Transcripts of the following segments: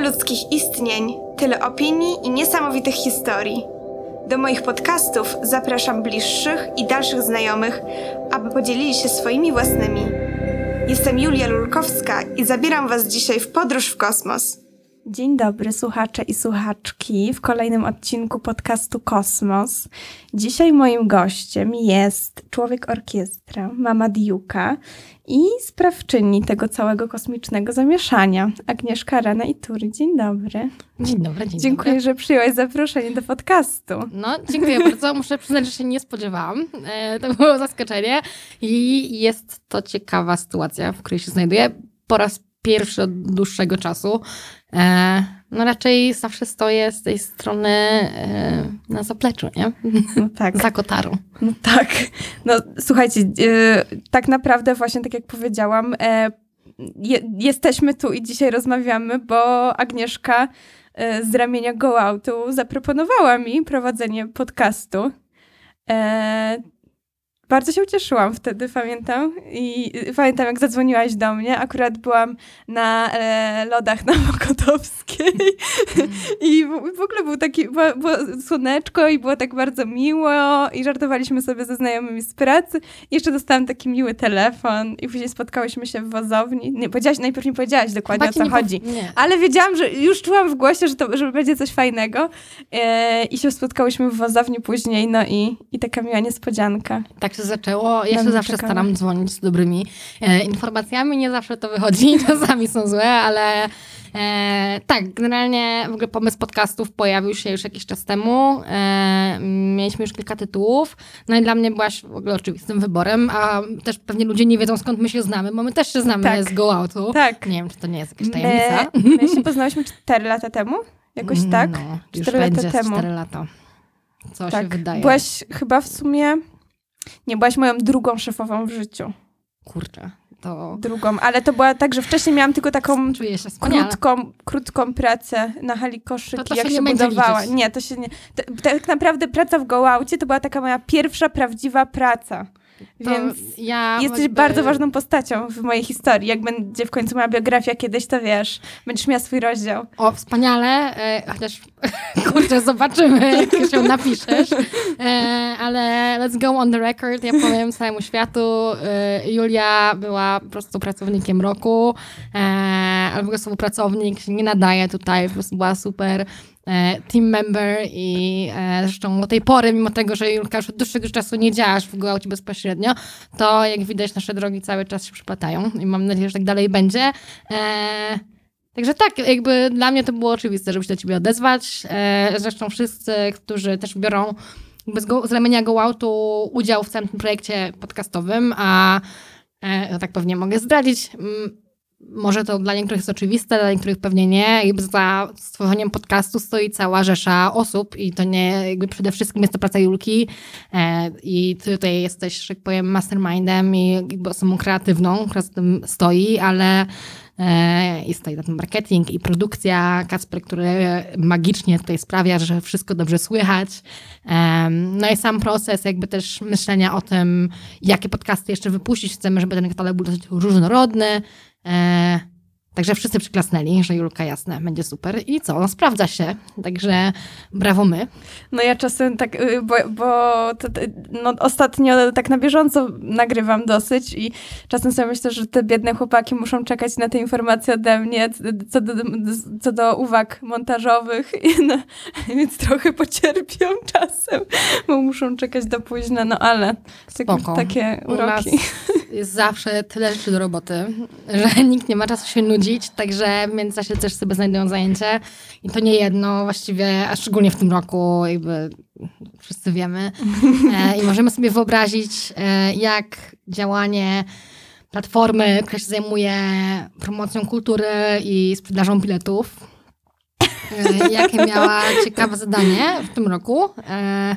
ludzkich istnień, tyle opinii i niesamowitych historii. Do moich podcastów zapraszam bliższych i dalszych znajomych, aby podzielili się swoimi własnymi. Jestem Julia Lulkowska i zabieram Was dzisiaj w podróż w kosmos. Dzień dobry, słuchacze i słuchaczki, w kolejnym odcinku podcastu Kosmos. Dzisiaj moim gościem jest człowiek orkiestra, mama Diuka i sprawczyni tego całego kosmicznego zamieszania, Agnieszka Rana i Tury. Dzień dobry. Dzień dobry, dzień Dziękuję, dobry. że przyjąłeś zaproszenie do podcastu. No, dziękuję bardzo. Muszę przyznać, że się nie spodziewałam. E, to było zaskoczenie i jest to ciekawa sytuacja, w której się znajduję po raz pierwszy od dłuższego czasu. E, no raczej zawsze stoję z tej strony e, na zapleczu, nie? No tak. Za kotarą. No tak. No słuchajcie, yy, tak naprawdę właśnie tak jak powiedziałam, e, je, jesteśmy tu i dzisiaj rozmawiamy, bo Agnieszka e, z ramienia Go Outu zaproponowała mi prowadzenie podcastu. Bardzo się ucieszyłam wtedy, pamiętam. I y, pamiętam, jak zadzwoniłaś do mnie. Akurat byłam na e, lodach na Mokotowskiej. I w, w ogóle był taki, było, było słoneczko i było tak bardzo miło i żartowaliśmy sobie ze znajomymi z pracy. I jeszcze dostałam taki miły telefon i później spotkałyśmy się w wozowni. Nie, powiedziałaś, najpierw nie powiedziałaś dokładnie Chyba o co chodzi. Nie. Ale wiedziałam, że już czułam w głosie, że, to, że będzie coś fajnego. E, I się spotkałyśmy w wozowni później, no i, i taka miła niespodzianka. Tak się zaczęło. Ja się zawsze czekała. staram dzwonić z dobrymi e, informacjami. Nie zawsze to wychodzi, czasami są złe, ale e, tak, generalnie w ogóle pomysł podcastów pojawił się już jakiś czas temu. E, mieliśmy już kilka tytułów. No i dla mnie byłaś w ogóle oczywistym wyborem, a też pewnie ludzie nie wiedzą skąd my się znamy, bo my też się znamy Tak. z Go Outu. Tak. Nie wiem, czy to nie jest jakaś tajemnica. My, my się poznałyśmy 4 lata temu, jakoś tak. No, już Cztery lata będzie temu. 4 lata. Co tak. się wydaje? Byłaś chyba w sumie. Nie, byłaś moją drugą szefową w życiu. Kurczę, to Drugą, ale to była tak, że wcześniej miałam tylko taką krótką, krótką pracę na hali koszyki, To to jak się się, budowała. liczyć. Nie, to się nie. To, tak naprawdę praca w Gołaucie to była taka moja pierwsza prawdziwa praca. To Więc ja jesteś jakby- bardzo ważną postacią w mojej historii. Jak będzie w końcu moja biografia kiedyś, to wiesz, będziesz miała swój rozdział. O, wspaniale, e, chociaż kurczę, zobaczymy, jak się napiszesz, e, ale let's go on the record, ja powiem całemu światu, e, Julia była po prostu pracownikiem roku, e, ale w ogóle współpracownik, się nie nadaje tutaj, po prostu była super team member i e, zresztą do tej pory, mimo tego, że Julka już od dłuższego czasu nie działasz w Gołaucie bezpośrednio, to jak widać nasze drogi cały czas się przyplatają i mam nadzieję, że tak dalej będzie. E, Także tak, jakby dla mnie to było oczywiste, żeby się do ciebie odezwać. E, zresztą wszyscy, którzy też biorą go, z ramienia Go Outu udział w całym tym projekcie podcastowym, a e, ja tak pewnie mogę zdradzić, mm, może to dla niektórych jest oczywiste, dla niektórych pewnie nie. Jakby za stworzeniem podcastu stoi cała rzesza osób i to nie, jakby przede wszystkim jest to praca Julki e, i ty tutaj jesteś, tak powiem, mastermindem i jakby osobą kreatywną, która za tym stoi, ale e, jest tutaj ten marketing i produkcja, Kacper, który magicznie tutaj sprawia, że wszystko dobrze słychać. Em, No i sam proces jakby też myślenia o tym, jakie podcasty jeszcze wypuścić. Chcemy, żeby ten katalog był dosyć różnorodny. E, Także wszyscy przyklasnęli, że Julka jasne, będzie super. I co? No, sprawdza się. Także brawo my. No ja czasem tak, y, bo, bo to, no, ostatnio tak na bieżąco nagrywam dosyć i czasem sobie myślę, że te biedne chłopaki muszą czekać na te informacje ode mnie co do, co do uwag montażowych, I no, więc trochę pocierpią czasem, bo muszą czekać do późna, no ale tak, Spoko. takie U nas uroki. jest zawsze tyle rzeczy do roboty, że nikt nie ma czasu się nudzić, także w międzyczasie też sobie znajdują zajęcie. I to nie jedno właściwie, a szczególnie w tym roku jakby wszyscy wiemy. E, i możemy sobie wyobrazić e, jak działanie platformy, która się zajmuje promocją kultury i sprzedażą biletów, e, jakie miała ciekawe zadanie w tym roku. E,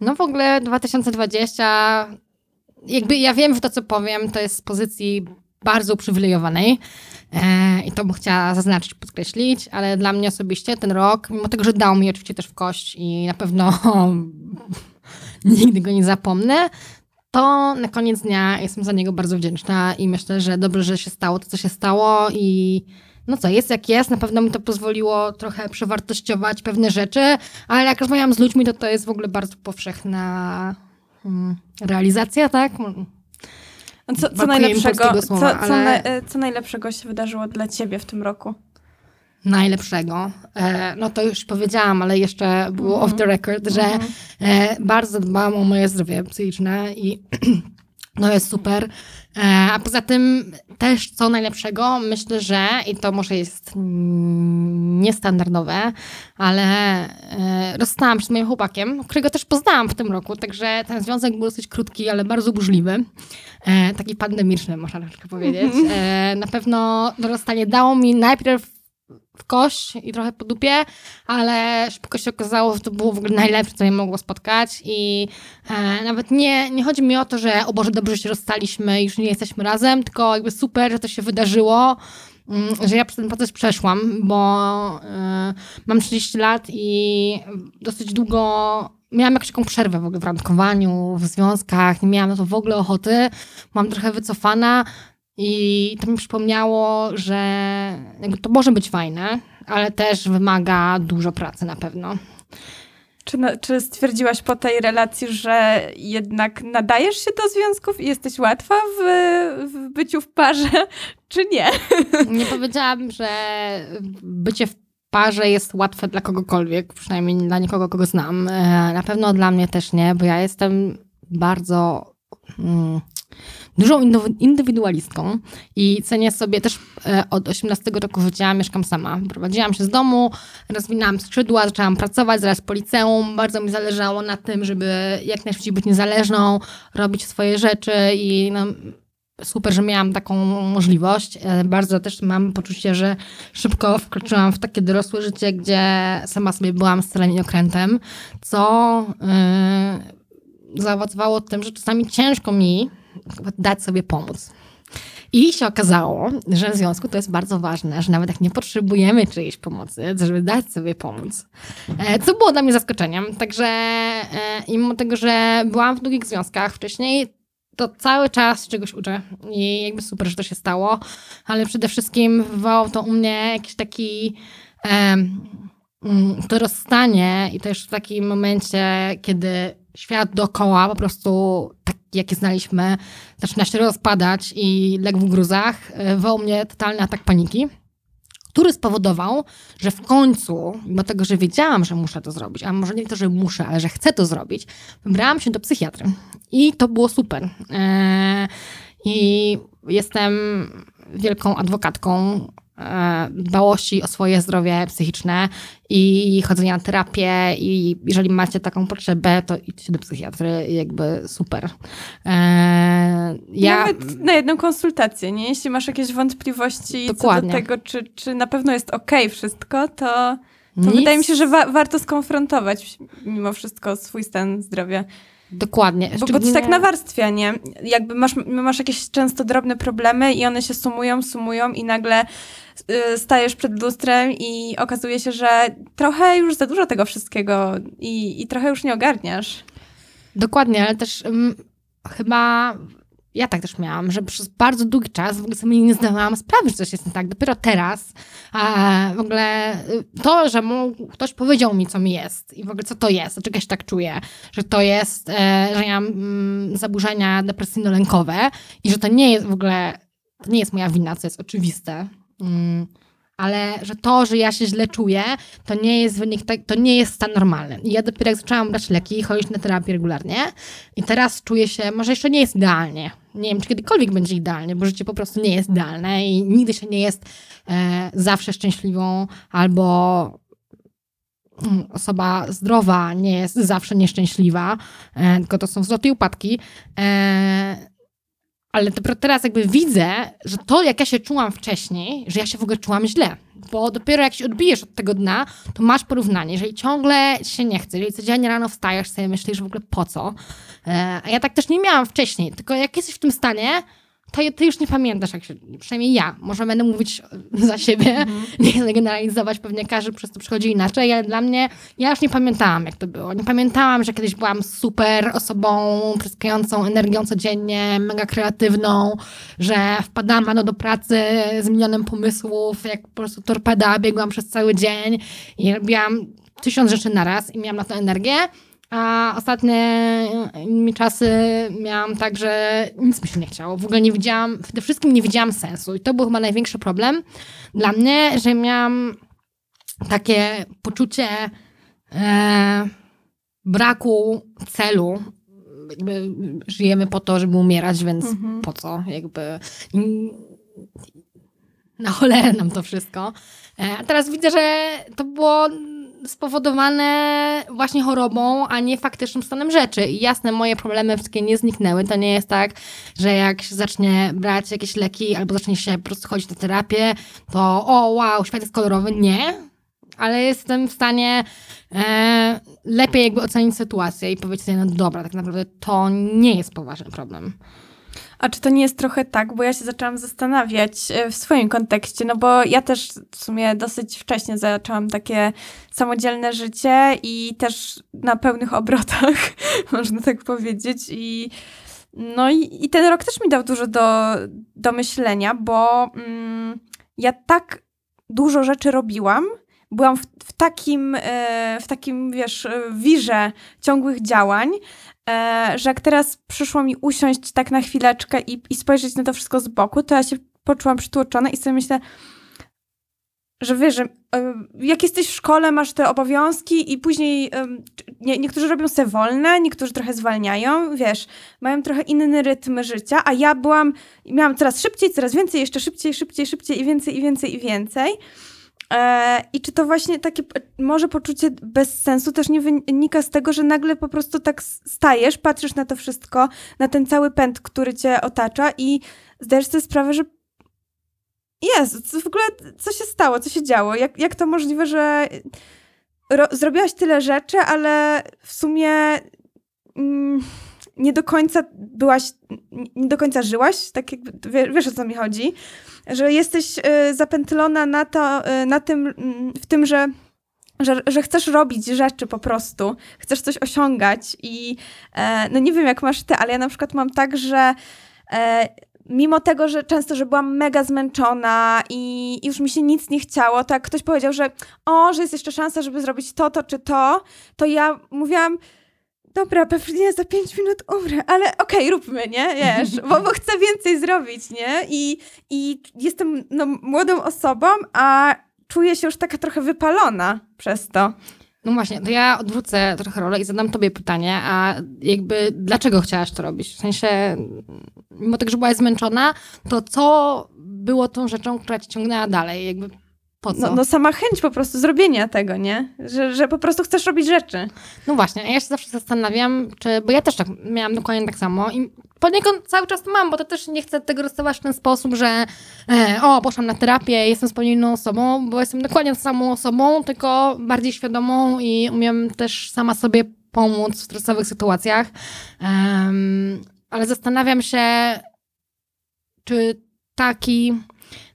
no w ogóle 2020 jakby ja wiem, że to, co powiem, to jest z pozycji bardzo uprzywilejowanej i to bym chciała zaznaczyć, podkreślić, ale dla mnie osobiście ten rok, mimo tego, że dał mi oczywiście też w kość i na pewno nigdy go nie zapomnę, to na koniec dnia jestem za niego bardzo wdzięczna i myślę, że dobrze, że się stało to, co się stało i no co, jest jak jest, na pewno mi to pozwoliło trochę przewartościować pewne rzeczy, ale jak rozmawiam z ludźmi, to to jest w ogóle bardzo powszechna mm, realizacja, tak? A Co, co najlepszego, co, słowa, co, ale- na, e, co najlepszego się wydarzyło dla ciebie w tym roku? najlepszego. E, no to już powiedziałam, ale jeszcze było Mhm. off the record, że e, bardzo dbam o moje zdrowie psychiczne i no jest super. E, a poza tym też co najlepszego, myślę, że i to może jest niestandardowe, ale e, rozstałam się z moim chłopakiem, którego też poznałam w tym roku, także ten związek był dosyć krótki, ale bardzo burzliwy. E, taki pandemiczny, można troszkę powiedzieć. Na pewno to rozstanie dało mi najpierw w kość i trochę po dupie, ale szybko się okazało, że to było w ogóle najlepsze, co mnie mogło spotkać i e, nawet nie, nie chodzi mi o to, że o Boże, dobrze się rozstaliśmy już nie jesteśmy razem, tylko jakby super, że to się wydarzyło, mm, że ja przez ten proces przeszłam, bo e, mam 30 lat i dosyć długo miałam jakąś taką przerwę w ogóle w randkowaniu, w związkach, nie miałam na to w ogóle ochoty, mam trochę wycofana, i to mi przypomniało, że to może być fajne, ale też wymaga dużo pracy na pewno. Czy, na, czy stwierdziłaś po tej relacji, że jednak nadajesz się do związków i jesteś łatwa w, w byciu w parze, czy nie? Nie powiedziałabym, że bycie w parze jest łatwe dla kogokolwiek, przynajmniej dla nikogo, kogo znam. E, Na pewno dla mnie też nie, bo ja jestem bardzo mm, dużą indywi- indywidualistką i cenię sobie też e, od 18 roku życia mieszkam sama. Prowadziłam się z domu, rozwinęłam skrzydła, zaczęłam pracować zaraz po liceum. Bardzo mi zależało na tym, żeby jak najszybciej być niezależną, robić swoje rzeczy i no, super, że miałam taką możliwość. E, Bardzo też mam poczucie, że szybko wkroczyłam w takie dorosłe życie, gdzie sama sobie byłam stylem i okrętem, co yy, zaowocowało tym, że czasami ciężko mi dać sobie pomóc. I się okazało, że w związku to jest bardzo ważne, że nawet jak nie potrzebujemy czyjejś pomocy, żeby dać sobie pomóc. E, Co było dla mnie zaskoczeniem. Także e, mimo tego, że byłam w długich związkach wcześniej, to cały czas czegoś uczę i jakby super, że to się stało, ale przede wszystkim wywołało to u mnie jakiś taki mm, to rozstanie i też w takim momencie, kiedy świat dookoła po prostu taki, jaki znaliśmy, zaczyna się rozpadać i legł w gruzach, e, wywołał mnie totalny atak paniki, który spowodował, że w końcu, mimo tego, że wiedziałam, że muszę to zrobić, a może nie to, że muszę, ale że chcę to zrobić, wybrałam się do psychiatry. I to było super. E, I jestem wielką adwokatką e, dbałości o swoje zdrowie psychiczne i chodzenia na terapię i jeżeli macie taką potrzebę, to idźcie do psychiatry, jakby super. E, ja... Nawet na jedną konsultację, nie? Jeśli masz jakieś wątpliwości Dokładnie. co do tego, czy, czy na pewno jest okej wszystko, to, to wydaje mi się, że wa- warto skonfrontować mimo wszystko swój stan zdrowia. Dokładnie. Bo, bo to tak nawarstwia, nie? Jakby masz, masz jakieś często drobne problemy i one się sumują, sumują i nagle stajesz przed lustrem i okazuje się, że trochę już za dużo tego wszystkiego i, i trochę już nie ogarniasz. Dokładnie, ale też mm, chyba ja tak też miałam, że przez bardzo długi czas w ogóle sobie nie zdawałam sprawy, że coś jest nie tak. Dopiero teraz a w ogóle y, to, że mu ktoś powiedział mi, co mi jest i w ogóle co to jest, dlaczego się tak czuję, że to jest, e, że ja mam mm, zaburzenia depresyjno-lękowe i że to nie jest w ogóle, to nie jest moja wina, co jest oczywiste. Mm. Ale że to, że ja się źle czuję, to nie jest wynik, tak- to nie jest stan normalny. I ja dopiero jak zaczęłam brać leki, chodzić na terapię regularnie i teraz czuję się, może jeszcze nie jest idealnie. Nie wiem, czy kiedykolwiek będzie idealnie, bo życie po prostu nie jest idealne i nigdy się nie jest e, zawsze szczęśliwą albo mm, osoba zdrowa nie jest zawsze nieszczęśliwa, e, tylko to są wzloty i upadki. E, ale dopiero teraz jakby widzę, że to, jak ja się czułam wcześniej, że ja się w ogóle czułam źle. Bo dopiero jak się odbijesz od tego dna, to masz porównanie. Jeżeli ciągle ci się nie chce, jeżeli codziennie rano wstajesz, sobie myślisz, w ogóle po co. E, a ja tak też nie miałam wcześniej. Tylko jak jesteś w tym stanie, to ty już nie pamiętasz, jak się, przynajmniej ja, może będę mówić za siebie, nie chcę generalizować, pewnie każdy przez to przychodzi inaczej, ale dla mnie, ja już nie pamiętałam, jak to było. Nie pamiętałam, że kiedyś byłam super osobą, tryskającą energią codziennie, mega kreatywną, że wpadałam rano do pracy z milionem pomysłów, jak po prostu torpeda, biegłam przez cały dzień i robiłam tysiąc rzeczy naraz i miałam na to energię. A ostatnie mi czasy miałam tak, że nic mi się nie chciało. W ogóle nie widziałam, przede wszystkim nie widziałam sensu. I to był chyba największy problem dla mnie, że miałam takie poczucie e, braku celu. Jakby żyjemy po to, żeby umierać, więc po co? Jakby na cholerę nam to wszystko. E, A teraz widzę, że to było spowodowane właśnie chorobą, a nie faktycznym stanem rzeczy. I jasne, moje problemy wszystkie nie zniknęły. To nie jest tak, że jak się zacznie brać jakieś leki albo zacznie się po prostu chodzić na terapię, to o wow, świat jest kolorowy. Nie. Ale jestem w stanie e, lepiej jakby ocenić sytuację i powiedzieć sobie, no dobra, tak naprawdę to nie jest poważny problem. A czy to nie jest trochę tak, bo ja się zaczęłam zastanawiać e, w swoim kontekście, no bo ja też w sumie dosyć wcześnie zaczęłam takie samodzielne życie i też na pełnych obrotach, można tak powiedzieć. I no i, i ten rok też mi dał dużo do, do myślenia, bo mm, ja tak dużo rzeczy robiłam, byłam w, w takim, e, w takim, wiesz, wirze ciągłych działań, że jak teraz przyszło mi usiąść tak na chwileczkę i, i spojrzeć na to wszystko z boku, to ja się poczułam przytłoczona i sobie myślę, że wiesz, że e, jak jesteś w szkole, masz te obowiązki i później nie, niektórzy robią se wolne, niektórzy trochę zwalniają, wiesz, mają trochę inny rytm życia, a ja byłam, miałam coraz szybciej, coraz więcej, jeszcze szybciej, szybciej, szybciej i więcej, i więcej, i więcej. E, I czy to właśnie takie p- może poczucie bez sensu też nie wynika z tego, że nagle po prostu tak stajesz, patrzysz na to wszystko, na ten cały pęd, który cię otacza i zdajesz sobie sprawę, że co w ogóle, co się stało, co się działo? Jak, jak to możliwe, że ro, zrobiłaś tyle rzeczy, ale w sumie mm, nie do końca byłaś, nie do końca żyłaś, tak jakby, wie- wiesz o co mi chodzi, że jesteś y, zapętlona na to, y, na tym, mm, w tym, że że, że chcesz robić rzeczy po prostu, chcesz coś osiągać i e, no nie wiem jak masz ty, ale ja na przykład mam tak, że e, mimo tego, że często, że byłam mega zmęczona i już mi się nic nie chciało, tak ktoś powiedział, że o, że jest jeszcze szansa, żeby zrobić to, to czy to, to ja mówiłam, dobra, pewnie za pięć minut umrę, ale okej, róbmy, nie, wiesz, bo, bo chcę więcej zrobić, nie, i, i jestem no, młodą osobą, a czuję się już taka trochę wypalona przez to. No właśnie, to ja odwrócę trochę rolę i zadam tobie pytanie, a jakby dlaczego chciałaś to robić? W sensie, mimo tego, że byłaś zmęczona, to co było tą rzeczą, która cię ciągnęła dalej? Jakby po co? No, no sama chęć po prostu zrobienia tego, nie? Że, że po prostu chcesz robić rzeczy. No właśnie, a ja się zawsze zastanawiam, czy, bo ja też tak miałam dokładnie tak samo i poniekąd cały czas to mam, bo to też nie chcę tego rozstawać w ten sposób, że e, o, poszłam na terapię, jestem zupełnie inną osobą, bo jestem dokładnie tą samą osobą, tylko bardziej świadomą i umiem też sama sobie pomóc w stresowych sytuacjach. Em, ale zastanawiam się, czy taki,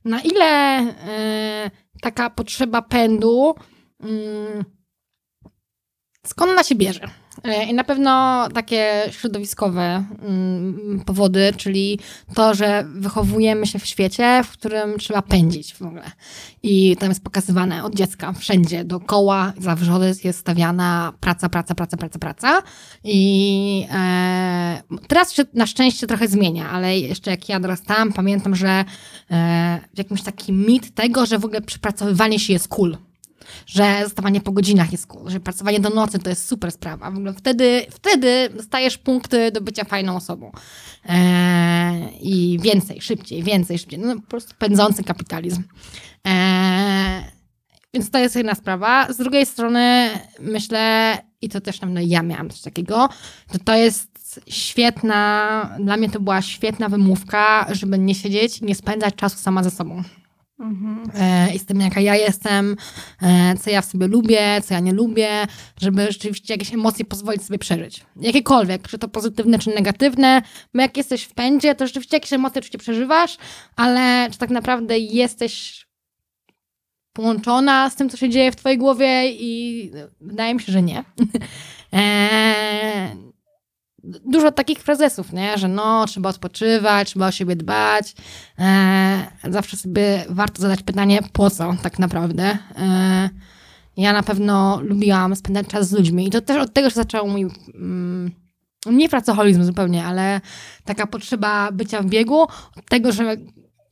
na ile e, taka potrzeba pędu mm, skąd ona się bierze? E, I na pewno takie środowiskowe mm, powody, czyli to, że wychowujemy się w świecie, w którym trzeba pędzić w ogóle. I tam jest pokazywane od dziecka wszędzie dookoła, za wrzody jest stawiana praca, praca, praca, praca, praca. I e, teraz się na szczęście trochę zmienia, ale jeszcze jak ja dorastałam, pamiętam, że e, jakimś taki mit tego, że w ogóle przepracowywanie się jest cool że zostawanie po godzinach jest cool, że pracowanie do nocy to jest super sprawa. W ogóle wtedy, wtedy dostajesz punkty do bycia fajną osobą. Eee, I więcej, szybciej, więcej, szybciej. No, po prostu pędzący kapitalizm. Eee, więc to jest jedna sprawa. Z drugiej strony myślę, i to też na pewno ja miałam coś takiego, że to jest świetna, dla mnie to była świetna wymówka, żeby nie siedzieć, nie spędzać czasu sama ze sobą. I z tym, jaka ja jestem, e, co ja w sobie lubię, co ja nie lubię, żeby rzeczywiście jakieś emocje pozwolić sobie przeżyć. Jakiekolwiek, czy to pozytywne, czy negatywne, bo jak jesteś w pędzie, to rzeczywiście jakieś emocje oczywiście przeżywasz, ale czy tak naprawdę jesteś połączona z tym, co się dzieje w twojej głowie i wydaje mi się, że nie. e, dużo takich frazesów, nie? że no, trzeba odpoczywać, trzeba o siebie dbać. E, zawsze sobie warto zadać pytanie, po co tak naprawdę. E, ja na pewno lubiłam spędzać czas z ludźmi i to też od tego się zaczął mój, mm, nie pracoholizm zupełnie, ale taka potrzeba bycia w biegu, od tego, że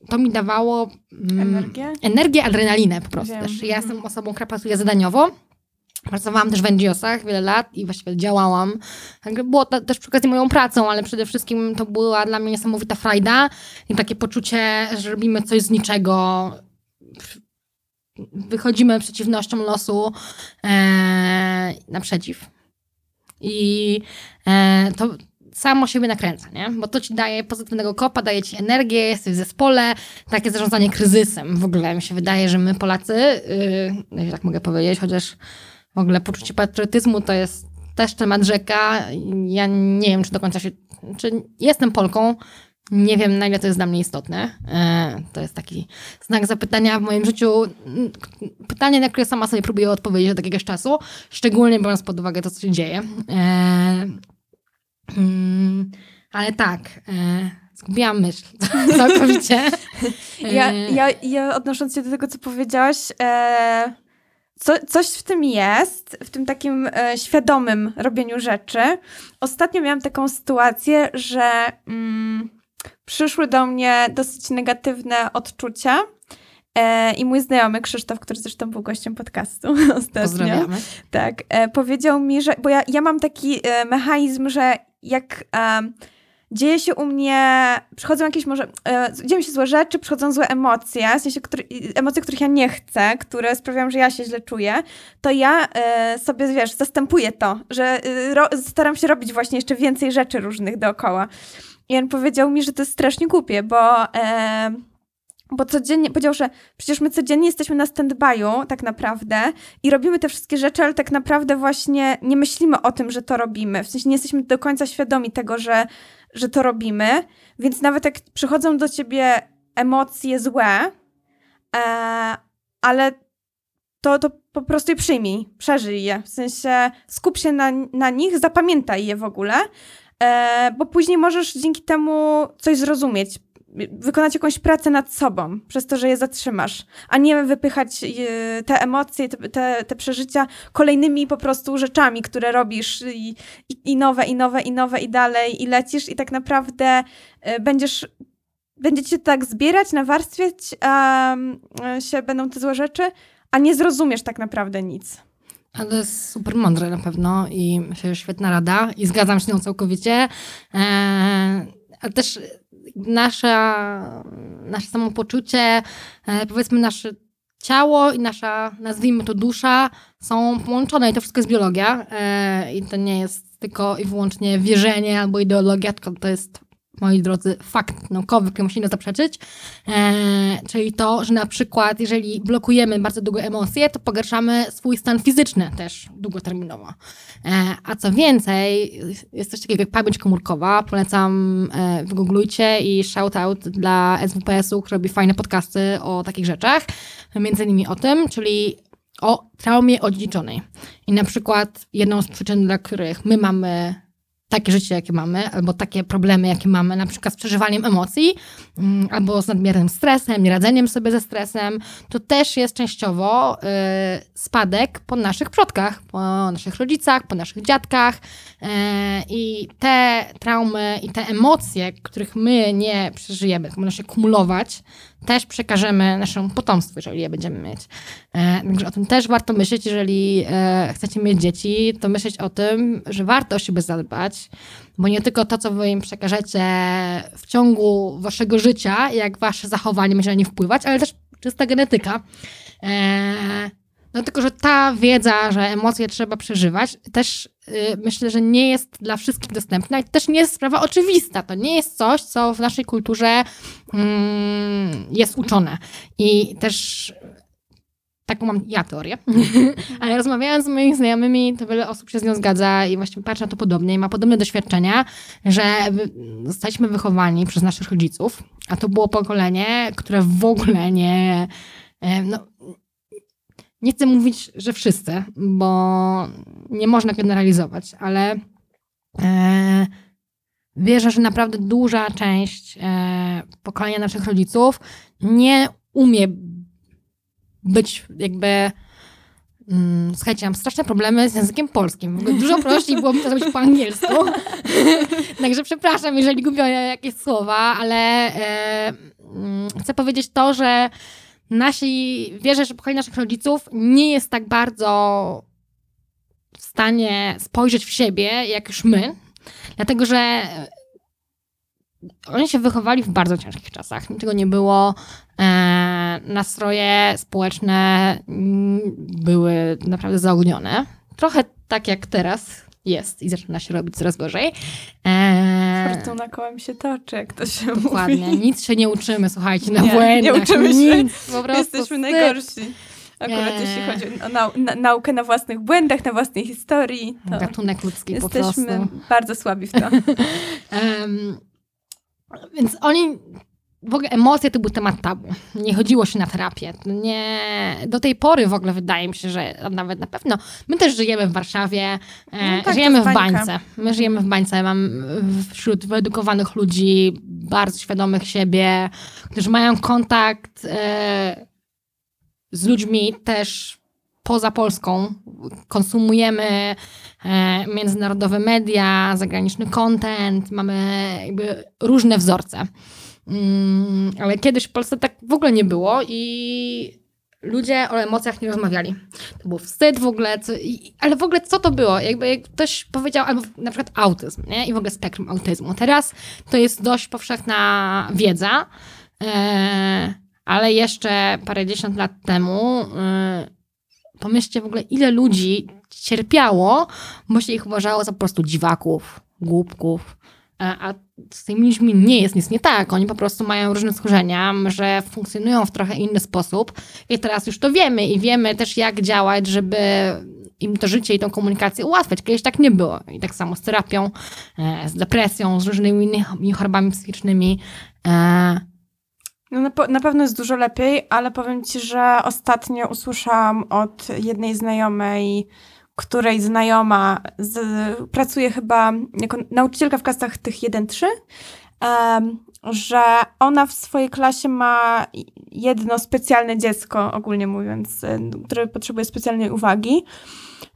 to mi dawało mm, Energię? energię, adrenalinę po prostu Wiem. też. Ja jestem osobą, która pracuje zadaniowo. Pracowałam też w NGO-sach wiele lat i właściwie działałam. Było to też przy okazji moją pracą, ale przede wszystkim to była dla mnie niesamowita frajda i takie poczucie, że robimy coś z niczego. Wychodzimy przeciwnościom losu e, naprzeciw. I e, to samo siebie nakręca, nie? Bo to ci daje pozytywnego kopa, daje ci energię, jesteś w zespole, takie zarządzanie kryzysem. W ogóle mi się wydaje, że my Polacy, yy, tak mogę powiedzieć, chociaż w ogóle poczucie patriotyzmu to jest też temat rzeka. Ja nie wiem, czy do końca się, czy jestem Polką, nie wiem, na ile to jest dla mnie istotne. E, To jest taki znak zapytania w moim życiu. Pytanie, na które sama sobie próbuję odpowiedzieć od jakiegoś czasu, szczególnie biorąc pod uwagę to, co się dzieje. E, mm, Ale tak, e, zgubiłam myśl całkowicie. Ja, ja, ja odnosząc się do tego, co powiedziałaś, e, co, coś w tym jest, w tym takim e, świadomym robieniu rzeczy. Ostatnio miałam taką sytuację, że mm, przyszły do mnie dosyć negatywne odczucia. E, I mój znajomy Krzysztof, który zresztą był gościem podcastu ostatnio, tak, e, powiedział mi, że, bo ja, ja mam taki e, mechanizm, że jak dzieje się u mnie, przychodzą jakieś może, e, dzieją się złe rzeczy, przychodzą złe emocje, w sensie który, emocje, których ja nie chcę, które sprawiają, że ja się źle czuję, to ja e, sobie, wiesz, zastępuję to, że e, ro, staram się robić właśnie jeszcze więcej rzeczy różnych dookoła. I on powiedział mi, że to jest strasznie głupie, bo... E, bo codziennie, powiedział, że przecież my codziennie jesteśmy na stand-by'u tak naprawdę i robimy te wszystkie rzeczy, ale tak naprawdę właśnie nie myślimy o tym, że to robimy. W sensie nie jesteśmy do końca świadomi tego, że, że to robimy, więc nawet jak przychodzą do ciebie emocje złe, e, ale to, to po prostu je przyjmij, przeżyj je. W sensie skup się na, na nich, zapamiętaj je w ogóle, e, bo później możesz dzięki temu coś zrozumieć, wykonać jakąś pracę nad sobą, przez to, że je zatrzymasz, a nie wypychać e, te emocje, te, te, te przeżycia kolejnymi po prostu rzeczami, które robisz i, i, nowe, i nowe, i nowe, i dalej, i lecisz i tak naprawdę e, będziesz, będziecie tak zbierać, nawarstwiać um, się będą te złe rzeczy, a nie zrozumiesz tak naprawdę nic. Ale to jest super mądre na pewno i świetna rada i zgadzam się z nią całkowicie. Eee, a też nasza, nasze samopoczucie, e, powiedzmy nasze ciało i nasza, nazwijmy to dusza, są połączone i to wszystko jest biologia. E, I to nie jest tylko i wyłącznie wierzenie albo ideologia, tylko to jest moi drodzy, fakt naukowy, który musimy zaprzeczyć. E, czyli to, że na przykład, jeżeli blokujemy bardzo długo emocje, to pogarszamy swój stan fizyczny też długoterminowo. E, a co więcej, jest coś takiego jak pamięć komórkowa. Polecam, e, wygooglujcie i shout out dla SWPS-u, który robi fajne podcasty o takich rzeczach. Między innymi o tym, czyli o traumie odziedziczonej. I na przykład jedną z przyczyn, dla których my mamy takie życie, jakie mamy, albo takie problemy, jakie mamy, na przykład z przeżywaniem emocji, mm, albo z nadmiernym stresem, nieradzeniem sobie ze stresem, to też jest częściowo y, spadek po naszych przodkach, po naszych rodzicach, po naszych dziadkach. Y, I te traumy i te emocje, których my nie przeżyjemy, będą się kumulować, też przekażemy naszemu potomstwu, jeżeli je będziemy mieć. E, także o tym też warto myśleć, jeżeli e, chcecie mieć dzieci, to myśleć o tym, że warto o siebie zadbać, bo nie tylko to, co wy im przekażecie w ciągu waszego życia, jak wasze zachowanie będzie na nie wpływać, ale też czysta genetyka. No tylko, że ta wiedza, że emocje trzeba przeżywać, też y, myślę, że nie jest dla wszystkich dostępna i też nie jest sprawa oczywista. To nie jest coś, co w naszej kulturze mm, jest uczone. I też taką mam ja teorię, ale rozmawiając z moimi znajomymi, to wiele osób się z nią zgadza i właśnie patrzy na to podobnie i ma podobne doświadczenia, że zostaliśmy wychowani przez naszych rodziców, a to było pokolenie, które w ogóle nie, e, no, nie chcę mówić, że wszyscy, bo nie można generalizować, ale e, wierzę, że naprawdę duża część e, pokolenia naszych rodziców nie umie być jakby. Mm, słuchajcie, mam straszne problemy z językiem polskim. Dużo prościej byłoby to zrobić po angielsku. Także przepraszam, jeżeli gubię jakieś słowa, ale e, mm, chcę powiedzieć to, że nasi, wierzę, że pokolenie naszych rodziców nie jest tak bardzo w stanie spojrzeć w siebie, jak już my, dlatego że oni się wychowali w bardzo ciężkich czasach. Niczego nie było. E, nastroje społeczne mm, były naprawdę zaognione. Trochę tak jak teraz jest i zaczyna się robić coraz gorzej. E, Fortuna kołem się toczy, jak to się dokładnie. mówi. Nic się nie uczymy, słuchajcie, na Nie, błędach. nie uczymy się. Nic, po prostu Jesteśmy najgorsi. Akurat Nie. jeśli chodzi o nau na, naukę na własnych błędach, na własnej historii, to Gatunek ludzki po jesteśmy prostu. bardzo słabi w to. Więc oni, w ogóle emocje to był temat tabu. Nie chodziło się na terapię. Nie, do tej pory w ogóle wydaje mi się, że nawet na pewno, my też żyjemy w Warszawie, e, No tak, żyjemy w bańka. bańce. My żyjemy w bańce, mam wśród wyedukowanych ludzi, bardzo świadomych siebie, którzy mają kontakt e, z ludźmi też poza Polską. Konsumujemy e, międzynarodowe media, zagraniczny content, mamy jakby różne wzorce. Mm, ale kiedyś w Polsce tak w ogóle nie było i ludzie o emocjach nie rozmawiali. To był wstyd w ogóle, co, i, ale w ogóle co to było? Jakby jak ktoś powiedział, albo na przykład autyzm, nie? I w ogóle spektrum autyzmu. Teraz to jest dość powszechna wiedza, e, ale jeszcze parędziesiąt lat temu e, pomyślcie w ogóle, ile ludzi cierpiało, bo się ich uważało za po prostu dziwaków, głupków. A, a z tymi ludźmi nie jest nic nie tak. Oni po prostu mają różne schorzenia, że funkcjonują w trochę inny sposób. I teraz już to wiemy i wiemy też, jak działać, żeby im to życie i tą komunikację ułatwiać. Kiedyś tak nie było. I tak samo z terapią, e, z depresją, z różnymi innymi chorobami psychicznymi. E, No na, na pewno jest dużo lepiej, ale powiem ci, że ostatnio usłyszałam od jednej znajomej, której znajoma z, pracuje chyba jako nauczycielka w klasach tych 1-3, em, że ona w swojej klasie ma jedno specjalne dziecko, ogólnie mówiąc, e, które potrzebuje specjalnej uwagi,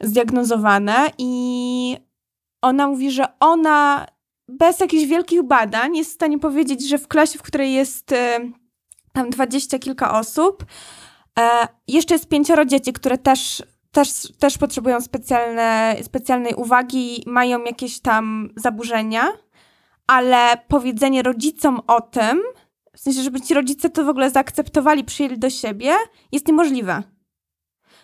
zdiagnozowane i ona mówi, że ona bez jakichś wielkich badań jest w stanie powiedzieć, że w klasie, w której jest e, tam dwadzieścia kilka osób, e, jeszcze jest pięcioro dzieci, które też, też, też potrzebują specjalne, specjalnej uwagi, mają jakieś tam zaburzenia, ale powiedzenie rodzicom o tym, w sensie, żeby ci rodzice to w ogóle zaakceptowali, przyjęli do siebie, jest niemożliwe.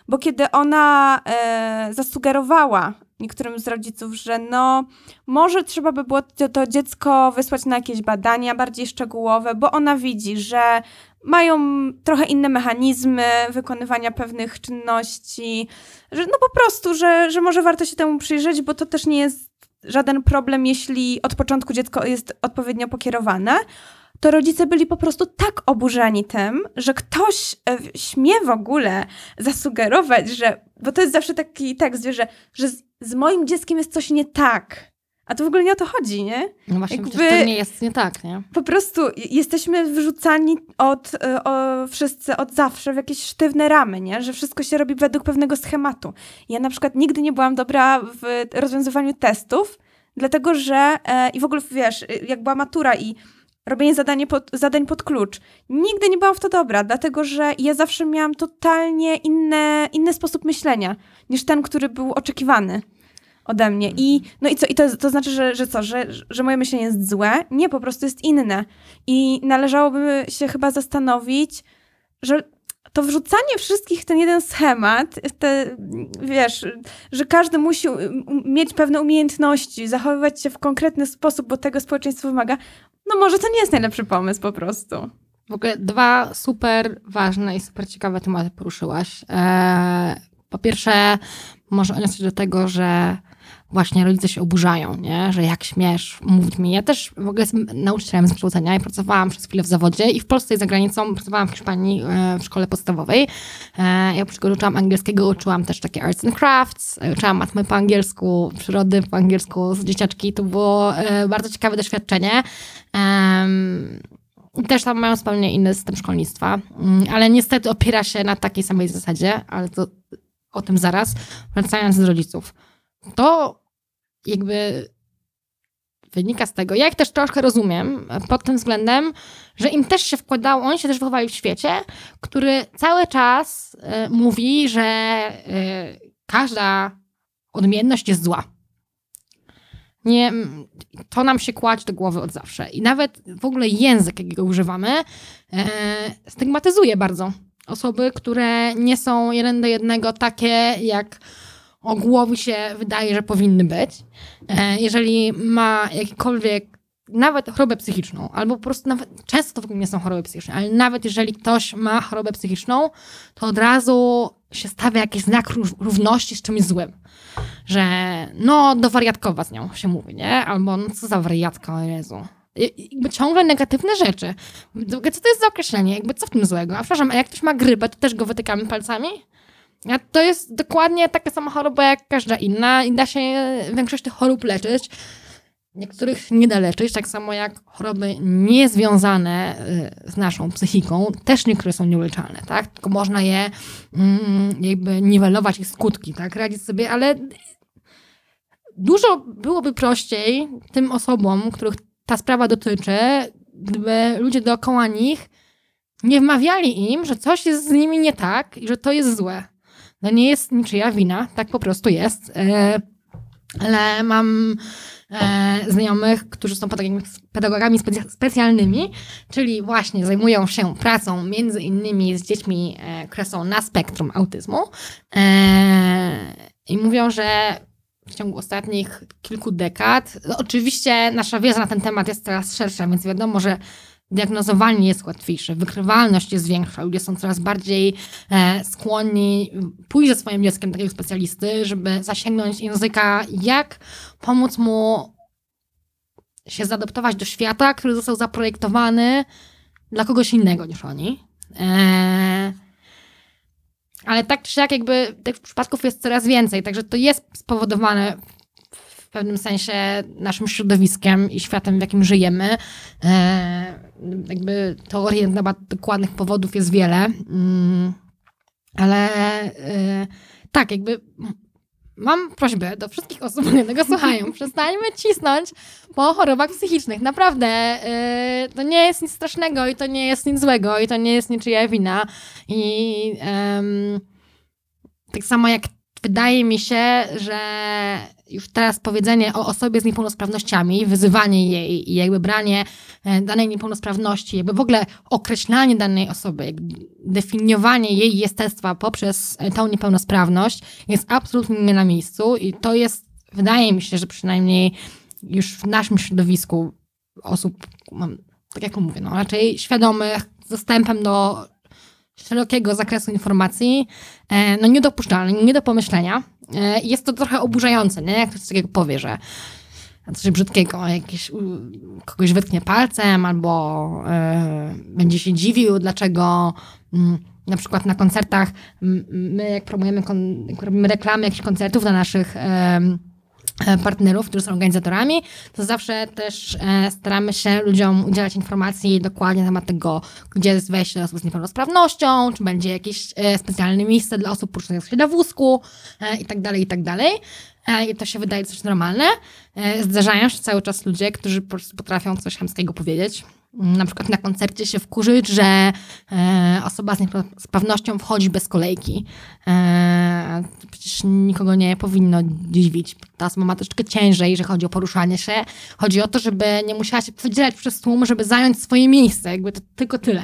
Bo kiedy ona e, zasugerowała niektórym z rodziców, że no, może trzeba by było to, to dziecko wysłać na jakieś badania bardziej szczegółowe, bo ona widzi, że mają trochę inne mechanizmy wykonywania pewnych czynności, że no po prostu, że, że może warto się temu przyjrzeć, bo to też nie jest żaden problem, jeśli od początku dziecko jest odpowiednio pokierowane. To rodzice byli po prostu tak oburzeni tym, że ktoś e, śmie w ogóle zasugerować, że, bo to jest zawsze taki tekst, że, że z, z moim dzieckiem jest coś nie tak. A to w ogóle nie o to chodzi, nie? no właśnie, Jakby- to nie jest nie tak, nie? Po prostu jesteśmy wyrzucani od, y, o, wszyscy od zawsze w jakieś sztywne ramy, nie? Że wszystko się robi według pewnego schematu. Ja na przykład nigdy nie byłam dobra w rozwiązywaniu testów, dlatego że e, i w ogóle wiesz, y, jak była matura i robienie zadanie pod, zadań pod klucz, nigdy nie byłam w to dobra, dlatego że ja zawsze miałam totalnie inne, inny sposób myślenia niż ten, który był oczekiwany ode mnie. I, no i co? I to, to znaczy, że, że co? Że, że moje myślenie jest złe? Nie, po prostu jest inne. I należałoby się chyba zastanowić, że to wrzucanie wszystkich w ten jeden schemat, te, wiesz, że każdy musi mieć pewne umiejętności, zachowywać się w konkretny sposób, bo tego społeczeństwo wymaga, no może to nie jest najlepszy pomysł po prostu. W ogóle dwa super ważne i super ciekawe tematy poruszyłaś. Eee, po pierwsze, może odniosę się do tego, że właśnie rodzice się oburzają, nie? że jak śmiesz mówić mi. Ja też w ogóle jestem nauczycielem z kształcenia i pracowałam przez chwilę w zawodzie i w Polsce i za granicą pracowałam w Hiszpanii e, w szkole podstawowej. E, ja oprócz tego uczyłam angielskiego, uczyłam też takie arts and crafts, e, uczyłam matmy po angielsku, przyrody po angielsku z dzieciaczki. To było bardzo ciekawe doświadczenie. Też tam mają zupełnie inny system szkolnictwa, Mm, ale niestety opiera się na takiej samej zasadzie, ale to o tym zaraz, wracając z rodziców. To jakby wynika z tego, ja ich też troszkę rozumiem pod tym względem, że im też się wkładało, oni się też wychowali w świecie, który cały czas e, mówi, że e, każda odmienność jest zła. Nie, to nam się kładzie do głowy od zawsze. I nawet w ogóle język, jakiego używamy, e, stygmatyzuje bardzo osoby, które nie są jeden do jednego takie, jak ogółowi się wydaje, że powinny być. E, jeżeli ma jakikolwiek, nawet chorobę psychiczną, albo po prostu nawet, często to w ogóle nie są choroby psychiczne, ale nawet jeżeli ktoś ma chorobę psychiczną, to od razu się stawia jakiś znak ró- równości z czymś złym. Że no, do wariatkowa z nią się mówi, nie? Albo no co za wariatka, o Jezu. I- Jakby ciągle negatywne rzeczy. Co to jest za określenie? Jakby co w tym złego? A przepraszam, a jak ktoś ma grypę, to też go wytykamy palcami? A to jest dokładnie taka sama choroba jak każda inna i da się większość tych chorób leczyć. Niektórych nie da leczyć, tak samo jak choroby niezwiązane y, z naszą psychiką, też niektóre są nieuleczalne, tak? Tylko można je mm, jakby niwelować ich skutki, tak? Radzić sobie, ale dużo byłoby prościej tym osobom, których ta sprawa dotyczy, gdyby ludzie dookoła nich nie wmawiali im, że coś jest z nimi nie tak i że to jest złe. No nie jest niczyja wina, tak po prostu jest. E, ale mam e, znajomych, którzy są pedagogami, specjalnymi, czyli właśnie zajmują się pracą między innymi z dziećmi, które są na spektrum autyzmu. E, I mówią, że w ciągu ostatnich kilku dekad, no oczywiście nasza wiedza na ten temat jest coraz szersza, więc wiadomo, że diagnozowanie jest łatwiejsze, wykrywalność jest większa, ludzie są coraz bardziej e, skłonni pójść ze swoim dzieckiem do takiego specjalisty, żeby zasięgnąć języka, jak pomóc mu się zaadoptować do świata, który został zaprojektowany dla kogoś innego niż oni. E, ale tak czy siak jakby tych przypadków jest coraz więcej, także to jest spowodowane pewnym sensie naszym środowiskiem i światem, w jakim żyjemy. E, jakby teorii na dokładnych powodów jest wiele, mm, ale e, tak, jakby mam prośbę do wszystkich osób, które tego słuchają. Przestańmy cisnąć po chorobach psychicznych. Naprawdę, e, to nie jest nic strasznego i to nie jest nic złego i to nie jest niczyja wina. I tak samo jak wydaje mi się, że już teraz powiedzenie o osobie z niepełnosprawnościami, wyzywanie jej i jakby branie e, danej niepełnosprawności, jakby w ogóle określanie danej osoby, definiowanie jej jestestwa poprzez e, tą niepełnosprawność jest absolutnie nie na miejscu i to jest, wydaje mi się, że przynajmniej już w naszym środowisku osób, mam, tak jak mówię, no raczej świadomych, z dostępem do szerokiego zakresu informacji, no niedopuszczalne, nie do pomyślenia. E, Jest to trochę oburzające, nie? Jak ktoś takiego powie, że coś brzydkiego, jakieś, u, kogoś wytknie palcem albo e, będzie się dziwił, dlaczego mm, na przykład na koncertach my jak promujemy, kon, jak robimy reklamy jakichś koncertów dla naszych e, partnerów, którzy są organizatorami, to zawsze też e, staramy się ludziom udzielać informacji dokładnie na temat tego, gdzie jest wejście dla osób z niepełnosprawnością, czy będzie jakieś e, specjalne miejsce dla osób poruszających się na wózku e, i tak dalej, i tak dalej. E, I to się wydaje coś normalne. E, Zdarzają się cały czas ludzie, którzy po prostu potrafią coś chamskiego powiedzieć. Na przykład na koncercie się wkurzyć, że e, osoba z niepełnosprawnością wchodzi bez kolejki. E, przecież nikogo nie powinno dziwić. Ta osoba ma troszeczkę ciężej, jeżeli chodzi o poruszanie się. Chodzi o to, żeby nie musiała się przedzielać przez tłum, żeby zająć swoje miejsce. Jakby to tylko tyle.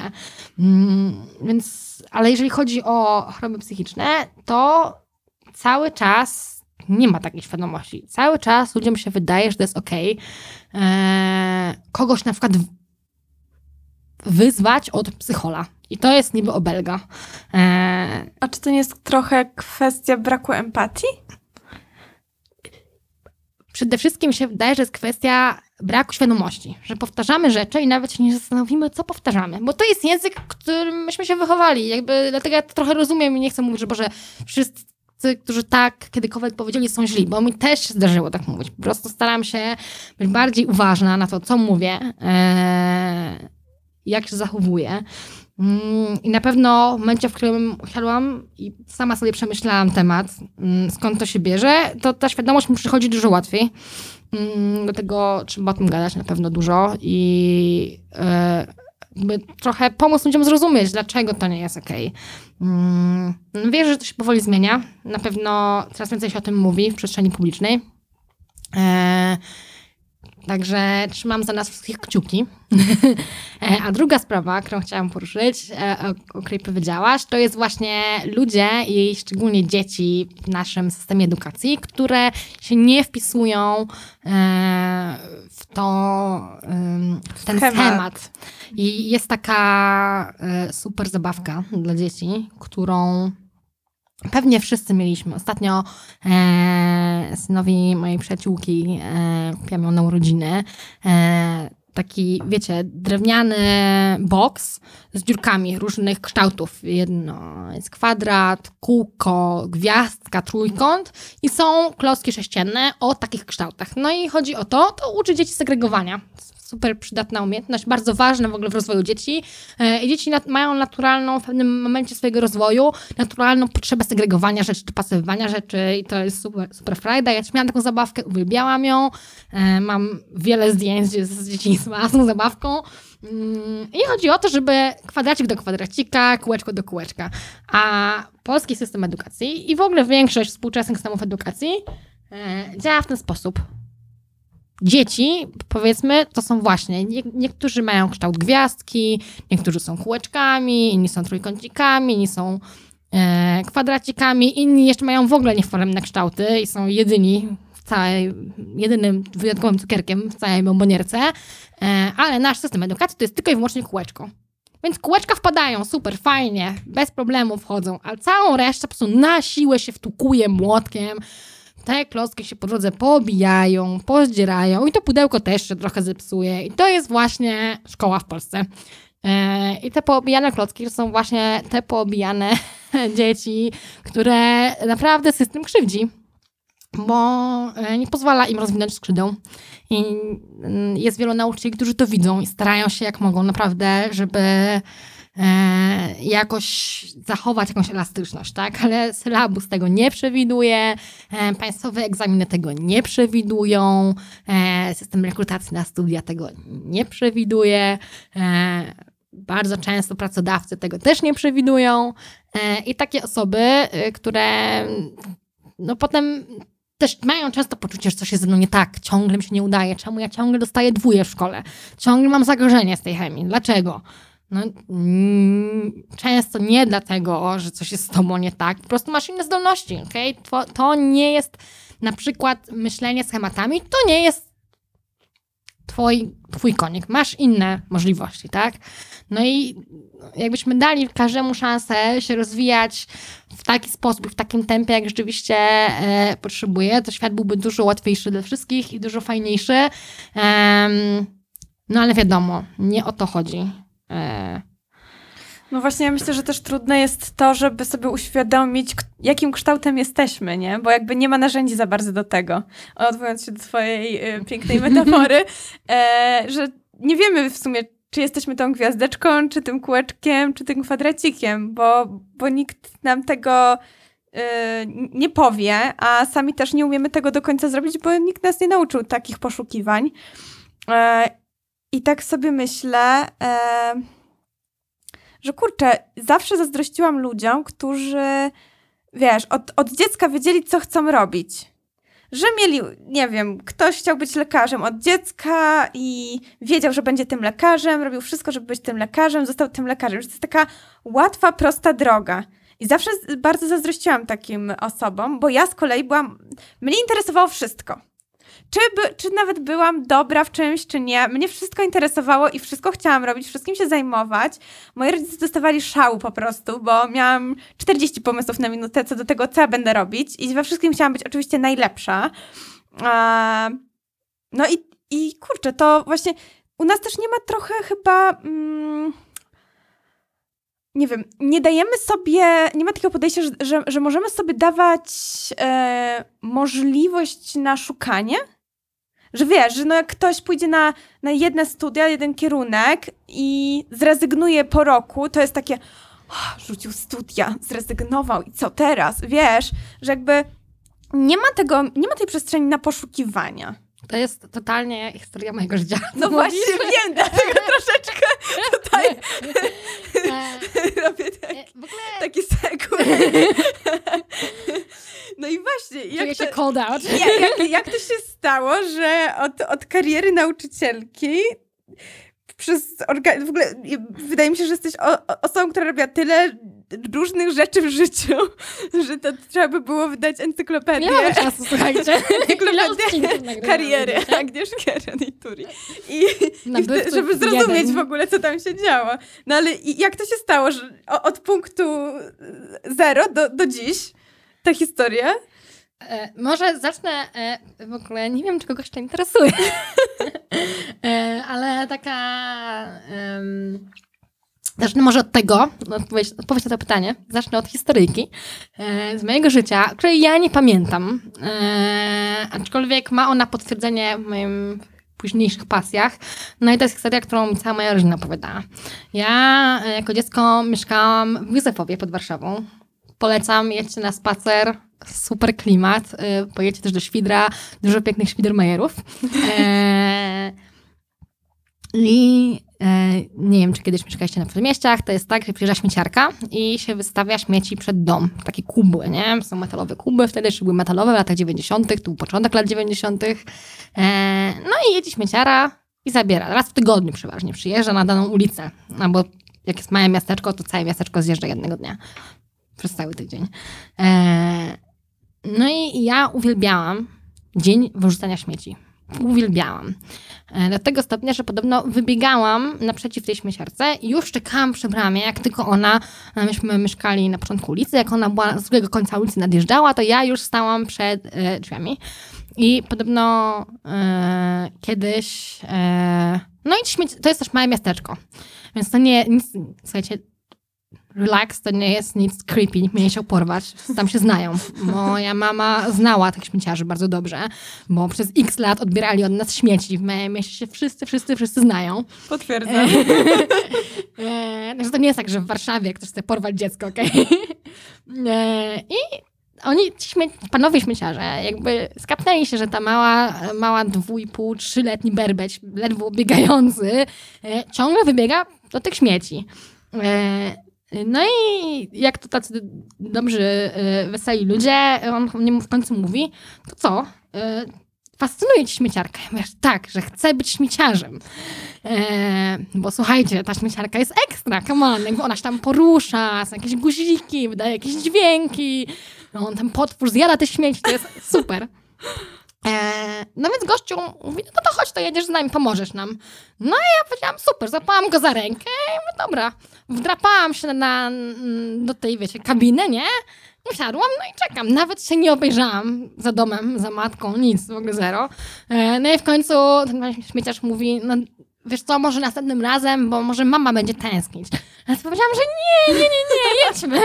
Mm, więc, ale jeżeli chodzi o choroby psychiczne, to cały czas nie ma takiej świadomości. Cały czas ludziom się wydaje, że to jest okej. Eee, kogoś na przykład wyzwać od psychola. I to jest niby obelga. Eee, A czy to nie jest trochę kwestia braku empatii? przede wszystkim się wydaje, że jest kwestia braku świadomości, że powtarzamy rzeczy i nawet się nie zastanowimy, co powtarzamy. Bo to jest język, którym myśmy się wychowali. Jakby, dlatego ja to trochę rozumiem i nie chcę mówić, że Boże, wszyscy, którzy tak kiedykolwiek powiedzieli, są źli, bo mi też się zdarzyło tak mówić. Po prostu staram się być bardziej uważna na to, co mówię, e, jak się zachowuję. Mm, I na pewno w momencie, w którym usiadłam i sama sobie przemyślałam temat, mm, skąd to się bierze, to ta świadomość mi przychodzi dużo łatwiej. Mm, Do tego trzeba o tym gadać na pewno dużo i e, jakby trochę pomóc ludziom zrozumieć, dlaczego to nie jest. Mm, no Wierzę, że to się powoli zmienia. Na pewno coraz więcej się o tym mówi w przestrzeni publicznej. Także trzymam za nas wszystkich kciuki. E, A druga sprawa, którą chciałam poruszyć, e, o, o której powiedziałaś, to jest właśnie ludzie i szczególnie dzieci w naszym systemie edukacji, które się nie wpisują e, w, to, w ten Schemat. schemat. I jest taka super zabawka dla dzieci, którą Pewnie wszyscy mieliśmy. Ostatnio e, synowi mojej przyjaciółki e, ją na urodziny. E, taki, wiecie, drewniany boks z dziurkami różnych kształtów. Jedno jest kwadrat, kółko, gwiazdka, trójkąt i są klocki sześcienne o takich kształtach. No i chodzi o to, to uczy dzieci segregowania. Super przydatna umiejętność, bardzo ważna w ogóle w rozwoju dzieci. E, I dzieci nat- mają naturalną w pewnym momencie swojego rozwoju, naturalną potrzebę segregowania rzeczy, dopasowywania rzeczy i to jest super, super frajda. Ja miałam taką zabawkę, uwielbiałam ją. E, Mam wiele zdjęć z dzieciństwa z tą zabawką. Mm, I chodzi o to, żeby kwadracik do kwadracika, kółeczko do kółeczka. A polski system edukacji i w ogóle większość współczesnych systemów edukacji e, działa w ten sposób. Dzieci, powiedzmy, to są właśnie, nie, niektórzy mają kształt gwiazdki, niektórzy są kółeczkami, inni są trójkącikami, inni są e, kwadracikami, inni jeszcze mają w ogóle nieforemne kształty i są jedyni w całej, jedynym wyjątkowym cukierkiem w całej bombonierce, e, ale nasz system edukacji to jest tylko i wyłącznie kółeczko. Więc kółeczka wpadają, super, fajnie, bez problemu wchodzą, ale całą resztę po prostu na siłę się wtukuje młotkiem, te klocki się po drodze poobijają, pozdzierają i to pudełko też się trochę zepsuje. I to jest właśnie szkoła w Polsce. E, I te poobijane klocki to są właśnie te poobijane dzieci, które naprawdę system krzywdzi, bo e, nie pozwala im rozwinąć skrzydeł. I mm, jest wielu nauczycieli, którzy to widzą i starają się jak mogą naprawdę, żeby e, jakoś zachować jakąś elastyczność, tak? Ale sylabus tego nie przewiduje, e, państwowe egzaminy tego nie przewidują, e, system rekrutacji na studia tego nie przewiduje, e, bardzo często pracodawcy tego też nie przewidują e, i takie osoby, e, które no potem też mają często poczucie, że coś jest ze mną nie tak, ciągle mi się nie udaje, czemu ja ciągle dostaję dwóje w szkole, ciągle mam zagrożenie z tej chemii, dlaczego? No, mm, często nie dlatego, że coś jest z tobą nie tak, po prostu masz inne zdolności, okej? To, to nie jest na przykład myślenie schematami, to nie jest twój, twój konik, masz inne możliwości, tak? No i jakbyśmy dali każdemu szansę się rozwijać w taki sposób, w takim tempie, jak rzeczywiście e, potrzebuje, to świat byłby dużo łatwiejszy dla wszystkich i dużo fajniejszy. Em, no ale wiadomo, nie o to chodzi. E, No właśnie, ja myślę, że też trudne jest to, żeby sobie uświadomić, jakim kształtem jesteśmy, nie? Bo jakby nie ma narzędzi za bardzo do tego. Odwołując się do twojej y, pięknej metafory, e, że nie wiemy w sumie, czy jesteśmy tą gwiazdeczką, czy tym kółeczkiem, czy tym kwadracikiem, bo, bo nikt nam tego y, nie powie, a sami też nie umiemy tego do końca zrobić, bo nikt nas nie nauczył takich poszukiwań. E, I tak sobie myślę... E, że kurczę, zawsze zazdrościłam ludziom, którzy wiesz, od, od dziecka wiedzieli, co chcą robić. Że mieli, nie wiem, ktoś chciał być lekarzem od dziecka i wiedział, że będzie tym lekarzem, robił wszystko, żeby być tym lekarzem, został tym lekarzem. Że to jest taka łatwa, prosta droga. I zawsze bardzo zazdrościłam takim osobom, bo ja z kolei byłam, mnie interesowało wszystko. Czy, by, czy nawet byłam dobra w czymś, czy nie. Mnie wszystko interesowało i wszystko chciałam robić, wszystkim się zajmować. Moi rodzice dostawali szału po prostu, bo miałam 40 pomysłów na minutę co do tego, co ja będę robić i we wszystkim chciałam być oczywiście najlepsza. No i, i kurczę, to właśnie u nas też nie ma trochę chyba... Mm, nie wiem, nie dajemy sobie, nie ma takiego podejścia, że, że, że możemy sobie dawać e, możliwość na szukanie. Że wiesz, że no jak ktoś pójdzie na, na jedne studia, jeden kierunek i zrezygnuje po roku, to jest takie, "Oh, rzucił studia, zrezygnował i co teraz? Wiesz, że jakby nie ma tego, nie ma tej przestrzeni na poszukiwania. To jest totalnie historia mojego życia. No właśnie wiem, dlatego troszeczkę tutaj robię taki sekund. No i właśnie, czuję jak się to, called out. jak, jak, jak to się stało, że od, od kariery nauczycielki przez orga- w ogóle wydaje mi się, że jesteś o, osobą, która robiła tyle różnych rzeczy w życiu, że to trzeba by było wydać encyklopedię. Nie mamy czasu, słuchajcie. Encyklopedię kariery dzisiaj? Agnieszki Ranituri. I, i wtedy, żeby zrozumieć jeden. w ogóle, co tam się działo. No ale jak to się stało, że od punktu zero do, do dziś ta historia? E, może zacznę, e, w ogóle nie wiem, czy kogoś to interesuje, e, ale taka... zacznę może od tego, odpowiedź, odpowiedź na to pytanie, zacznę od historyjki e, z mojego życia, której ja nie pamiętam, e, aczkolwiek ma ona potwierdzenie w moim późniejszych pasjach. No i to jest historia, którą mi cała moja rodzina opowiadała. Ja e, jako dziecko mieszkałam w Józefowie pod Warszawą. Polecam, jedźcie na spacer, super klimat. Y, Pojedźcie też do Świdra, dużo pięknych Świdermajerów. E, I e, nie wiem, czy kiedyś mieszkaliście na przedmieściach, to jest tak, że przyjeżdża śmieciarka i się wystawia śmieci przed dom. Takie kubły, nie? Są metalowe kuby, wtedy były metalowe w latach 90., to był początek lat 90. E, no i jedzie śmieciara i zabiera. Raz w tygodniu przeważnie przyjeżdża na daną ulicę. No bo jak jest małe miasteczko, to całe miasteczko zjeżdża jednego dnia. Przez cały tydzień. E, no i ja uwielbiałam dzień wyrzucania śmieci. Uwielbiałam. E, Do tego stopnia, że podobno wybiegałam naprzeciw tej śmieciarce i już czekałam przy bramie, jak tylko ona, a myśmy mieszkali na początku ulicy, jak ona była z drugiego końca ulicy nadjeżdżała, to ja już stałam przed e, drzwiami. I podobno e, kiedyś, e, no i śmieci, to jest też małe miasteczko, więc to nie, nic, słuchajcie, relax to nie jest nic creepy, nikt mnie nie chciał porwać. Tam się znają. Moja mama znała tych śmieciarzy bardzo dobrze, bo przez x lat odbierali od nas śmieci. W moim mieście się wszyscy, wszyscy, wszyscy znają. Potwierdzam. E, Także to nie jest tak, że w Warszawie ktoś chce porwać dziecko, okej? E, I oni, śmie- panowie śmieciarze, jakby skapnęli się, że ta mała, mała dwójpół, trzyletni berbeć, ledwo biegający, e, ciągle wybiega do tych śmieci. E, no i jak to tacy dobrzy, e, weseli ludzie, on mnie w końcu mówi, to co? E, Fascynuje ci śmieciarka. Ja mówię, tak, że chcę być śmieciarzem. E, bo słuchajcie, ta śmieciarka jest ekstra, come on, jakby ona się tam porusza, są jakieś guziki, wydaje jakieś dźwięki, no, on ten potwór zjada te śmieci, to jest super. E, no więc gościu mówi, no to chodź, to jedziesz z nami, pomożesz nam. No i ja powiedziałam, super, złapałam go za rękę i mówię, dobra. Wdrapałam się na, do tej, wiecie, kabiny, nie? Usiadłam, no i czekam. Nawet się nie obejrzałam za domem, za matką, nic, w ogóle zero. E, no i w końcu ten śmieciarz mówi, no wiesz co, może następnym razem, bo może mama będzie tęsknić. Ale powiedziałam, że nie, nie, nie, nie, jedźmy.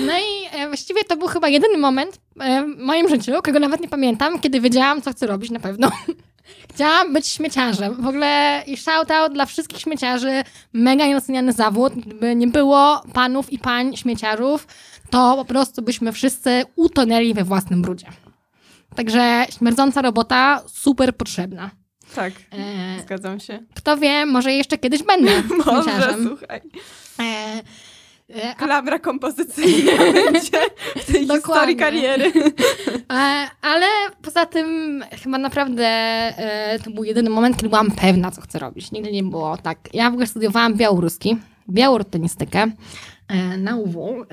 No i e, właściwie to był chyba jedyny moment e, w moim życiu, którego nawet nie pamiętam, kiedy wiedziałam, co chcę robić na pewno. Chciałam być śmieciarzem. W ogóle i shout out dla wszystkich śmieciarzy. Mega nieoceniany zawód. Gdyby nie było panów i pań śmieciarzów, to po prostu byśmy wszyscy utonęli we własnym brudzie. Także śmierdząca robota, super potrzebna. Tak, E, zgadzam się. kto wie, może jeszcze kiedyś będę Może, słuchaj. E, E, kompozycyjna będzie w tej Dokładnie. historii kariery. e, ale poza tym chyba naprawdę e, to był jedyny moment, kiedy byłam pewna, co chcę robić. Nigdy nie było tak. Ja w ogóle studiowałam białoruski, białorotenistykę e, na UW.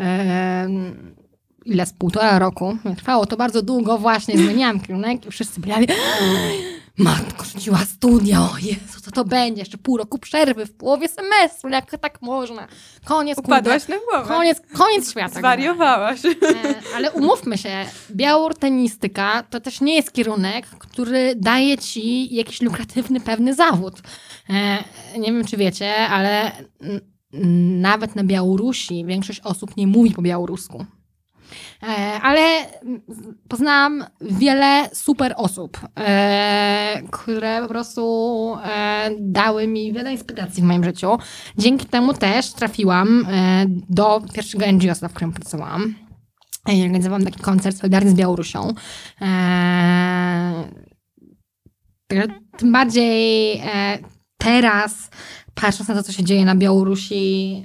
Ile z półtora roku. Trwało to bardzo długo, właśnie zmieniałam kierunek i wszyscy byli Matko, rzuciła studia, o Jezu, co to będzie? Jeszcze pół roku przerwy w połowie semestru, jak tak można? Koniec, kurde, Upadłaś na głowę. koniec, koniec świata. Zwariowałaś. E, ale umówmy się, białortenistyka to też nie jest kierunek, który daje ci jakiś lukratywny pewny zawód. E, nie wiem, czy wiecie, ale nawet na Białorusi większość osób nie mówi po białorusku. E, ale poznałam wiele super osób, e, które po prostu e, dały mi wiele inspiracji w moim życiu. Dzięki temu też trafiłam do pierwszego NGO, w którym pracowałam. Organizowałam taki koncert solidarny z Białorusią. Tym bardziej teraz, patrząc na to, co się dzieje na Białorusi,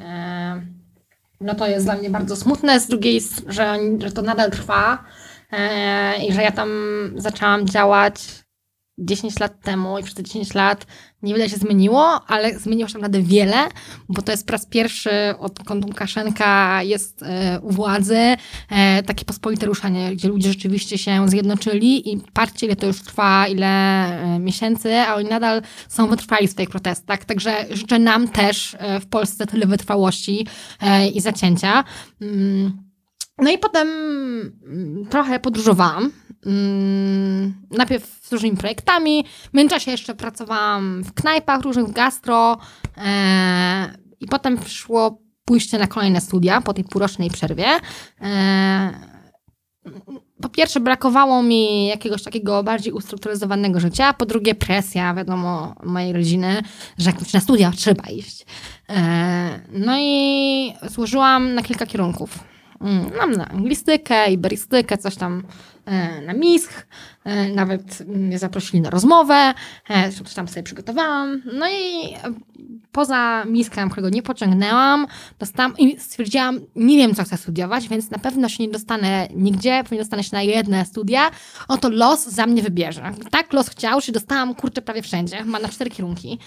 no to jest dla mnie bardzo smutne. Z drugiej, że, że to nadal trwa e, i że ja tam zaczęłam działać 10 lat temu i przez te 10 lat niewiele się zmieniło, ale zmieniło się naprawdę wiele, bo to jest po raz pierwszy, odkąd Łukaszenka jest e, u władzy, e, takie pospolite ruszanie, gdzie ludzie rzeczywiście się zjednoczyli i patrzcie, ile to już trwa, ile e, miesięcy, a oni nadal są wytrwali w swoich protestach. Także życzę nam też w Polsce tyle wytrwałości i zacięcia. Mm. No i potem mm, trochę podróżowałam. Mm, Najpierw z różnymi projektami. W międzyczasie jeszcze pracowałam w knajpach różnych, w gastro. E, I potem przyszło pójście na kolejne studia po tej półrocznej przerwie. E, po pierwsze, brakowało mi jakiegoś takiego bardziej ustrukturyzowanego życia. Po drugie, presja, wiadomo, mojej rodziny, że jak na studia trzeba iść. E, No i złożyłam na kilka kierunków. Mm, Mam na anglistykę, iberistykę, coś tam na misk. E, Nawet mnie zaprosili na rozmowę, e, coś tam sobie przygotowałam. No i e, poza miskiem, którego nie pociągnęłam, dostałam i stwierdziłam, nie wiem, co chcę studiować, więc na pewno się nie dostanę nigdzie, pewnie dostanę się na jedne studia. Oto los za mnie wybierze. Tak los chciał, że dostałam, kurczę, prawie wszędzie. Ma na cztery kierunki.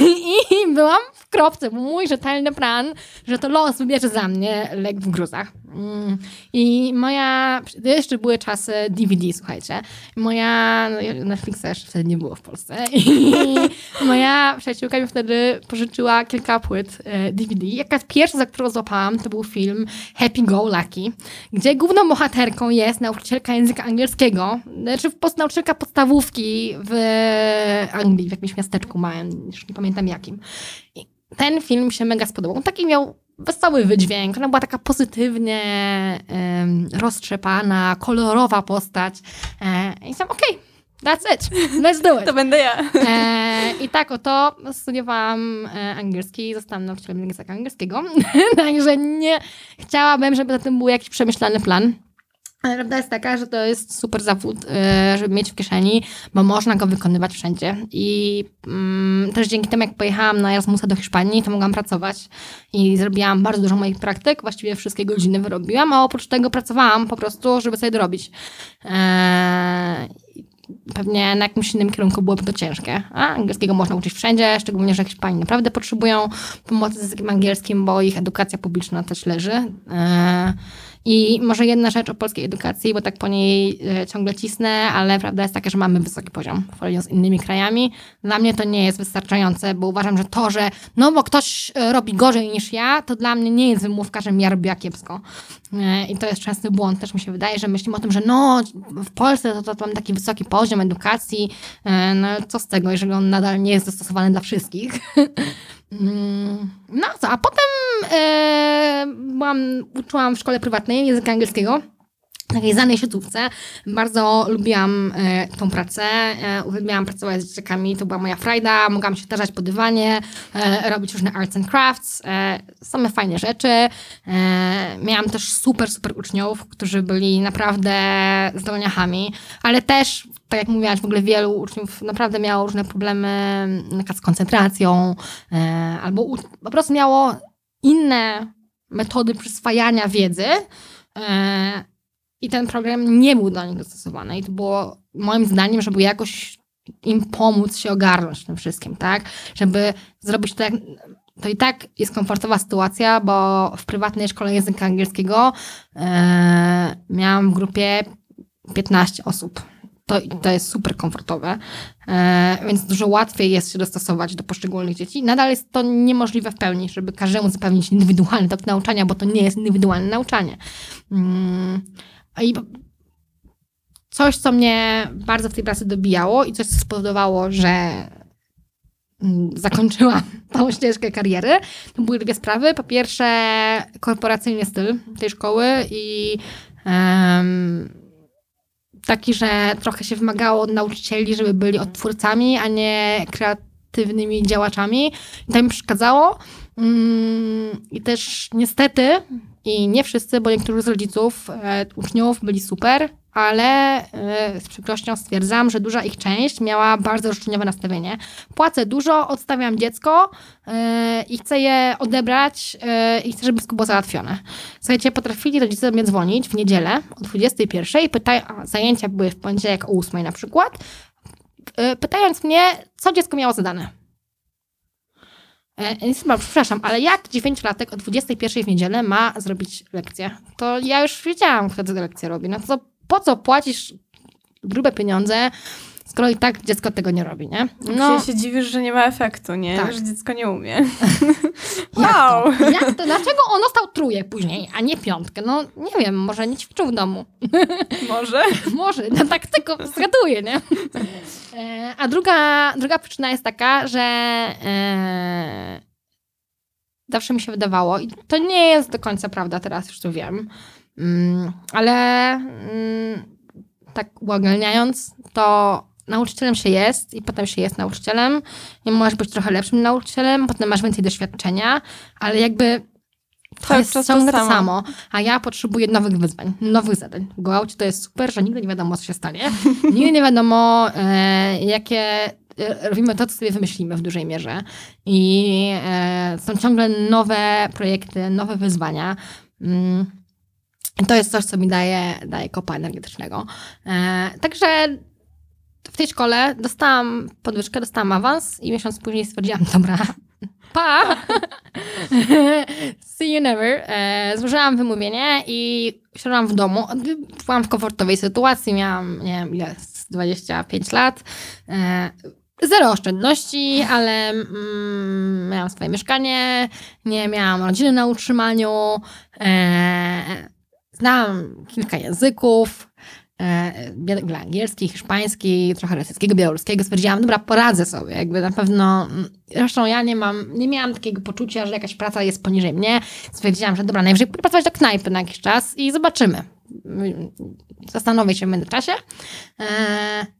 I byłam w kropce, bo mój rzetelny plan, że to los wybierze za mnie lek w gruzach. Mm. I moja, to jeszcze były czasy DVD, słuchajcie. Moja, no, Netflixa jeszcze wtedy nie było w Polsce. I moja przyjaciółka mi wtedy pożyczyła kilka płyt e, DVD. Jakaś pierwsza, za którą złapałam, to był film Happy Go Lucky, gdzie główną bohaterką jest nauczycielka języka angielskiego, znaczy po nauczycielka podstawówki w Anglii, w jakimś miasteczku małym, już nie pamiętam jakim. I ten film się mega spodobał. On taki miał wesoły wydźwięk. Ona była taka pozytywnie em, roztrzepana, kolorowa postać. E, I sam okej, that's it, let's do it. To będę ja. E, I tak oto studiowałam e, angielski, zostałam nauczycielem języka angielskiego, także nie chciałabym, żeby za tym był jakiś przemyślany plan. Ale prawda jest taka, że to jest super zawód, e, żeby mieć w kieszeni, bo można go wykonywać wszędzie. I mm, też dzięki temu, jak pojechałam na Erasmusa do Hiszpanii, to mogłam pracować i zrobiłam bardzo dużo moich praktyk, właściwie wszystkie godziny wyrobiłam, a oprócz tego pracowałam po prostu, żeby sobie dorobić. E, pewnie na jakimś innym kierunku byłoby to ciężkie. A angielskiego można uczyć wszędzie, szczególnie, że Hiszpanii naprawdę potrzebują pomocy z językiem angielskim, bo ich edukacja publiczna też leży. E, I może jedna rzecz o polskiej edukacji, bo tak po niej e, ciągle cisnę, ale prawda jest taka, że mamy wysoki poziom w porównaniu z innymi krajami. Dla mnie to nie jest wystarczające, bo uważam, że to, że no bo ktoś e, robi gorzej niż ja, to dla mnie nie jest wymówka, że ja robiła kiepsko. E, I to jest częsty błąd, też mi się wydaje, że myślimy o tym, że no w Polsce to, to, to mam taki wysoki poziom edukacji, no co z tego, jeżeli on nadal nie jest dostosowany dla wszystkich. No co, a potem e, byłam, uczyłam w szkole prywatnej języka angielskiego takiej znanej siedzówce. Bardzo lubiłam e, tą pracę. E, uwielbiałam pracować z dzieciakami. To była moja frajda. Mogłam się tarzać po dywanie, e, robić różne arts and crafts. E, same fajne rzeczy. E, miałam też super, super uczniów, którzy byli naprawdę zdolniachami, ale też, tak jak mówiłaś, w ogóle wielu uczniów naprawdę miało różne problemy z koncentracją, e, albo po prostu miało inne metody przyswajania wiedzy e, i ten program nie był do nich dostosowany. I to było moim zdaniem, żeby jakoś im pomóc się ogarnąć tym wszystkim, tak? Żeby zrobić to jak... To i tak jest komfortowa sytuacja, bo w prywatnej szkole języka angielskiego e, miałam w grupie 15 osób. To, to jest super komfortowe, e, więc dużo łatwiej jest się dostosować do poszczególnych dzieci. Nadal jest to niemożliwe w pełni, żeby każdemu zapewnić indywidualny tok nauczania, bo to nie jest indywidualne nauczanie. Mm, I coś, co mnie bardzo w tej pracy dobijało i coś, co spowodowało, że mm, zakończyłam tą ścieżkę kariery, to były dwie sprawy. Po pierwsze, korporacyjny styl tej szkoły i em, taki, że trochę się wymagało od nauczycieli, żeby byli odtwórcami, a nie kreatywnymi działaczami. I to mi przeszkadzało. Mm, I też niestety, i nie wszyscy, bo niektórzy z rodziców e, uczniów byli super, ale e, z przykrością stwierdzam, że duża ich część miała bardzo roszczeniowe nastawienie. Płacę dużo, odstawiam dziecko e, i chcę je odebrać e, i chcę, żeby wszystko było załatwione. Słuchajcie, potrafili rodzice do mnie dzwonić w niedzielę o 21 i pytają, a zajęcia były w poniedziałek o 8 na przykład, e, pytając mnie, co dziecko miało zadane. E, przepraszam, ale jak dziewięciolatek o 21 w niedzielę ma zrobić lekcję? To ja już wiedziałam, tę lekcję robi. No to po co płacisz grube pieniądze, skoro i tak dziecko tego nie robi, nie? No. się dziwisz, że nie ma efektu, nie? Tak. Że dziecko nie umie. jak wow. to? Jak to? Dlaczego on dostał truje później, a nie piątkę? No nie wiem, może nie ćwiczył w domu. Może? Może, no tak tylko zgaduję, nie? E, A druga, druga przyczyna jest taka, że e, zawsze mi się wydawało, i to nie jest do końca prawda, teraz już to wiem, mm, ale mm, tak uogólniając, to nauczycielem się jest i potem się jest nauczycielem i możesz być trochę lepszym nauczycielem, potem masz więcej doświadczenia, ale jakby to Cały jest ciągle to samo. samo, a ja potrzebuję nowych wyzwań, nowych zadań. W Gołaucie to jest super, że nigdy nie wiadomo, co się stanie. Nigdy nie wiadomo, e, jakie e, robimy to, co sobie wymyślimy w dużej mierze. I e, są ciągle nowe projekty, nowe wyzwania. Mm. To jest coś, co mi daje, daje kopa energetycznego. E, także tej szkole dostałam podwyżkę, dostałam awans i miesiąc później stwierdziłam, dobra, pa! See you never. E, złożyłam wymówienie i siadłam w domu. Byłam w komfortowej sytuacji, miałam, nie wiem, ile, z 25 lat. E, Zero oszczędności, ale mm, miałam swoje mieszkanie, nie miałam rodziny na utrzymaniu, e, znałam kilka języków, angielski, hiszpański, trochę rosyjskiego, białoruskiego. Stwierdziłam, dobra, poradzę sobie, jakby na pewno, mm, zresztą ja nie mam, nie miałam takiego poczucia, że jakaś praca jest poniżej mnie. Stwierdziłam, że dobra, najwyżej pójdę pracować do knajpy na jakiś czas i zobaczymy. Zastanowię się w międzyczasie. E,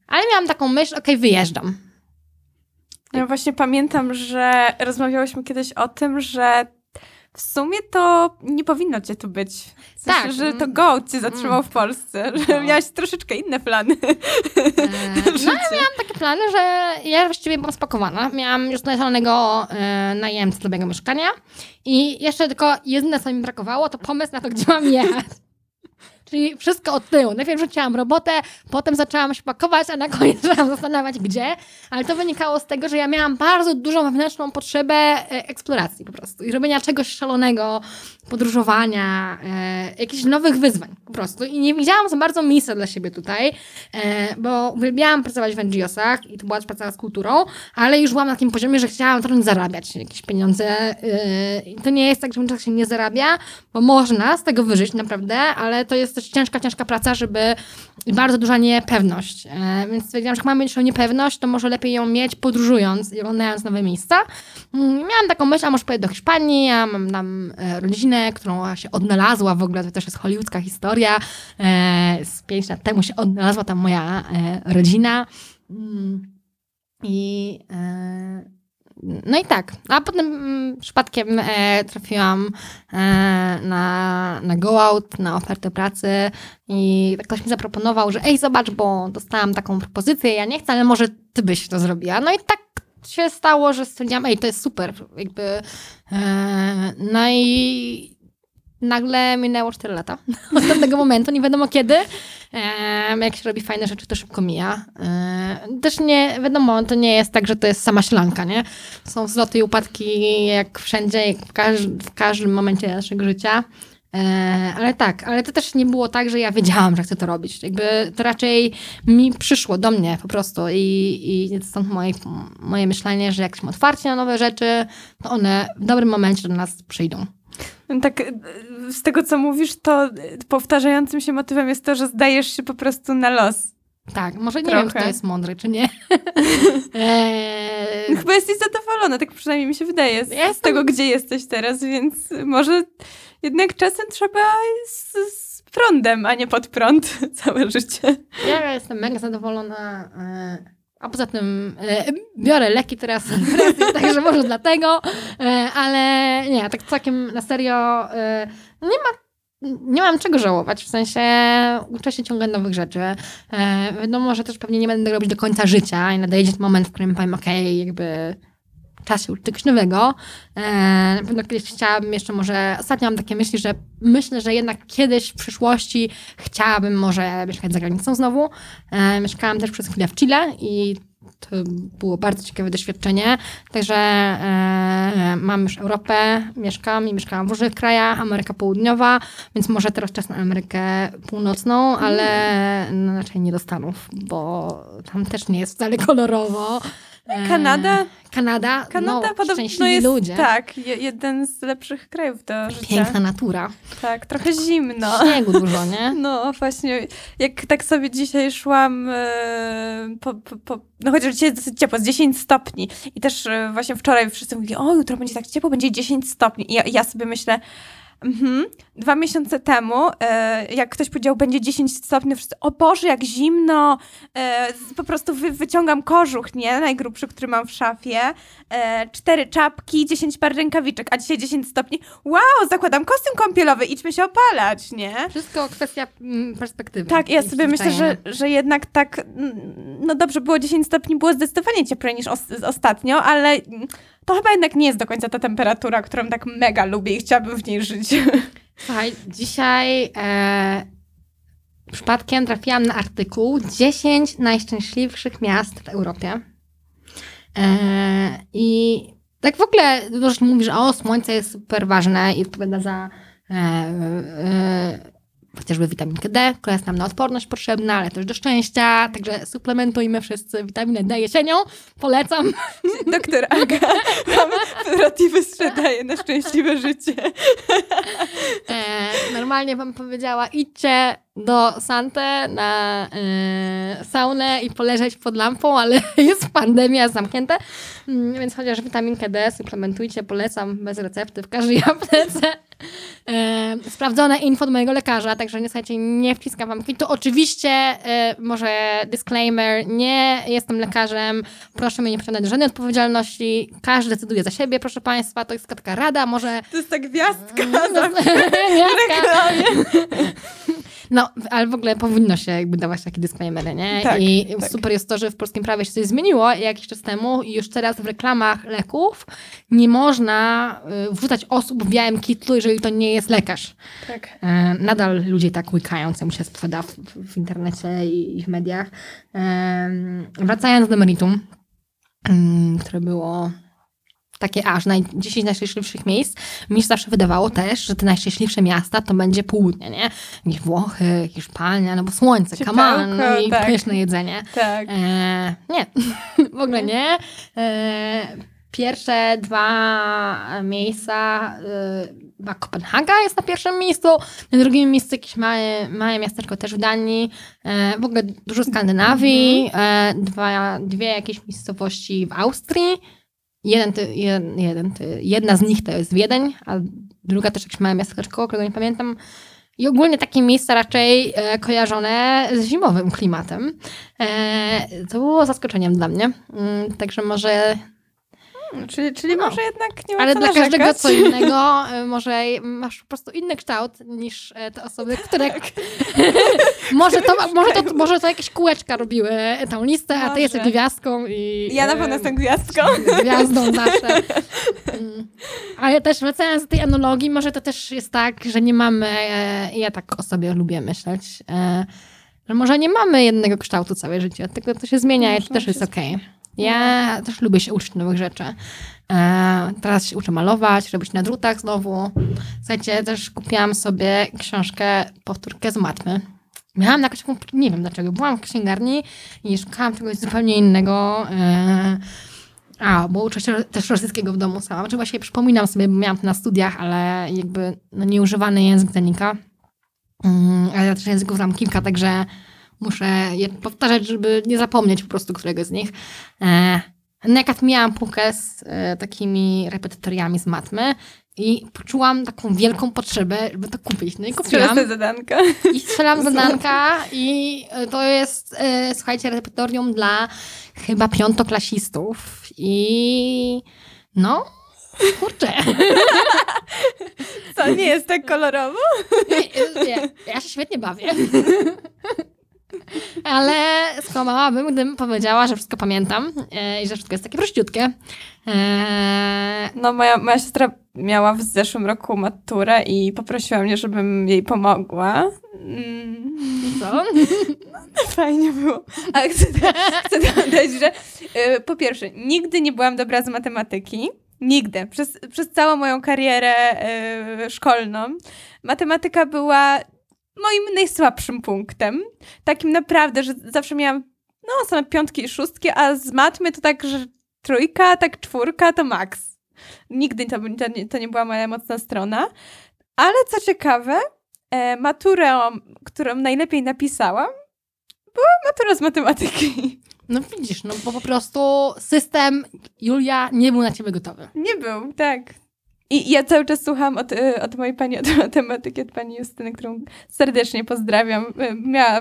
ale miałam taką myśl, okej, wyjeżdżam. Ja właśnie pamiętam, że rozmawiałyśmy kiedyś o tym, że w sumie to nie powinno cię tu być. W sensie, Tak. że to Goat cię zatrzymał w Polsce, że No. miałaś troszeczkę inne plany. E, no ja miałam takie plany, że ja właściwie byłam spakowana. Miałam już znalezionego e, najemcę do mojego mieszkania i jeszcze tylko jedyne, co mi brakowało, to pomysł na to, gdzie mam jechać. Czyli wszystko od tyłu. Najpierw rzuciłam robotę, potem zaczęłam się pakować, a na koniec zaczęłam zastanawiać, gdzie. Ale to wynikało z tego, że ja miałam bardzo dużą wewnętrzną potrzebę e, eksploracji po prostu. I robienia czegoś szalonego, podróżowania, e, jakichś nowych wyzwań po prostu. I nie widziałam za bardzo miejsca dla siebie tutaj, e, bo uwielbiałam pracować w NGO-sach i to była też praca z kulturą, ale już byłam na takim poziomie, że chciałam zacząć zarabiać jakieś pieniądze. e, to nie jest tak, że w się nie zarabia, bo można z tego wyżyć naprawdę, ale to jest też ciężka, ciężka praca, żeby bardzo duża niepewność. E, więc stwierdziłam, że jak mam mieć tą niepewność, to może lepiej ją mieć podróżując i oglądając nowe miejsca. Mm, Miałam taką myśl, a może pojedę do Hiszpanii, ja mam tam e, rodzinę, którą się odnalazła w ogóle, to też jest hollywoodzka historia. E, z pięć lat temu się odnalazła tam moja rodzina. Mm, I no i tak. A potem mm, przypadkiem e, trafiłam e, na, na Go Out, na ofertę pracy i tak ktoś mi zaproponował, że ej, zobacz, bo dostałam taką propozycję, ja nie chcę, ale może ty byś to zrobiła. No i tak się stało, że stwierdziłam, ej, to jest super. Jakby, e, no i nagle minęło 4 lata od tamtego momentu, nie wiadomo kiedy. Jak się robi fajne rzeczy, to szybko mija. Też nie, wiadomo, to nie jest tak, że to jest sama ślanka, nie? Są wzloty i upadki jak wszędzie, jak w, każ w każdym momencie naszego życia. Ale tak, ale to też nie było tak, że ja wiedziałam, że chcę to robić. Jakby to raczej mi przyszło do mnie po prostu i, i stąd moje, moje myślenie, że jak jesteśmy otwarci na nowe rzeczy, to one w dobrym momencie do nas przyjdą. Tak, y, z tego co mówisz, to y, powtarzającym się motywem jest to, że zdajesz się po prostu na los. Tak, może nie Trochę. wiem, czy to jest mądre, czy nie. eee, Chyba jesteś zadowolona, tak przynajmniej mi się wydaje, z, z Jestem- tego, gdzie jesteś teraz, więc może jednak czasem trzeba z, z prądem, a nie pod prąd całe życie. ja jestem mega zadowolona. E, a poza tym e, biorę leki teraz, także może dlatego, e, ale nie, tak całkiem na serio e, nie ma nie mam czego żałować, w sensie uczę się ciągle nowych rzeczy. E, wiadomo, że też pewnie nie będę robić do końca życia i nadejdzie moment, w którym powiem, okej, jakby czas się uczyć czegoś nowego. E, na pewno kiedyś chciałabym jeszcze może, ostatnio mam takie myśli, że myślę, że jednak kiedyś w przyszłości chciałabym może mieszkać za granicą znowu. E, mieszkałam też przez chwilę w Chile i to było bardzo ciekawe doświadczenie. Także e, mam już Europę, mieszkam i mieszkałam w różnych krajach, Ameryka Południowa, więc może teraz czas na Amerykę Północną, ale no, raczej nie do Stanów, bo tam też nie jest wcale kolorowo. Kanada? Kanada, Kanada no, podobno szczęśliwi jest, ludzie. tak, je, jeden z lepszych krajów do życia. Piękna natura. Tak, trochę zimno. Śniegu dużo, nie? No właśnie, jak tak sobie dzisiaj szłam, e, po, po, po, no chociaż dzisiaj jest dosyć ciepło, z 10 stopni i też e, właśnie wczoraj wszyscy mówili, o jutro będzie tak ciepło, będzie 10 stopni i ja, ja sobie myślę, Mhm. Dwa miesiące temu, e, jak ktoś powiedział, będzie 10 stopni, wszyscy, o Boże, jak zimno, e, po prostu wy, wyciągam kożuch, nie? Najgrubszy, który mam w szafie, e, cztery czapki, 10 par rękawiczek, a dzisiaj 10 stopni, wow, zakładam kostium kąpielowy, idźmy się opalać, nie? Wszystko kwestia mm, perspektywy. Tak, ja sobie myślę, że, przyzwyczajenia. że jednak tak, mm, no dobrze, było 10 stopni, było zdecydowanie cieplej niż os ostatnio, ale mm, to chyba jednak nie jest do końca ta temperatura, którą tak mega lubię i chciałabym w niej żyć. Słuchaj, dzisiaj e, przypadkiem trafiłam na artykuł 10 najszczęśliwszych miast w Europie. E, I tak w ogóle dużo się mówi, że o, słońce jest super ważne i odpowiada za e, e, chociażby witaminkę D, która jest nam na odporność potrzebna, ale też do szczęścia, także suplementujmy wszyscy witaminę D jesienią. Polecam. Doktor Aga nam narratywy sprzedaje na szczęśliwe życie. E, normalnie bym powiedziała, idźcie do Sante na e, saunę i poleżeć pod lampą, ale jest pandemia, zamknięte. Mm, Więc chociaż witaminkę D suplementujcie, polecam bez recepty w każdej aptece. E, sprawdzone info od mojego lekarza, także nie słuchajcie, nie wciskam wam kwitu. Oczywiście, e, może disclaimer, nie jestem lekarzem, proszę mnie nie do żadnej odpowiedzialności. Każdy decyduje za siebie, proszę państwa, to jest taka rada, może To jest ta gwiazdka no, za nie, reklamie. No, ale w ogóle powinno się jakby dawać takie disclaimery, nie? Tak, I tak. super jest to, że w polskim prawie się coś zmieniło jakiś czas temu i już teraz w reklamach leków nie można y, wrzucać osób w białym kitlu, jeżeli to nie jest lekarz. Tak. E, Nadal ludzie tak łykają, co mu się sprzeda w, w internecie i, w mediach. Em, Wracając do meritum, mm, które było takie aż naj, 10 najszczęśliwszych miejsc, mi się zawsze wydawało też, że te najszczęśliwsze miasta to będzie południe, nie? Jakieś Włochy, Hiszpania, no bo słońce, kaman, no i tak. pyszne jedzenie. Tak. E, nie, w ogóle nie. E, pierwsze dwa miejsca, e, chyba Kopenhaga jest na pierwszym miejscu, na drugim miejscu jakieś małe, małe miasteczko też w Danii, e, w ogóle dużo Skandynawii, e, dwa, dwie jakieś miejscowości w Austrii, jeden, jeden, jeden jedna z nich to jest Wiedeń, a druga też jakieś małe miasteczko, którego nie pamiętam. I ogólnie takie miejsca raczej e, kojarzone z zimowym klimatem. E, to było zaskoczeniem dla mnie. Mm, także może Czyli, czyli No. może jednak nie ma Ale dla narzekać. każdego co innego, e, może masz po prostu inny kształt niż e, te osoby, które... Tak. może, to, może, to, może to jakieś kółeczka robiły tą listę, a ty Może. jesteś gwiazdką i... Ja na e, pewno jestem gwiazdką. gwiazdą zawsze. Mm. Ale też wracając do tej analogii, może to też jest tak, że nie mamy, ja tak o sobie lubię myśleć, że może nie mamy jednego kształtu całe życie, tylko to się zmienia i to też jest okej. Ja też lubię się uczyć nowych rzeczy. E, teraz się uczę malować, robić na drutach znowu. Słuchajcie, też kupiłam sobie książkę, powtórkę z matmy. Miałam jakąś, nie wiem dlaczego, byłam w księgarni i szukałam czegoś zupełnie innego. E, a, bo uczę się też rosyjskiego w domu sama. Znaczy właśnie przypominam sobie, bo miałam to na studiach, ale jakby no, nieużywany język zanika. Mm, ale ja też języków znam kilka, także muszę je powtarzać, żeby nie zapomnieć po prostu którego z nich. E, jak miałam półkę z e, takimi repetytoriami z matmy i poczułam taką wielką potrzebę, żeby to kupić. No i kupiłam. Zadanka. I strzelam zadanka i e, to jest, słuchajcie, repertorium dla chyba piątoklasistów i no, kurczę. Co, nie jest tak kolorowo? Nie, ja się świetnie bawię. Ale skłamałabym, gdybym powiedziała, że wszystko pamiętam e, i że wszystko jest takie prościutkie. E, No, moja, moja siostra miała w zeszłym roku maturę i poprosiła mnie, żebym jej pomogła. Mm, co? fajnie było. Ale chcę, chcę dodać, że y, po pierwsze, nigdy nie byłam dobra z matematyki. Nigdy. Przez, przez całą moją karierę y, szkolną matematyka była moim najsłabszym punktem. Takim naprawdę, że zawsze miałam no, same piątki i szóstki, a z matmy to tak, że trójka, tak czwórka to maks. Nigdy to, to, nie, to nie była moja mocna strona. Ale co ciekawe, e, maturę, którą najlepiej napisałam, była matura z matematyki. No widzisz, no bo po prostu system Julia nie był na ciebie gotowy. Nie był, tak. I ja cały czas słucham od, y, od mojej pani od matematyki, od pani Justyny, którą serdecznie pozdrawiam. Y, Miała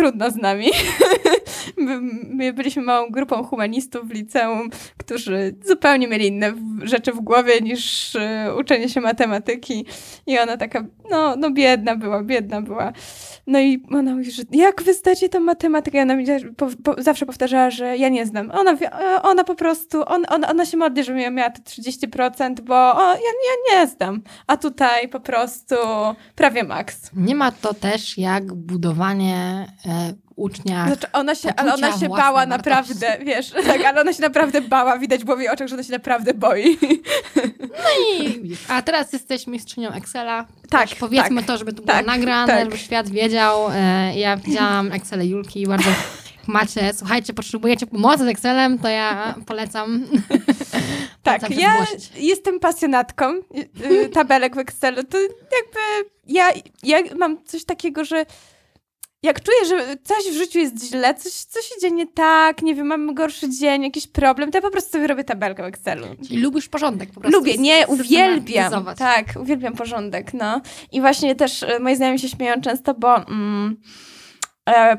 trudno z nami. My- My byliśmy małą grupą humanistów w liceum, którzy zupełnie mieli inne rzeczy w głowie niż y, uczenie się matematyki. I ona taka, no, no biedna była, biedna była. No i ona mówi, że jak wy zdacie tą matematykę? Ona mi po, po, zawsze powtarzała, że ja nie znam. Ona, e, ona po prostu, on, on, ona się modli, żebym ja miała te 30%, bo o, ja, ja nie znam. A tutaj po prostu prawie maks. Nie ma to też jak budowanie e, ucznia. Znaczy ona się, ale ona się bała wartości. naprawdę, wiesz, tak, ale ona się naprawdę bała, widać było w jej oczach, że ona się naprawdę boi. I, a teraz jesteś mistrzynią Excela. Tak, powiedzmy tak, to, żeby to było tak, nagrane, tak. żeby świat wiedział. E, ja widziałam Excel Julki bardzo jak macie, słuchajcie, potrzebujecie pomocy z Excelem, to ja polecam. Tak, polecam ja jestem pasjonatką y, y, tabelek w Excelu. To jakby ja, ja mam coś takiego, że jak czuję, że coś w życiu jest źle, coś, coś się dzieje nie tak, nie wiem, mam gorszy dzień, jakiś problem, to ja po prostu sobie robię tabelkę w Excelu. Czyli lubisz porządek po prostu. Lubię, nie, uwielbiam. Tak, uwielbiam porządek, no. I właśnie też e, moi znajomi się śmieją często, bo mm, e,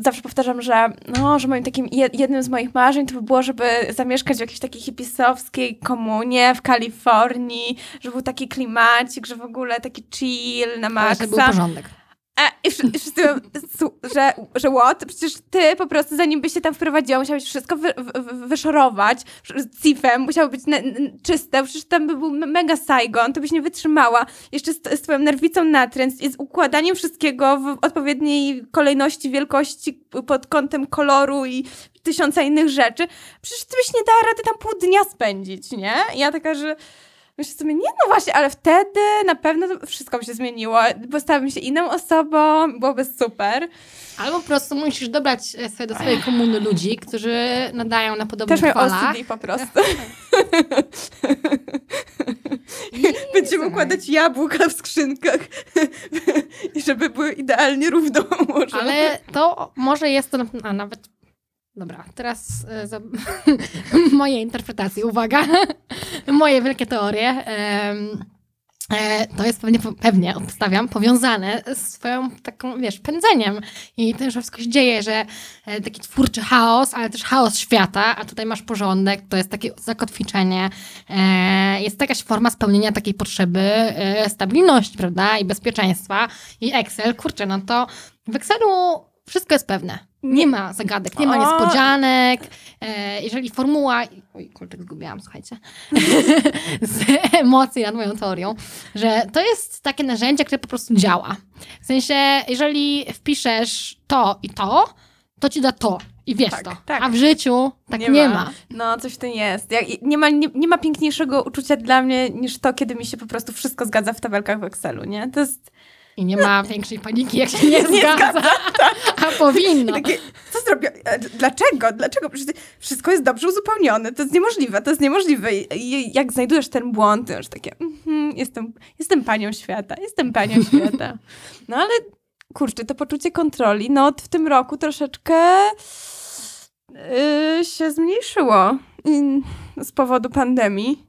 zawsze powtarzam, że no, że moim takim je- jednym z moich marzeń to by było, żeby zamieszkać w jakiejś takiej hipisowskiej komunie w Kalifornii, że był taki klimacik, że w ogóle taki chill na Ale żeby był maksa. porządek. A, i, wszy- i wszyscy że, że what? Przecież ty po prostu, zanim byś się tam wprowadziła, musiałeś wszystko wy, wy, wyszorować cifem, musiało być ne, n- czyste, przecież tam by był me- mega Saigon, to byś nie wytrzymała. Jeszcze z, z twoją nerwicą natręt i z układaniem wszystkiego w odpowiedniej kolejności, wielkości pod kątem koloru i tysiąca innych rzeczy. Przecież ty byś nie dała rady tam pół dnia spędzić, nie? Ja taka, że Myślę sobie, nie no właśnie, ale wtedy na pewno wszystko by się zmieniło, bo stałabym się inną osobą, byłoby super. Albo po prostu musisz dobrać e, sobie do swojej komuny ludzi, którzy nadają na podobnych Też falach. OCD po prostu. Będziemy układać jabłka w skrzynkach żeby były idealnie równo ułożone. Ale to może jest to, a nawet, dobra, teraz e, za, moje interpretacje, uwaga, moje wielkie teorie. Em, e, to jest pewnie, pewnie, obstawiam, powiązane z swoją taką, wiesz, pędzeniem. I tym, że wszystko się dzieje, że e, taki twórczy chaos, ale też chaos świata, a tutaj masz porządek, to jest takie zakotwiczenie. E, jest jakaś forma spełnienia takiej potrzeby e, stabilności, prawda, i bezpieczeństwa. I Excel, kurczę, no to w Excelu wszystko jest pewne. Nie ma zagadek, nie ma niespodzianek. E, jeżeli formuła. Oj, kurczę, zgubiłam, słuchajcie. z emocji nad moją teorią, że to jest takie narzędzie, które po prostu działa. W sensie, jeżeli wpiszesz to i to, to ci da to. I wiesz Tak, to. tak. A w życiu tak nie, ma. No, coś w tym jest. Jak, nie, ma nie, nie ma piękniejszego uczucia dla mnie niż to, kiedy mi się po prostu wszystko zgadza w tabelkach w Excelu, nie? To jest I nie ma większej paniki, jak się nie, zgadza. A powinno. takie, co zrobię? E, Dlaczego? Dlaczego? Przecież wszystko jest dobrze uzupełnione. To jest niemożliwe, to jest niemożliwe. I- jak znajdujesz ten błąd, to już takie, mhm, jestem, jestem panią świata, jestem panią świata. No ale kurczę, to poczucie kontroli, no w tym roku troszeczkę yy, się zmniejszyło yy, z powodu pandemii.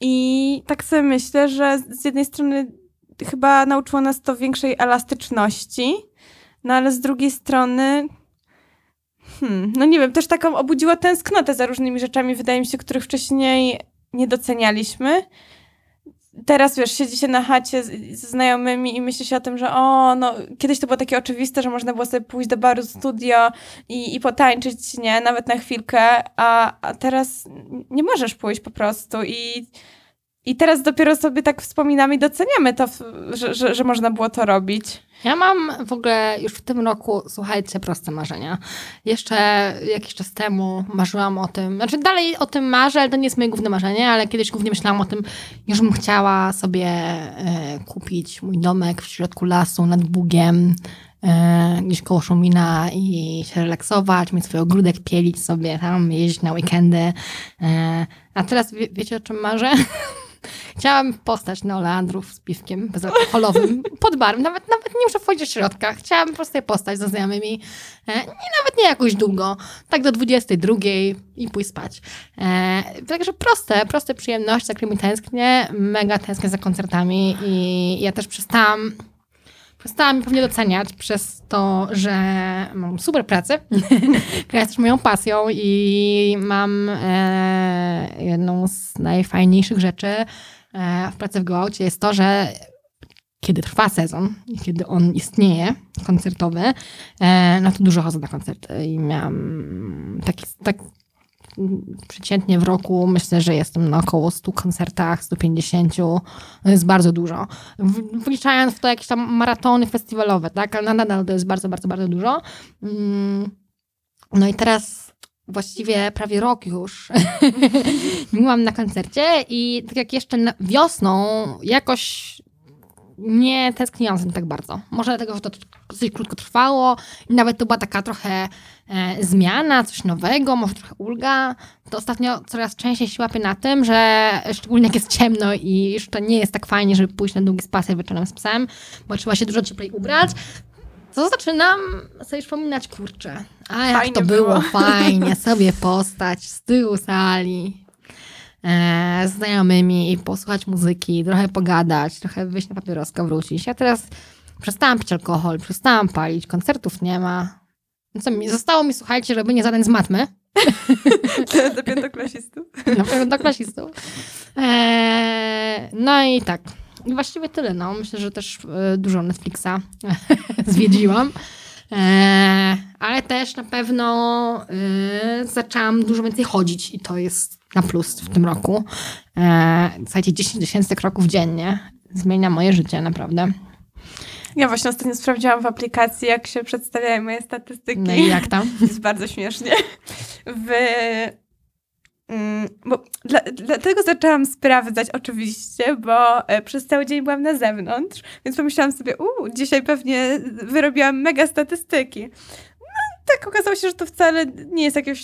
I tak sobie myślę, że z jednej strony chyba nauczyło nas to większej elastyczności, no ale z drugiej strony, hmm, no nie wiem, też taką obudziło tęsknotę za różnymi rzeczami, wydaje mi się, których wcześniej nie docenialiśmy. Teraz, wiesz, siedzi się na chacie ze znajomymi i myśli się o tym, że o, no, kiedyś to było takie oczywiste, że można było sobie pójść do baru, studio i, i potańczyć, nie, nawet na chwilkę, a, a teraz nie możesz pójść po prostu i i teraz dopiero sobie tak wspominamy i doceniamy to, że, że, że można było to robić. Ja mam w ogóle już w tym roku, słuchajcie, proste marzenia. Jeszcze jakiś czas temu marzyłam o tym, znaczy dalej o tym marzę, ale to nie jest moje główne marzenie, ale kiedyś głównie myślałam o tym, już bym chciała sobie e, kupić mój domek w środku lasu nad Bugiem, e, gdzieś koło Szumina i się relaksować, mieć swój ogródek, pielić sobie tam, jeździć na weekendy. E, a teraz wie, wiecie o czym marzę? Chciałam postać na oleandrów z piwkiem bezalkoholowym pod barem. Nawet, nawet nie muszę wchodzić do środka. Chciałam po prostu postać ze znajomymi. E, I nawet nie jakoś długo. Tak do 22 i pójść spać. E, także proste, proste przyjemności, za którymi tęsknię. Mega tęsknię za koncertami i ja też przestałam przestałam mnie pewnie doceniać przez to, że mam super pracę, która jest też moją pasją i mam e, jedną z najfajniejszych rzeczy e, w pracy w Gołaucie jest to, że kiedy trwa sezon i kiedy on istnieje, koncertowy, e, no to dużo chodzę na koncerty i miałam taki, tak przeciętnie w roku myślę, że jestem na około 100 koncertach, 150. To jest bardzo dużo. Wliczając w to jakieś tam maratony festiwalowe, tak? Ale nadal to jest bardzo, bardzo, bardzo dużo. Mm, No i teraz właściwie prawie rok już byłam na koncercie i tak jak jeszcze wiosną jakoś nie tęskniłam za tym tak bardzo. Może dlatego, że to dosyć krótko trwało i nawet to była taka trochę e, zmiana, coś nowego, może trochę ulga. To ostatnio coraz częściej się łapię na tym, że szczególnie jak jest ciemno i już to nie jest tak fajnie, żeby pójść na długi spacer wieczorem z psem, bo trzeba się dużo cieplej ubrać, to zaczynam sobie przypominać, kurczę, a jak Fajnie to było, było. fajnie, sobie postać z tyłu sali e, z znajomymi i posłuchać muzyki, trochę pogadać, trochę wyjść na papieroska, wrócić. Ja teraz przestałam pić alkohol, przestałam palić, koncertów nie ma. No Co mi, zostało mi, słuchajcie, robienie zadań z matmy, Do piątoklasistów. do klasistów. E, no i tak. I właściwie tyle, no. Myślę, że też e, dużo Netflixa zwiedziłam. E, ale też na pewno e, zaczęłam dużo więcej chodzić i to jest na plus w tym roku. E, słuchajcie, 10 tysięcy kroków dziennie zmienia moje życie, naprawdę. Ja właśnie ostatnio sprawdziłam w aplikacji, jak się przedstawiają moje statystyki. No i jak tam? Jest bardzo śmiesznie. W, mm, bo dla, dlatego zaczęłam sprawdzać oczywiście, bo e, przez cały dzień byłam na zewnątrz, więc pomyślałam sobie, u, dzisiaj pewnie wyrobiłam mega statystyki. No tak okazało się, że to wcale nie jest jakieś,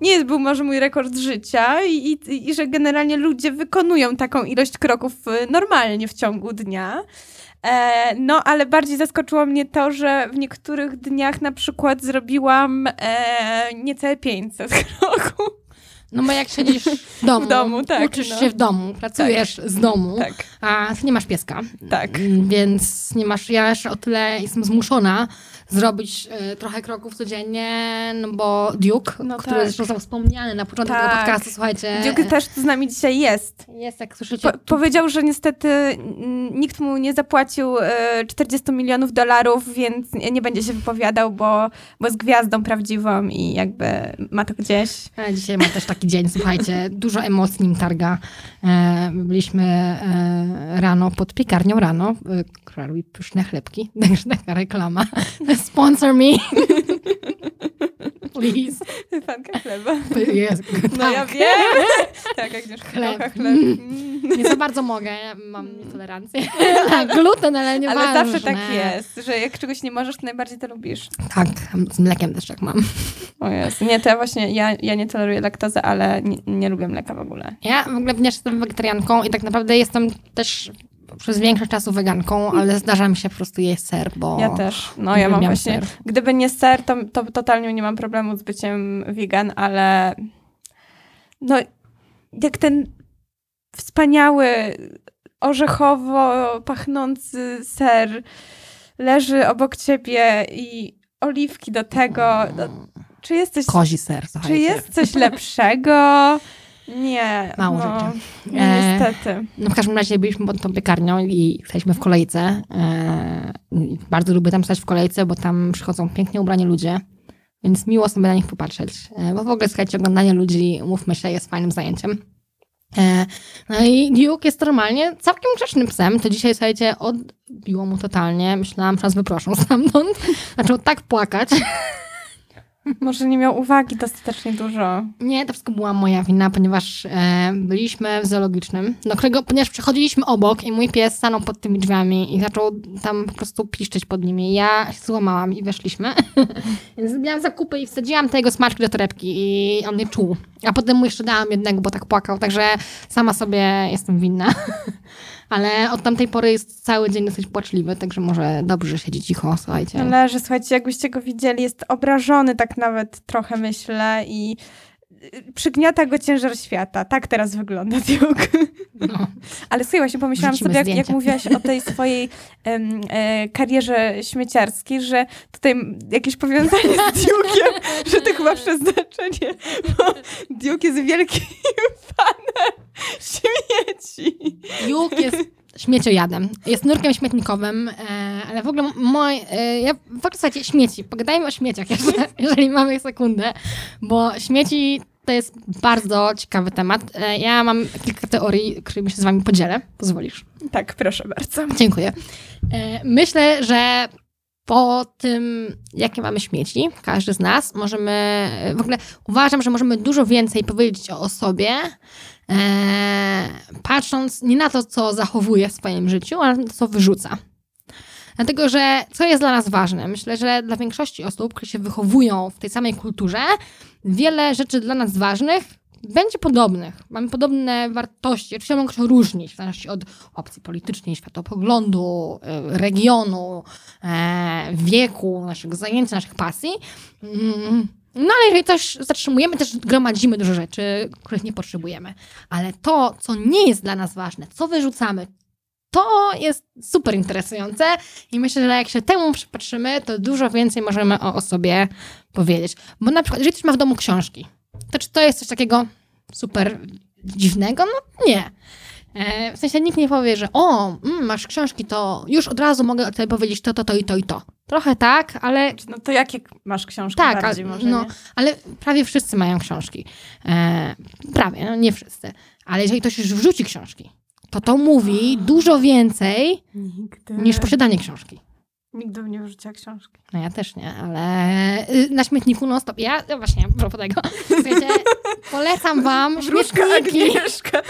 nie jest był może mój rekord życia i, i, i że generalnie ludzie wykonują taką ilość kroków e, normalnie w ciągu dnia. E, no, ale bardziej zaskoczyło mnie to, że w niektórych dniach na przykład zrobiłam e, niecałe 500 kroków. No bo jak siedzisz w domu, W domu, tak, uczysz no. się w domu, pracujesz z domu, Tak, a ty nie masz pieska. tak. Więc nie masz, ja jeszcze o tyle jestem zmuszona zrobić e, trochę kroków codziennie, no bo Duke, No który tak. zresztą został wspomniany na początku tego Tak. podcastu, słuchajcie. Duke też tu z nami dzisiaj jest. Jest, jak słyszycie. Po, powiedział, że niestety nikt mu nie zapłacił e, 40 milionów dolarów, więc nie, nie będzie się wypowiadał, bo, bo jest gwiazdą prawdziwą i jakby ma to gdzieś. A dzisiaj ma też taki dzień, słuchajcie, dużo emocji nim targa. E, byliśmy e, rano pod piekarnią rano, e, robi pyszne chlebki, także taka reklama. Sponsor me. Please. Fanka chleba. Jest, No ja tak. wiem. tak, jak Chleb. chleb. Mm. Nie za bardzo mogę, ja mam nietolerancję na gluten, ale nie Ale zawsze tak jest, że jak czegoś nie możesz, to najbardziej to lubisz. Tak, z mlekiem też tak mam. O jest. Nie, to ja właśnie, ja, ja nie toleruję laktozy, ale nie, nie lubię mleka w ogóle. Ja w ogóle również jestem wegetarianką i tak naprawdę jestem też przez większość czasu weganką, ale zdarza mi się po prostu jeść ser, bo... Ja też. No ja mam właśnie, ser. gdyby nie ser, to, to totalnie nie mam problemu z byciem vegan, ale no jak ten wspaniały, orzechowo pachnący ser leży obok ciebie i oliwki do tego, no, czy jest coś, Kozi ser, czy słuchajcie. jest coś lepszego? Nie. Mało no, rzeczy. No, E, niestety. No w każdym razie byliśmy pod tą piekarnią i staliśmy w kolejce. E, bardzo lubię tam stać w kolejce, bo tam przychodzą pięknie ubrani ludzie, więc miło sobie na nich popatrzeć. E, bo w ogóle, słuchajcie, oglądanie ludzi, mówmy się, jest fajnym zajęciem. E, no i Duke jest normalnie całkiem grzecznym psem. To dzisiaj, słuchajcie, odbiło mu totalnie. Myślałam, że nas wyproszą stamtąd. Zaczął tak płakać. Może nie miał uwagi dostatecznie dużo. Nie, to wszystko była moja wina, ponieważ e, byliśmy w zoologicznym, do którego, ponieważ przechodziliśmy obok i mój pies stanął pod tymi drzwiami i zaczął tam po prostu piszczeć pod nimi. Ja się złamałam i weszliśmy. Więc zrobiłam zakupy i wsadziłam te jego smaczki do torebki i on je czuł. A potem mu jeszcze dałam jednego, bo tak płakał, także sama sobie jestem winna. Ale od tamtej pory jest cały dzień dosyć płaczliwy, także może dobrze siedzi cicho, słuchajcie. Leży, słuchajcie, jakbyście go widzieli, jest obrażony tak nawet trochę, myślę, i przygniata go ciężar świata. Tak teraz wygląda Duke. No. Ale słuchaj, właśnie pomyślałam Wrzucimy sobie, jak, jak mówiłaś o tej swojej e, karierze śmieciarskiej, że tutaj jakieś powiązanie z Duke'iem, że to chyba przeznaczenie, bo Duke jest wielkim fanem śmieci. Juk jest śmieciojadem. Jest nurkiem śmietnikowym, e, ale w ogóle moj, e, ja, w ogóle słuchajcie, śmieci. Pogadajmy o śmieciach, jeszcze, jeżeli mamy sekundę, bo śmieci to jest bardzo ciekawy temat. E, ja mam kilka teorii, którymi się z wami podzielę. Pozwolisz? Tak, proszę bardzo. Dziękuję. E, Myślę, że po tym, jakie mamy śmieci, każdy z nas, możemy, w ogóle uważam, że możemy dużo więcej powiedzieć o osobie, e, patrząc nie na to, co zachowuje w swoim życiu, ale na to, co wyrzuca. Dlatego, że co jest dla nas ważne? Myślę, że dla większości osób, które się wychowują w tej samej kulturze, wiele rzeczy dla nas ważnych będzie podobnych. Mamy podobne wartości. Oczywiście mogą się różnić w zależności od opcji politycznej, światopoglądu, y, regionu, e, wieku, naszego zajęcia, naszych pasji. Mm, No ale jeżeli coś zatrzymujemy, też gromadzimy dużo rzeczy, których nie potrzebujemy. Ale to, co nie jest dla nas ważne, co wyrzucamy, to jest super interesujące i myślę, że jak się temu przypatrzymy, to dużo więcej możemy o osobie powiedzieć. Bo na przykład, jeżeli ktoś ma w domu książki, to czy to jest coś takiego super dziwnego? No nie. E, w sensie nikt nie powie, że o, mm, masz książki, to już od razu mogę tobie powiedzieć to, to, to i to i to. Trochę tak, ale No to jakie masz książki tak, bardziej może, no, nie? ale prawie wszyscy mają książki. E, prawie, no nie wszyscy. Ale jeżeli ktoś już wrzuci książki, to to mówi dużo więcej Nigdy. niż posiadanie książki. Nigdy nie wyrzuciła książki. No ja też nie, ale y, na śmietniku non stop. Ja no właśnie, a propos tego, słuchajcie, polecam wam Wróżka śmietniki. Agnieszka.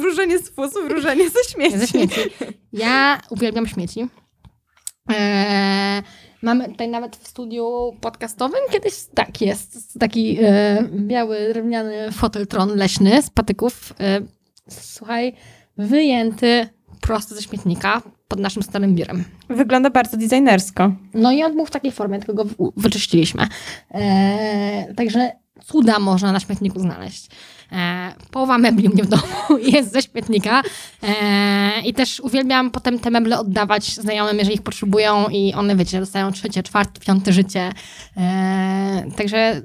Wróżenie z fusów, wróżenie ze śmieci. Ze śmieci. Ja uwielbiam śmieci. Eee, mamy tutaj nawet w studiu podcastowym kiedyś, tak jest, taki e, biały, drewniany foteltron leśny z patyków. E, słuchaj, wyjęty prosto ze śmietnika pod naszym starym biurem. Wygląda bardzo designersko. No i on był w takiej formie, tylko go wyczyściliśmy. Eee, także cuda można na śmietniku znaleźć. E, połowa mebli u mnie w domu jest ze śmietnika e, i też uwielbiam potem te meble oddawać znajomym, jeżeli ich potrzebują i one, wiecie, dostają trzecie, czwarte, piąte życie. E, także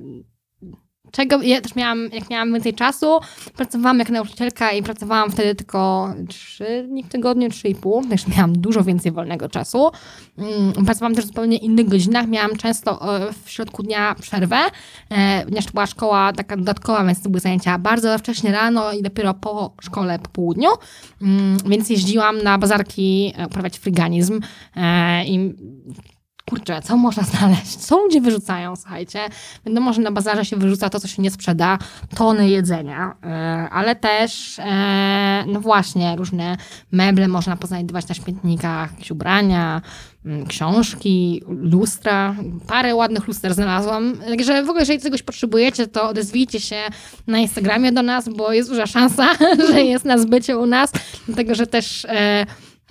czego ja też miałam, jak miałam więcej czasu, pracowałam jak nauczycielka i pracowałam wtedy tylko trzy dni w tygodniu, trzy i pół, także miałam dużo więcej wolnego czasu. Mm, Pracowałam też w zupełnie innych godzinach, miałam często e, w środku dnia przerwę, e, ponieważ to była szkoła taka dodatkowa, więc to były zajęcia bardzo wcześnie rano i dopiero po szkole po południu, Mm, więc jeździłam na bazarki e, uprawiać fryganizm i kurczę, co można znaleźć? Co ludzie wyrzucają, słuchajcie? Wiadomo, że na bazarze się wyrzuca to, co się nie sprzeda, tony jedzenia, e, ale też, e, no właśnie, różne meble można poznajdywać na śmietnikach, jakieś ubrania, mm, książki, lustra. Parę ładnych luster znalazłam. Także w ogóle, jeżeli czegoś potrzebujecie, to odezwijcie się na Instagramie do nas, bo jest duża szansa, że jest na zbycie u nas, dlatego, że też...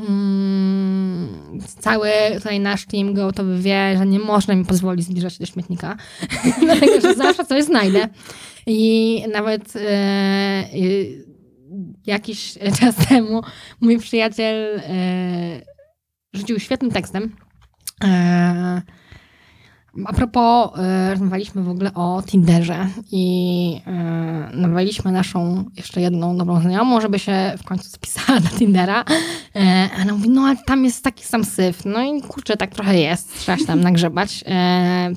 Mm, cały tutaj nasz team gotowy wie, że nie można mi pozwolić zbliżać się do śmietnika, dlatego że zawsze coś znajdę. I nawet e, jakiś czas temu mój przyjaciel e, rzucił świetnym tekstem. E, a propos, e, rozmawialiśmy w ogóle o Tinderze i e, namawialiśmy naszą jeszcze jedną dobrą znajomą, żeby się w końcu spisała na Tindera. E, a ona mówi, no ale tam jest taki sam syf. No i kurczę, tak trochę jest, trzeba się tam nagrzebać. E,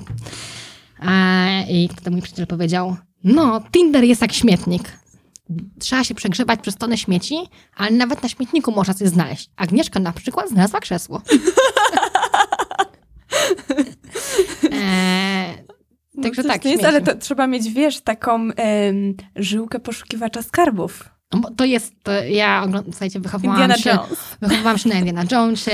I wtedy mój przyjaciel powiedział, no Tinder jest jak śmietnik. Trzeba się przegrzebać przez tonę śmieci, ale nawet na śmietniku można coś znaleźć. Agnieszka na przykład znalazła krzesło. Eee, także No, tak, To jest, śmieci. ale to trzeba mieć, wiesz, taką em, żyłkę poszukiwacza skarbów. No bo To jest, to ja ogląd- słuchajcie, wychowałam Indiana się, Jones. wychowałam się na Indiana Jonesie,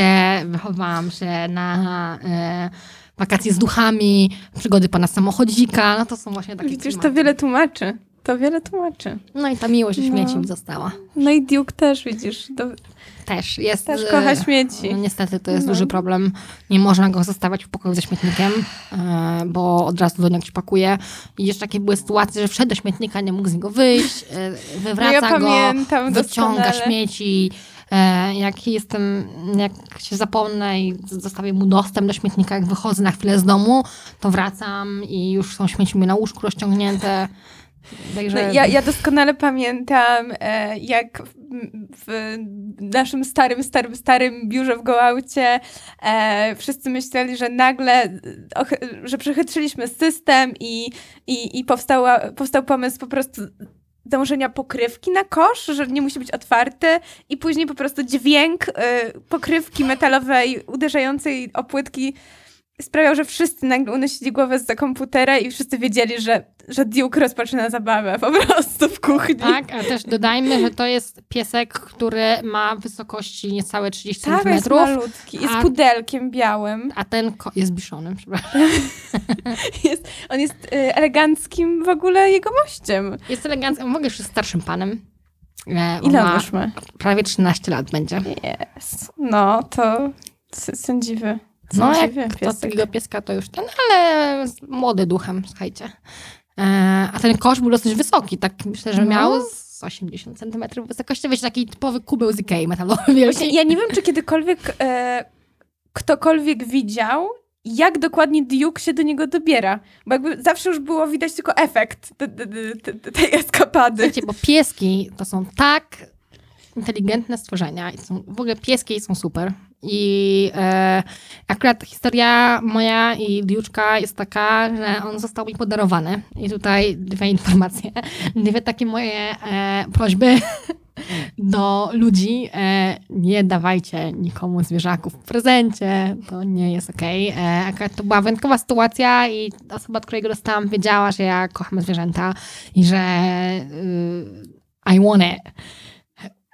wychowałam się na e, wakacje z duchami, przygody pana samochodzika, no to są właśnie takie Widzisz, to wiele tłumaczy. To wiele tłumaczy. No i ta miłość do śmieci No. mi została. No i Duke też, widzisz. To Też jest. też e, kocha śmieci. No, niestety to jest No. duży problem. Nie można go zostawiać w pokoju ze śmietnikiem, e, bo od razu do niego się pakuje. I jeszcze takie były sytuacje, że wszedł do śmietnika, nie mógł z niego wyjść, e, wywraca No ja go, wyciąga doskonale. śmieci. E, Jak jestem, jak się zapomnę i zostawię mu dostęp do śmietnika, jak wychodzę na chwilę z domu, to wracam i już są śmieci mi na łóżku rozciągnięte. Także No, ja, ja doskonale pamiętam, e, jak w, naszym starym, starym, starym biurze w Gołaucie e, wszyscy myśleli, że nagle, e, och- że przechytrzyliśmy system i, i, i powstała, powstał pomysł po prostu założenia pokrywki na kosz, że nie musi być otwarty i później po prostu dźwięk e, pokrywki metalowej uderzającej o płytki sprawiał, że wszyscy nagle unosili głowę za komputera i wszyscy wiedzieli, że, że Duke rozpoczyna zabawę po prostu w kuchni. Tak, a też dodajmy, że to jest piesek, który ma wysokości niecałe 30 Tak, cm, jest malutki. Jest a- pudelkiem białym. a ten jest biszonym, przepraszam. Jest, on jest y, eleganckim w ogóle jegomościem. Jest elegancki, w ogóle już jest starszym panem. E, Ile on ma już ma? prawie 13 lat będzie. Jest. No, to sędziwy. No, Sędziwy jak to piesek. takiego pieska to już ten, ale młody duchem, słuchajcie. E, a ten kosz był dosyć wysoki, tak myślę, że No. miał z 80 cm wysokości. Wiecie, taki typowy kubeł z Ikei metalowy ja nie wiem, czy kiedykolwiek e, ktokolwiek widział, jak dokładnie Duke się do niego dobiera. Bo jakby zawsze już było widać tylko efekt te, te, te, te, tej eskapady. Słuchajcie, bo pieski to są tak inteligentne stworzenia. I są, w ogóle pieski są super. I e, akurat historia moja i Diuczka jest taka, że on został mi podarowany. I tutaj dwie informacje, dwie takie moje e, prośby do ludzi. E, nie dawajcie nikomu zwierzaków w prezencie, to nie jest okej. E, Akurat to była wyjątkowa sytuacja i osoba, od której go dostałam, wiedziała, że ja kocham zwierzęta i że y, I want it.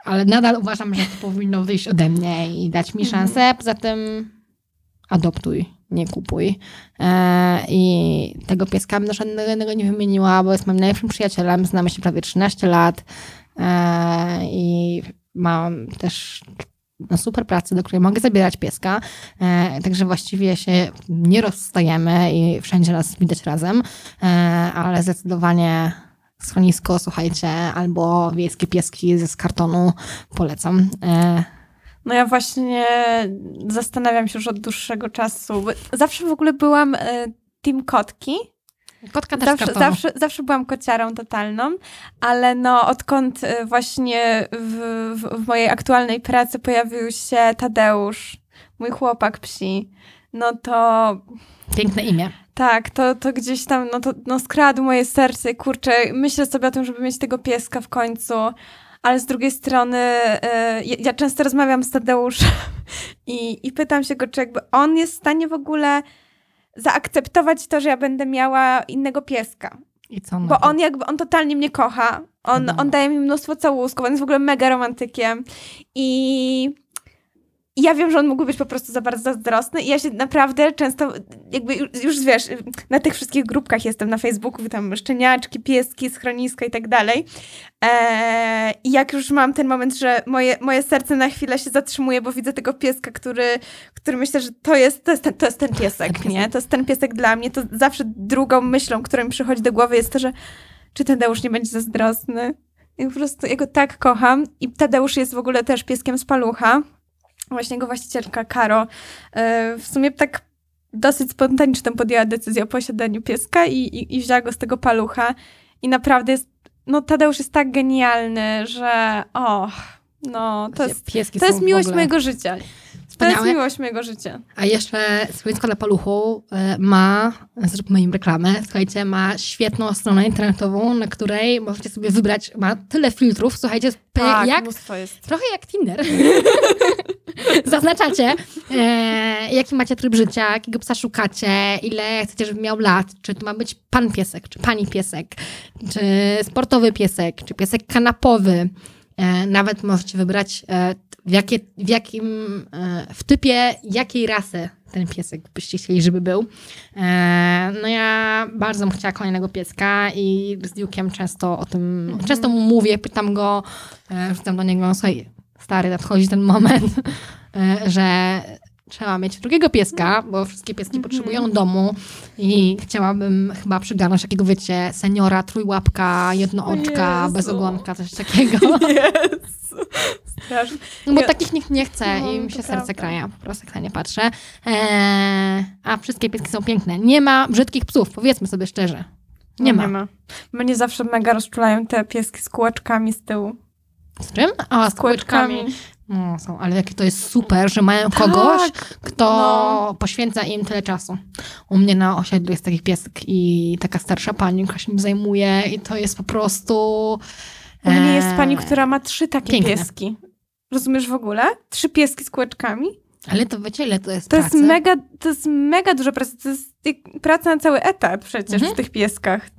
Ale nadal uważam, że to powinno wyjść ode mnie i dać mi szansę. Poza tym adoptuj, nie kupuj. E, I tego pieska bym żadnego innego nie wymieniła, bo jest moim najlepszym przyjacielem. Znamy się prawie 13 lat e, i mam też no, super pracy, do której mogę zabierać pieska, e, także właściwie się nie rozstajemy i wszędzie nas widać razem, e, ale zdecydowanie schronisko, słuchajcie, albo wiejskie pieski z kartonu polecam. E, No ja właśnie zastanawiam się już od dłuższego czasu. Zawsze w ogóle byłam e, team kotki. kotka też Zawsze, zawsze, zawsze byłam kociarą totalną, ale no odkąd e, właśnie w, w, w mojej aktualnej pracy pojawił się Tadeusz, mój chłopak psi, no to Piękne imię. Tak, to, to gdzieś tam, no to no, skradł moje serce. Kurczę, myślę sobie o tym, żeby mieć tego pieska w końcu, ale z drugiej strony e, ja, często rozmawiam z Tadeuszem i, i pytam się go, czy jakby on jest w stanie w ogóle zaakceptować to, że ja będę miała innego pieska. I co? no Bo on jakby, on totalnie mnie kocha. On, Wiadomo. on daje mi mnóstwo całusków, on jest w ogóle mega romantykiem. I i ja wiem, że on mógłby być po prostu za bardzo zazdrosny i ja się naprawdę często, jakby już, już wiesz, na tych wszystkich grupkach jestem na Facebooku, tam szczeniaczki, pieski, schroniska i tak dalej. Eee, I jak już mam ten moment, że moje, moje serce na chwilę się zatrzymuje, bo widzę tego pieska, który, który myślę, że to jest, to jest, ten, to jest ten piesek, piesek. nie? To jest ten piesek dla mnie. To zawsze drugą myślą, która mi przychodzi do głowy jest to, że czy Tadeusz nie będzie zazdrosny? I po prostu ja go tak kocham. I Tadeusz jest w ogóle też pieskiem z palucha. Właśnie jego właścicielka, Karo, e, w sumie tak dosyć spontanicznie podjęła decyzję o posiadaniu pieska i, i, i wzięła go z tego palucha. I naprawdę jest, no Tadeusz jest tak genialny, że och, no to jest, Pieski to jest miłość ogóle mojego życia. To wspaniałe. jest miłość mojego życia. A jeszcze Schronisko na Paluchu e, ma, zróbmy im reklamę, słuchajcie, ma świetną stronę internetową, na której możecie sobie wybrać, ma tyle filtrów, słuchajcie, Tak, jak, trochę jak Tinder. Zaznaczacie, e, jaki macie tryb życia, jakiego psa szukacie, ile chcecie, żeby miał lat, czy to ma być pan piesek, czy pani piesek, czy sportowy piesek, czy piesek kanapowy. E, nawet możecie wybrać e, w, jakie, w jakim, e, w typie jakiej rasy ten piesek byście chcieli, żeby był. E, no ja bardzo bym chciała kolejnego pieska i z Duke'em często o tym, często mu mówię, pytam go, e, rzucam do niego, słuchaj, stary, nadchodzi ten moment, e, że trzeba mieć drugiego pieska, bo wszystkie pieski potrzebują domu i chciałabym chyba przygarnąć takiego, wiecie, seniora, trójłapka, jednooczka, Jezu. bez ogonka, coś takiego. Jezu. Strasznie. No bo Ja- takich nikt nie chce No, i mi się serce prawda. kraja, po prostu jak na nie patrzę. Eee, a wszystkie pieski są piękne. Nie ma brzydkich psów, powiedzmy sobie szczerze. Nie No, ma. Nie ma. Mnie zawsze mega rozczulają te pieski z kółeczkami z tyłu. Z czym? A, z kółeczkami. No, są, ale jakie to jest super, że mają kogoś, Tak, kto no. poświęca im tyle czasu. U mnie na osiedlu jest taki piesek i taka starsza pani, która się nim zajmuje i to jest po prostu... U mnie jest eee, pani, która ma trzy takie piękne. pieski. Rozumiesz w ogóle? Trzy pieski z kółeczkami. Ale to wiecie, ile to jest To pracy? jest mega, to jest mega dużo pracy. To jest praca na cały etap przecież Mhm. w tych pieskach.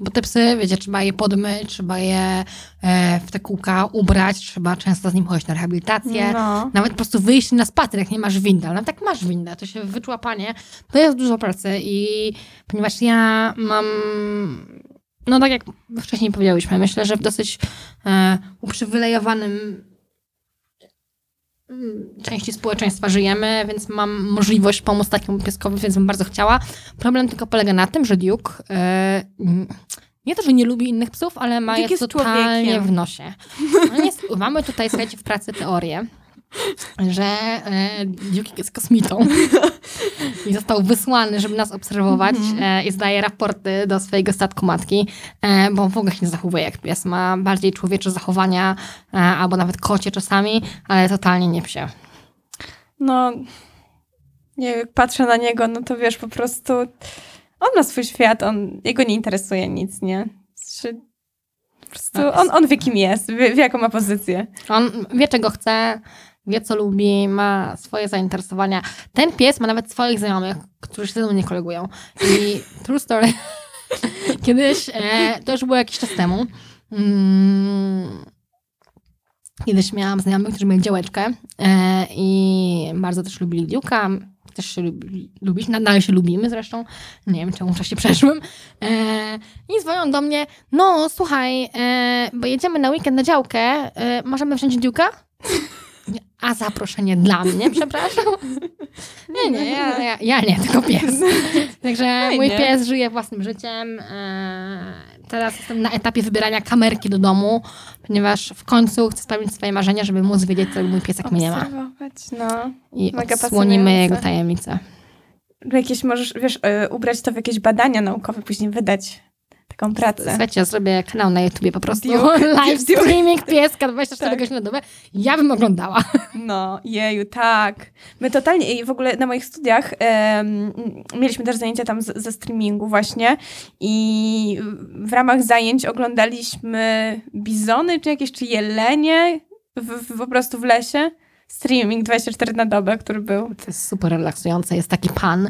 Bo te psy, wiecie, trzeba je podmyć, trzeba je e, w te kółka ubrać, trzeba często z nim chodzić na rehabilitację. No. Nawet po prostu wyjść na spacer, jak nie masz windy. Ale tak masz windę, to się wyczłapanie. To jest dużo pracy i ponieważ ja mam, no tak jak wcześniej powiedziałyśmy, myślę, że w dosyć e, uprzywilejowanym części społeczeństwa żyjemy, więc mam możliwość pomóc takiemu pieskowi, więc bym bardzo chciała. Problem tylko polega na tym, że Duke mm, nie to, że nie lubi innych psów, ale ma Duke je totalnie człowiekiem. w nosie. No jest, mamy tutaj, słuchajcie, w pracy teorię, że e, Duke jest kosmitą i został wysłany, żeby nas obserwować e, i zdaje raporty do swojego statku matki, e, bo w ogóle się nie zachowuje jak pies. Ma bardziej człowiecze zachowania, e, albo nawet kocie czasami, ale totalnie nie psie. No, nie jak patrzę na niego, no to wiesz, po prostu on ma swój świat, on, jego nie interesuje nic, nie? Znaczy, Po prostu No, on, on wie, kim jest, wie, wie, jaką ma pozycję. On wie, czego chce, wie, co lubi, ma swoje zainteresowania. Ten pies ma nawet swoich znajomych, którzy się ze nie kolegują. I true story. Kiedyś, e, to już było jakiś czas temu, mm, kiedyś miałam znajomych, którzy mieli działeczkę e, i bardzo też lubili Duke'a, też się lubi, lubić, nadal się lubimy zresztą, nie wiem czemu w czasie przeszłym. E, I dzwonią do mnie, no słuchaj, e, bo jedziemy na weekend na działkę, e, możemy wziąć Duke'a? A zaproszenie dla mnie, przepraszam? Nie, nie, ja, ja, ja nie, tylko pies. Także mój pies żyje własnym życiem. E, Teraz jestem na etapie wybierania kamerki do domu, ponieważ w końcu chcę spełnić swoje marzenia, żeby móc wiedzieć, co mój piesek mnie nie ma. No. I odsłonimy jego tajemnicę. Jakieś możesz, wiesz, y, ubrać to w jakieś badania naukowe, później wydać taką pracę. Słuchajcie, ja zrobię kanał na YouTubie po prostu. Duke. Live Duke. streaming pieska 24 Tak. godziny na dobę. Ja bym oglądała. No, jeju, tak. My totalnie, i w ogóle na moich studiach em, mieliśmy też zajęcia tam z, ze streamingu właśnie i w ramach zajęć oglądaliśmy bizony, czy jakieś, czy jelenie w, w, po prostu w lesie. Streaming 24 na dobę, który był. To jest super relaksujące. Jest taki pan,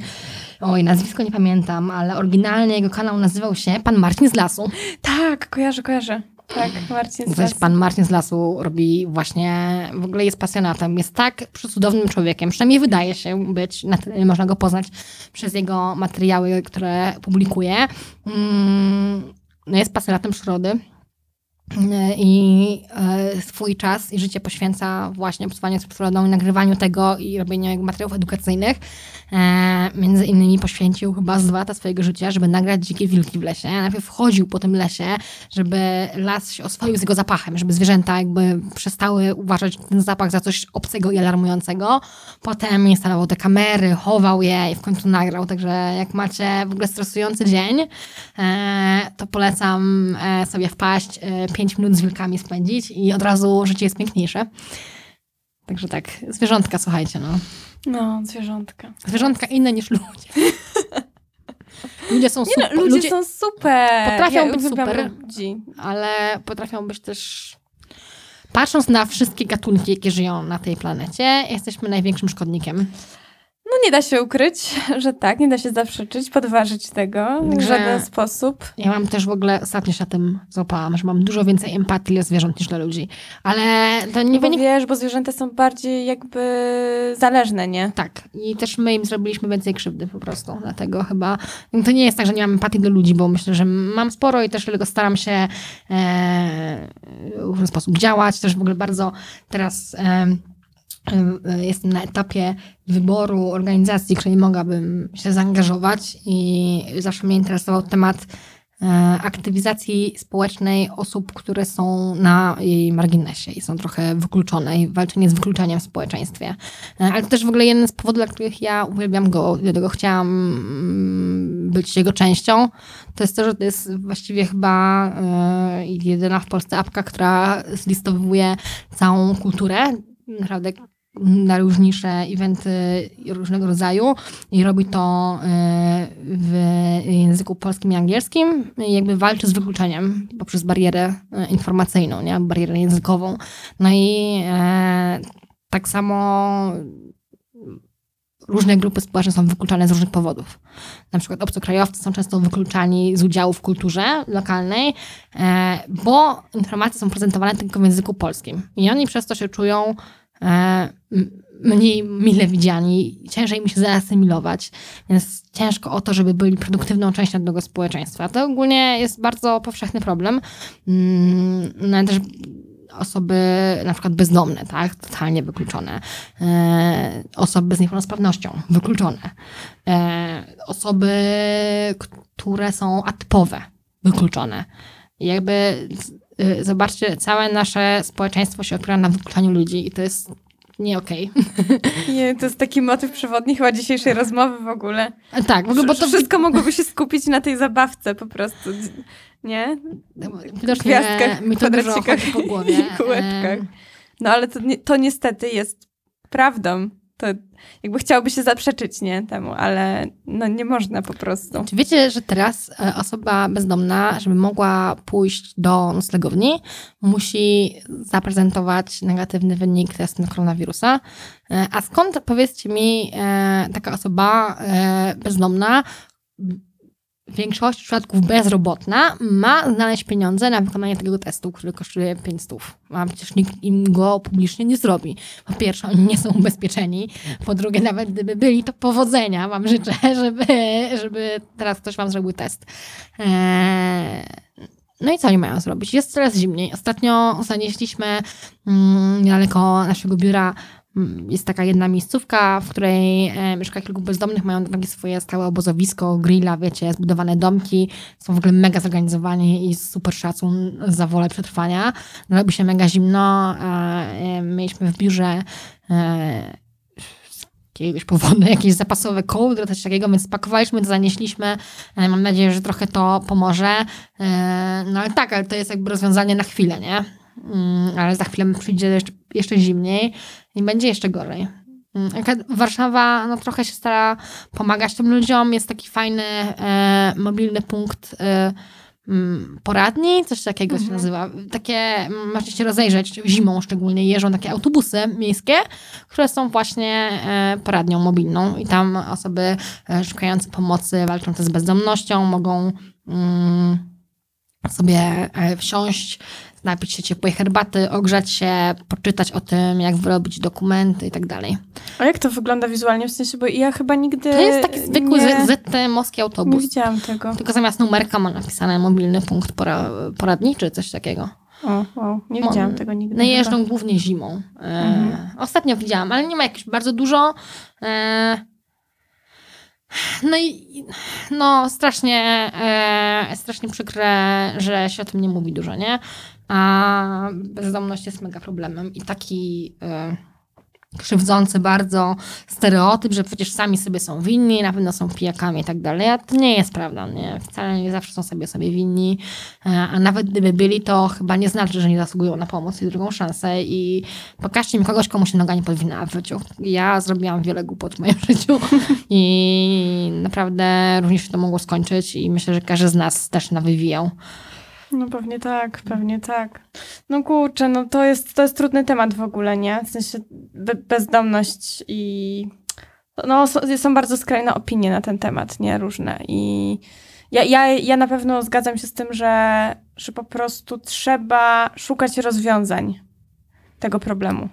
oj, nazwisko nie pamiętam, ale oryginalnie jego kanał nazywał się Pan Marcin z Lasu. Tak, kojarzę, kojarzę. Tak, Marcin Zaś Stas. pan Marcin z Lasu robi właśnie, w ogóle jest pasjonatem, jest tak przecudownym człowiekiem, przynajmniej wydaje się być, na tyle można go poznać przez jego materiały, które publikuje. Mm, No jest pasjonatem przyrody i e, swój czas i życie poświęca właśnie obcowaniu z przyrodą i nagrywaniu tego i robieniu materiałów edukacyjnych. E, między innymi poświęcił chyba z dwa lata swojego życia, żeby nagrać dzikie wilki w lesie. Najpierw chodził po tym lesie, żeby las się oswoił z jego zapachem, żeby zwierzęta jakby przestały uważać ten zapach za coś obcego i alarmującego. Potem instalował te kamery, chował je i w końcu nagrał. Także jak macie w ogóle stresujący dzień, e, to polecam e, sobie wpaść, 5 minut z wilkami spędzić i od razu życie jest piękniejsze. Także tak, zwierzątka, słuchajcie, no. No, zwierzątka. Zwierzątka inne niż ludzie. Ludzie są Nie super, no, ludzie, są super. potrafią ja być super. Ludzi. ale potrafią być też... Patrząc na wszystkie gatunki, jakie żyją na tej planecie, jesteśmy największym szkodnikiem. No nie da się ukryć, że tak, nie da się zaprzeczyć, podważyć tego w żaden sposób. Ja mam też w ogóle, ostatnio się na tym złapałam, że mam dużo więcej empatii dla zwierząt niż dla ludzi. Ale to nie bo wynika... wiesz, bo zwierzęta są bardziej jakby zależne, nie? Tak. I też my im zrobiliśmy więcej krzywdy po prostu. Dlatego chyba... To nie jest tak, że nie mam empatii do ludzi, bo myślę, że mam sporo i też dlatego staram się e, w różny sposób działać. Też w ogóle bardzo teraz... E, Jestem na etapie wyboru organizacji, w której mogłabym się zaangażować i zawsze mnie interesował temat e, aktywizacji społecznej osób, które są na jej marginesie i są trochę wykluczone i walczenie z wykluczeniem w społeczeństwie. E, Ale to też w ogóle jeden z powodów, dla których ja uwielbiam go, dlatego chciałam mm, być jego częścią, to jest to, że to jest właściwie chyba e, jedyna w Polsce apka, która zlistowuje całą kulturę, naprawdę najróżniejsze eventy różnego rodzaju i robi to e, w języku polskim i angielskim i jakby walczy z wykluczeniem poprzez barierę e, informacyjną, nie? barierę językową. No i e, tak samo różne grupy społeczne są wykluczane z różnych powodów. Na przykład obcokrajowcy są często wykluczani z udziału w kulturze lokalnej, bo informacje są prezentowane tylko w języku polskim. I oni przez to się czują mniej mile widziani, ciężej im się zaasymilować, więc ciężko o to, żeby byli produktywną częścią tego społeczeństwa. To ogólnie jest bardzo powszechny problem. Mm, No, też osoby na przykład bezdomne, tak, totalnie wykluczone. E, osoby z niepełnosprawnością, wykluczone. E, osoby, które są atypowe, wykluczone. I jakby zobaczcie, całe nasze społeczeństwo się opiera na wykluczaniu ludzi i to jest nie okej. Nie, to jest taki motyw przewodni chyba dzisiejszej rozmowy w ogóle. Tak, w ogóle, bo to Wszystko mogłoby się skupić na tej zabawce po prostu. Nie? widocznie gwiazdkach, mi to dużo po głowie. i kółeczkach. No ale to, to niestety jest prawdą. To jakby chciałoby się zaprzeczyć, nie, temu, ale no nie można po prostu. Czy wiecie, że teraz e, osoba bezdomna, żeby mogła pójść do noclegowni, musi zaprezentować negatywny wynik testu na koronawirusa? E, A skąd, powiedzcie mi, e, taka osoba bezdomna, w większości przypadków bezrobotna, ma znaleźć pieniądze na wykonanie tego testu, który kosztuje 500. A przecież nikt im go publicznie nie zrobi. Po pierwsze, oni nie są ubezpieczeni. Po drugie, nawet gdyby byli, to powodzenia wam życzę, żeby, żeby teraz ktoś wam zrobił test. Eee, no i co oni mają zrobić? Jest coraz zimniej. Ostatnio zanieśliśmy mm, niedaleko naszego biura jest taka jedna miejscówka, w której e, mieszka kilku bezdomnych, mają takie swoje stałe obozowisko, grilla, wiecie, zbudowane domki, są w ogóle mega zorganizowani i super szacun za wolę przetrwania. No, robi się mega zimno, a e, mieliśmy w biurze e, z jakiegoś powodu jakieś zapasowe kołdry, coś takiego, więc spakowaliśmy, to zanieśliśmy. E, Mam nadzieję, że trochę to pomoże. E, No ale tak, ale to jest jakby rozwiązanie na chwilę, nie? Mm, Ale za chwilę przyjdzie jeszcze, jeszcze zimniej i będzie jeszcze gorzej. Mm, Warszawa no, trochę się stara pomagać tym ludziom. Jest taki fajny e, mobilny punkt e, mm, poradni, coś takiego się nazywa. Takie, możecie się rozejrzeć zimą szczególnie, jeżdżą takie autobusy miejskie, które są właśnie e, poradnią mobilną i tam osoby e, szukające pomocy, walczące z bezdomnością mogą mm, sobie e, wsiąść, napić się ciepłej herbaty, ogrzać się, poczytać o tym, jak wyrobić dokumenty i tak dalej. A jak to wygląda wizualnie? W sensie, bo ja chyba nigdy To jest taki zwykły nie, ZT-mowski nie autobus. widziałam tego. Tylko zamiast numerka ma napisane mobilny punkt pora, poradniczy, coś takiego. O, wow, nie widziałam tego nigdy. No chyba. jeżdżą głównie zimą. E, Mhm. Ostatnio widziałam, ale nie ma jakoś bardzo dużo. E, no i no strasznie, e, strasznie przykre, że się o tym nie mówi dużo, nie? A bezdomność jest mega problemem i taki e, krzywdzący bardzo stereotyp, że przecież sami sobie są winni, na pewno są pijakami i tak dalej, a to nie jest prawda, nie? Wcale nie zawsze są sobie sobie winni, e, a nawet gdyby byli, to chyba nie znaczy, że nie zasługują na pomoc i drugą szansę i pokażcie mi kogoś, komu się noga nie podwinęła w życiu. Ja zrobiłam wiele głupot w moim życiu i naprawdę różnie się to mogło skończyć i myślę, że każdy z nas też nawywijał. No pewnie tak, pewnie tak. No kurczę, no to jest, to jest trudny temat w ogóle, nie? W sensie be bezdomność i... No są, są bardzo skrajne opinie na ten temat, nie? Różne i... Ja, ja, ja na pewno zgadzam się z tym, że, że po prostu trzeba szukać rozwiązań tego problemu.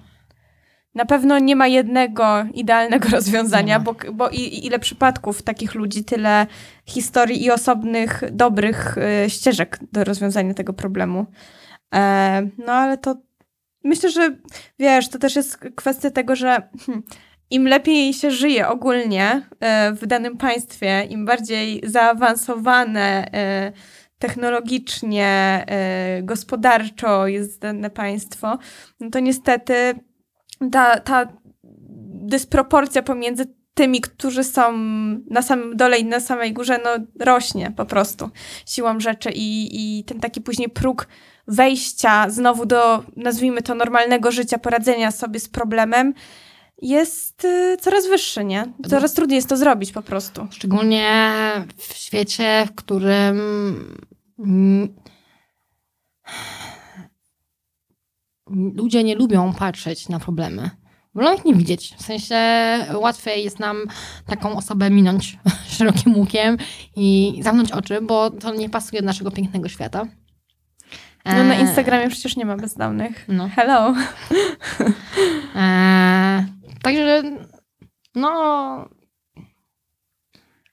Na pewno nie ma jednego idealnego rozwiązania, bo, bo i, ile przypadków takich ludzi, tyle historii i osobnych, dobrych y, ścieżek do rozwiązania tego problemu. E, no ale to myślę, że wiesz, to też jest kwestia tego, że hmm, im lepiej się żyje ogólnie e, w danym państwie, im bardziej zaawansowane e, technologicznie, gospodarczo jest dane państwo, no to niestety ta, ta dysproporcja pomiędzy tymi, którzy są na samym dole i na samej górze, no rośnie po prostu siłą rzeczy i, i ten taki później próg wejścia znowu do, nazwijmy to, normalnego życia, poradzenia sobie z problemem jest y, coraz wyższy, nie? Coraz trudniej jest to zrobić po prostu. Szczególnie w świecie, w którym ludzie nie lubią patrzeć na problemy. Wolą ich nie widzieć. W sensie łatwiej jest nam taką osobę minąć szerokim łukiem i zamknąć oczy, bo to nie pasuje do naszego pięknego świata. No na E, Instagramie przecież nie ma bezdomnych. No. Hello. Eee, także, no.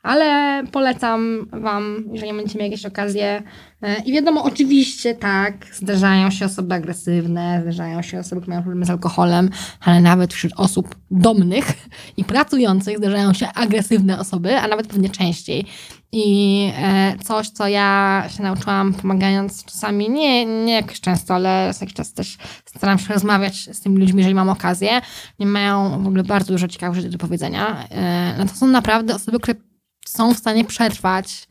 Ale polecam Wam, jeżeli będziecie mieli jakieś okazje. E, I wiadomo, oczywiście tak, zdarzają się osoby agresywne, zdarzają się osoby, które mają problemy z alkoholem, ale nawet wśród osób domnych i pracujących zdarzają się agresywne osoby, a nawet pewnie częściej. I e, coś, co ja się nauczyłam pomagając czasami, nie, nie jakoś często, ale co jakiś czas też staram się rozmawiać z tymi ludźmi, jeżeli mam okazję. Nie mają w ogóle bardzo dużo ciekawych rzeczy do powiedzenia. E, no to są naprawdę osoby, które są w stanie przetrwać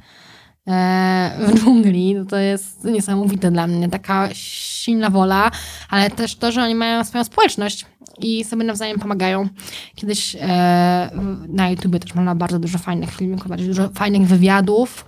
e, w dżungli. No to jest niesamowite dla mnie. Taka silna wola, ale też to, że oni mają swoją społeczność i sobie nawzajem pomagają. Kiedyś e, na YouTubie też można bardzo dużo fajnych filmików, bardzo dużo fajnych wywiadów.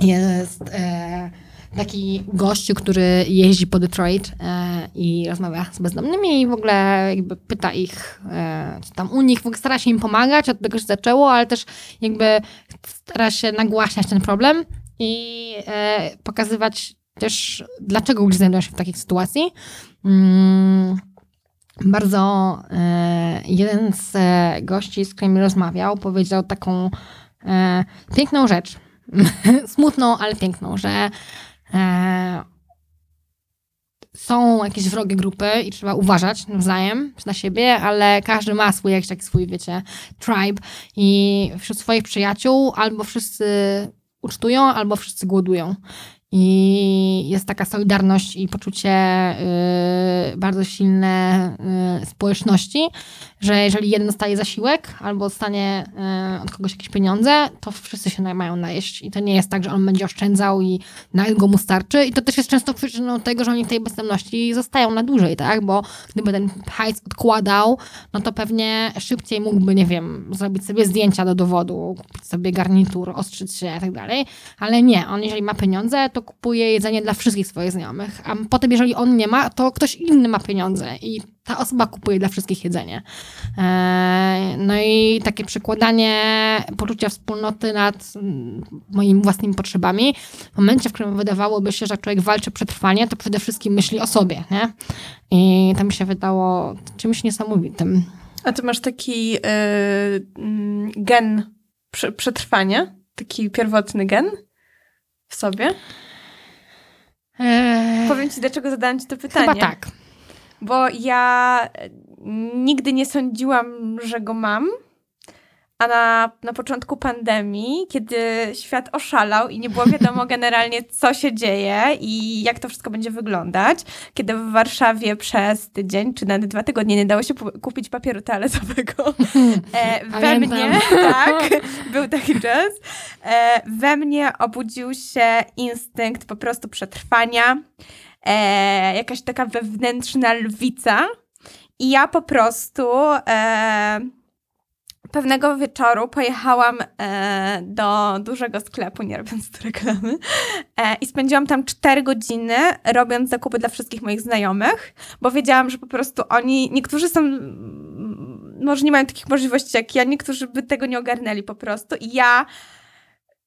Jest e, taki gościu, który jeździ po Detroit e, i rozmawia z bezdomnymi i w ogóle jakby pyta ich, e, co tam u nich, w ogóle stara się im pomagać, od tego się zaczęło, ale też jakby stara się nagłaśniać ten problem i e, pokazywać też, dlaczego ludzie znajdują się w takiej sytuacji. Mm, bardzo jeden z gości, z którymi rozmawiał, powiedział taką piękną rzecz. smutną, ale piękną, że są jakieś wrogie grupy i trzeba uważać nawzajem na siebie, ale każdy ma swój jakiś taki swój, wiecie, tribe i wśród swoich przyjaciół albo wszyscy ucztują, albo wszyscy głodują. I jest taka solidarność i poczucie y, bardzo silne y, społeczności, że jeżeli jeden dostaje zasiłek albo dostanie y, od kogoś jakieś pieniądze, to wszyscy się mają najeść. I to nie jest tak, że on będzie oszczędzał i na go mu starczy. I to też jest często przyczyną tego, że oni w tej bezdomności zostają na dłużej, tak? Bo gdyby ten hajs odkładał, no to pewnie szybciej mógłby, nie wiem, zrobić sobie zdjęcia do dowodu, kupić sobie garnitur, ostrzyć się i tak dalej. Ale nie, on jeżeli ma pieniądze, to kupuje jedzenie dla wszystkich swoich znajomych. A potem, jeżeli on nie ma, to ktoś inny ma pieniądze i ta osoba kupuje dla wszystkich jedzenie. Eee, No i takie przekładanie poczucia wspólnoty nad mm, moimi własnymi potrzebami. W momencie, w którym wydawałoby się, że człowiek walczy o przetrwanie, to przede wszystkim myśli o sobie, nie? I to mi się wydało czymś niesamowitym. A ty masz taki y, mm, gen prze, przetrwania? Taki pierwotny gen w sobie? Eee, Powiem ci, dlaczego zadałam ci to pytanie. Chyba tak. Bo ja e, nigdy nie sądziłam, że go mam. A na, na początku pandemii, kiedy świat oszalał i nie było wiadomo generalnie, co się dzieje i jak to wszystko będzie wyglądać, kiedy w Warszawie przez tydzień czy nawet dwa tygodnie nie dało się kupić papieru toaletowego, e, we Pamiętam. mnie, tak, był taki czas, e, we mnie obudził się instynkt po prostu przetrwania, e, jakaś taka wewnętrzna lwica. I ja po prostu e, pewnego wieczoru pojechałam e, do dużego sklepu, nie robiąc tu reklamy, e, i spędziłam tam 4 godziny robiąc zakupy dla wszystkich moich znajomych, bo wiedziałam, że po prostu oni, niektórzy są, może nie mają takich możliwości jak ja, niektórzy by tego nie ogarnęli po prostu. I ja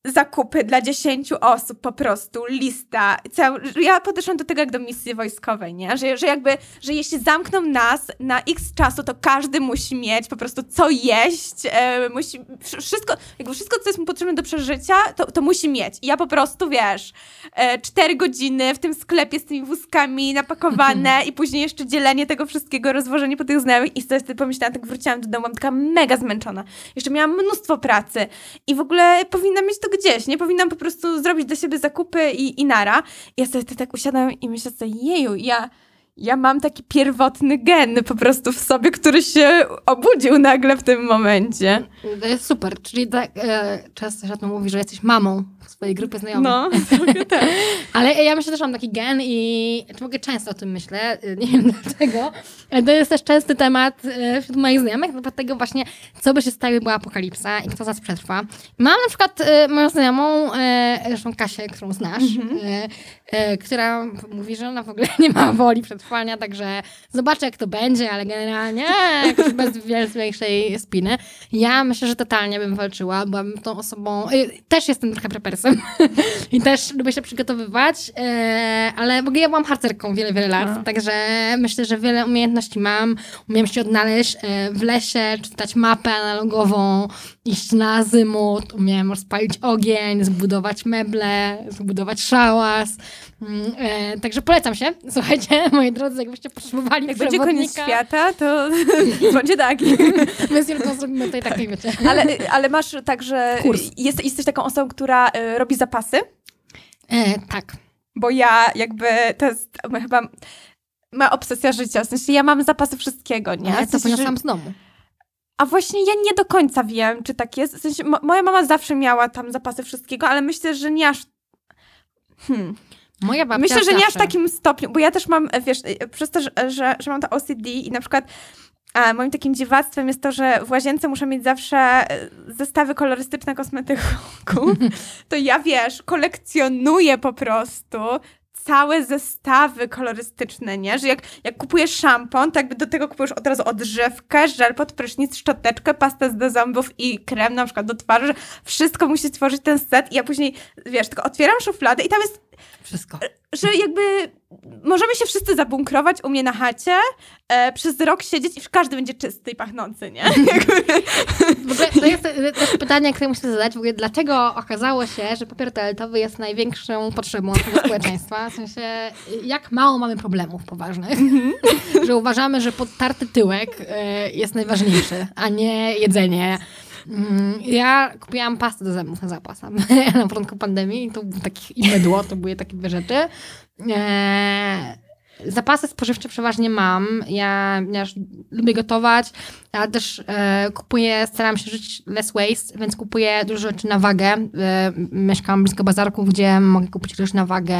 zakupy dla 10 osób, po prostu lista. Cał, ja podeszłam do tego jak do misji wojskowej, nie? Że, że jakby, że jeśli zamkną nas na x czasu, to każdy musi mieć po prostu co jeść, e, musi, wsz- wszystko, jakby wszystko, co jest mu potrzebne do przeżycia, to, to musi mieć. I ja po prostu, wiesz, e, 4 godziny w tym sklepie z tymi wózkami napakowane i później jeszcze dzielenie tego wszystkiego, rozwożenie po tych znajomych i wtedy pomyślałam, tak wróciłam do domu, byłam taka mega zmęczona. Jeszcze miałam mnóstwo pracy i w ogóle powinnam mieć to gdzieś, nie? Powinnam po prostu zrobić dla siebie zakupy i, i nara. I ja sobie tak usiadłam i myślę sobie, jeju, ja, ja mam taki pierwotny gen po prostu w sobie, który się obudził nagle w tym momencie. To jest super, czyli tak, e, często się mówi, że jesteś mamą swojej grupy znajomych. No, tak. Ale ja myślę, że mam taki gen i mogę często o tym myślę, y, nie wiem dlaczego. Ale To jest też częsty temat y, wśród moich znajomych, no tego właśnie, co by się stało, gdyby była apokalipsa i kto z nas przetrwa. Mam na przykład y, moją znajomą, zresztą Kasię, którą znasz, y, która mówi, że ona w ogóle nie ma woli przetrwania, także zobaczę jak to będzie, ale generalnie bez większej spiny. Ja myślę, że totalnie bym walczyła, byłabym tą osobą, też jestem trochę prepersem i też lubię się przygotowywać, e, ale w ogóle ja byłam harcerką wiele, wiele lat, także myślę, że wiele umiejętności mam. Umiem się odnaleźć e, w lesie, czytać mapę analogową, iść na azymut, umiem rozpalić ogień, zbudować meble, zbudować szałas. Mm, E, także polecam się. Słuchajcie, moi drodzy, jakbyście potrzebowali Jak będzie koniec świata, to będzie taki. my z Julką zrobimy tutaj takie, wiecie. Ale, ale masz tak, że Kurs. jest, jesteś taką osobą, która robi zapasy? E, tak. Bo ja jakby, to jest chyba moja obsesja życia. W sensie ja mam zapasy wszystkiego, nie? Ja W to sensie, że- poniosłam z domu. A właśnie ja nie do końca wiem, czy tak jest. W sensie, mo- moja mama zawsze miała tam zapasy wszystkiego, ale myślę, że nie aż. Hmm. Moja babcia Myślę, że nie aż w takim stopniu, bo ja też mam, wiesz, e, przez to, że, że, że mam to OCD i na przykład a moim takim dziwactwem jest to, że w łazience muszę mieć zawsze e, zestawy kolorystyczne kosmetyków, to ja, wiesz, kolekcjonuję po prostu całe zestawy kolorystyczne, nie? Że jak, jak kupujesz szampon, to jakby do tego kupujesz od razu odżywkę, żel pod prysznic, szczoteczkę, pastę do zębów i krem na przykład do twarzy, wszystko musi stworzyć ten set i ja później, wiesz, tylko otwieram szufladę i tam jest Wszystko. że jakby możemy się wszyscy zabunkrować u mnie na chacie, e, przez rok siedzieć i każdy będzie czysty i pachnący, nie? W ogóle to jest e, też pytanie, które muszę zadać. W ogóle, dlaczego okazało się, że papier toaletowy jest największą potrzebą naszego społeczeństwa? W sensie, jak mało mamy problemów poważnych, że uważamy, że podtarty tyłek e, jest najważniejszy, a nie jedzenie. Mm, Ja kupiłam pastę do zębów na zapas na początku pandemii i to był taki, i mydło, to były takie dwie rzeczy. Eee, Zapasy spożywcze przeważnie mam. Ja, ja lubię gotować, ale też e, kupuję, staram się żyć less waste, więc kupuję dużo rzeczy na wagę. E, mieszkam blisko bazarków, gdzie mogę kupić rzeczy na wagę,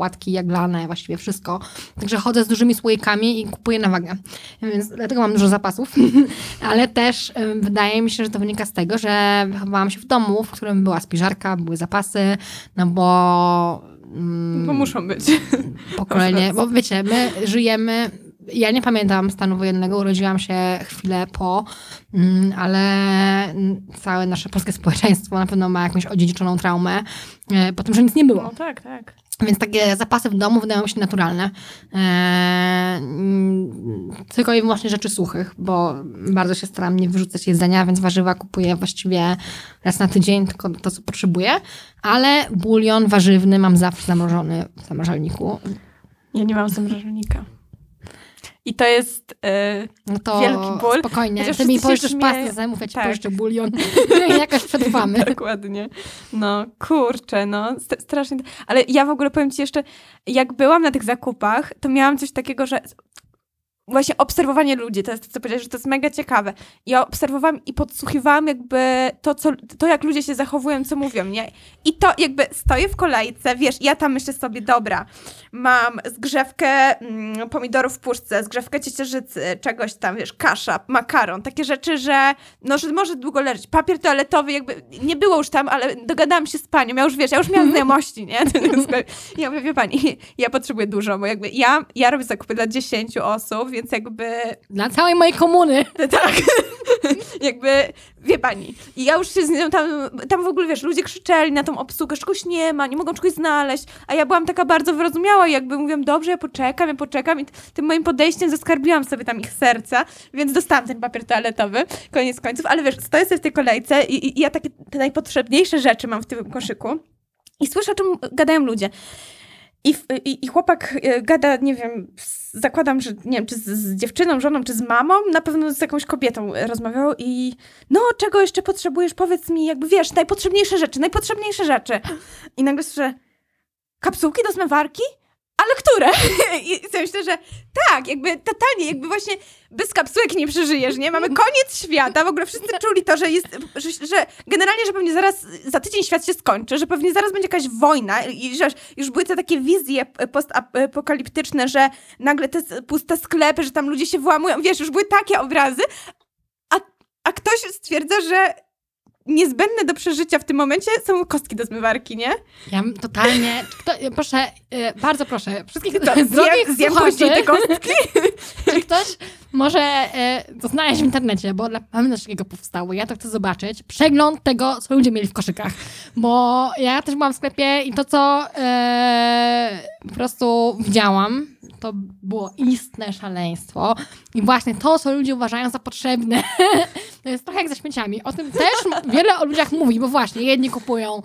płatki jaglane, właściwie wszystko. Także chodzę z dużymi słoikami i kupuję na wagę. Więc dlatego mam dużo zapasów. ale też wydaje mi się, że to wynika z tego, że wychowałam się w domu, w którym była spiżarka, były zapasy, no bo... mm, Bo muszą być. pokolenie, bo wiecie, my żyjemy, ja nie pamiętam stanu wojennego, urodziłam się chwilę po, mm, ale całe nasze polskie społeczeństwo na pewno ma jakąś odziedziczoną traumę e, po tym, że nic nie było. No tak, tak. Więc takie zapasy w domu wydają się naturalne. E, mm, tylko i wyłącznie rzeczy suchych, bo bardzo się staram nie wyrzucać jedzenia, więc warzywa kupuję właściwie raz na tydzień, tylko to, co potrzebuję. Ale bulion warzywny mam zawsze zamrożony w zamrażalniku. Ja nie mam zamrażalnika. I to jest... E, No to Wielki ból. spokojnie. Chociaż Ty mi pożyczysz śmieją. pastę zębów, ja ci Tak. pożyczę bulion. Jakoś przetrwamy. Dokładnie. No, kurczę, no, st- strasznie. Ale ja w ogóle powiem ci jeszcze, jak byłam na tych zakupach, to miałam coś takiego, że właśnie obserwowanie ludzi, to jest to, co powiedziałeś, że to jest mega ciekawe. Ja obserwowałam i podsłuchiwałam jakby to, co, to, jak ludzie się zachowują, co mówią, nie? I to jakby stoję w kolejce, wiesz, ja tam myślę sobie, dobra, mam zgrzewkę mm, pomidorów w puszce, zgrzewkę ciecierzycy, czegoś tam, wiesz, kasza, makaron, takie rzeczy, że no, że może długo leżeć. Papier toaletowy jakby nie było już tam, ale dogadałam się z panią, ja już, wiesz, ja już miałam znajomości, nie? Ja mówię, wie pani, ja potrzebuję dużo, bo jakby ja, ja robię zakupy dla 10 osób, więc jakby Dla całej mojej komuny. tak. Jakby, wie pani. I ja już się z nią tam, tam w ogóle, wiesz, ludzie krzyczeli na tą obsługę, że czegoś nie ma, nie mogą czegoś znaleźć, a ja byłam taka bardzo wyrozumiała i jakby mówiłam, dobrze, ja poczekam, ja poczekam i tym moim podejściem zaskarbiłam sobie tam ich serca, więc dostałam ten papier toaletowy, koniec końców, ale wiesz, stoję sobie w tej kolejce i, i, i ja takie te najpotrzebniejsze rzeczy mam w tym koszyku i słyszę, o czym gadają ludzie. I, i, I chłopak e, gada, nie wiem, zakładam, że nie wiem, czy z, z dziewczyną, żoną, czy z mamą, na pewno z jakąś kobietą e, rozmawiał i no, czego jeszcze potrzebujesz, powiedz mi, jakby wiesz, najpotrzebniejsze rzeczy, najpotrzebniejsze rzeczy. I nagle słyszę, kapsułki do zmywarki? Ale które? I sobie myślę, że tak, jakby totalnie, jakby właśnie bez kapsułek nie przeżyjesz, nie? Mamy koniec świata, w ogóle wszyscy czuli to, że jest, że, że generalnie, że pewnie zaraz, za tydzień świat się skończy, że pewnie zaraz będzie jakaś wojna i że już były te takie wizje postapokaliptyczne, że nagle te puste sklepy, że tam ludzie się włamują, wiesz, już były takie obrazy, a, a ktoś stwierdza, że niezbędne do przeżycia w tym momencie są kostki do zmywarki, nie? Ja totalnie, kto, proszę, e, bardzo proszę, wszystkich To drogich zjem, zjem słuchaczy, później te kostki. czy ktoś może e, znaleźć w internecie, bo dla mamy coś takiego powstało, ja to chcę zobaczyć, przegląd tego, co ludzie mieli w koszykach, bo ja też byłam w sklepie i to, co e, po prostu widziałam, to było istne szaleństwo. I właśnie to, co ludzie uważają za potrzebne, to jest trochę jak ze śmieciami. O tym też wiele o ludziach mówi, bo właśnie jedni kupują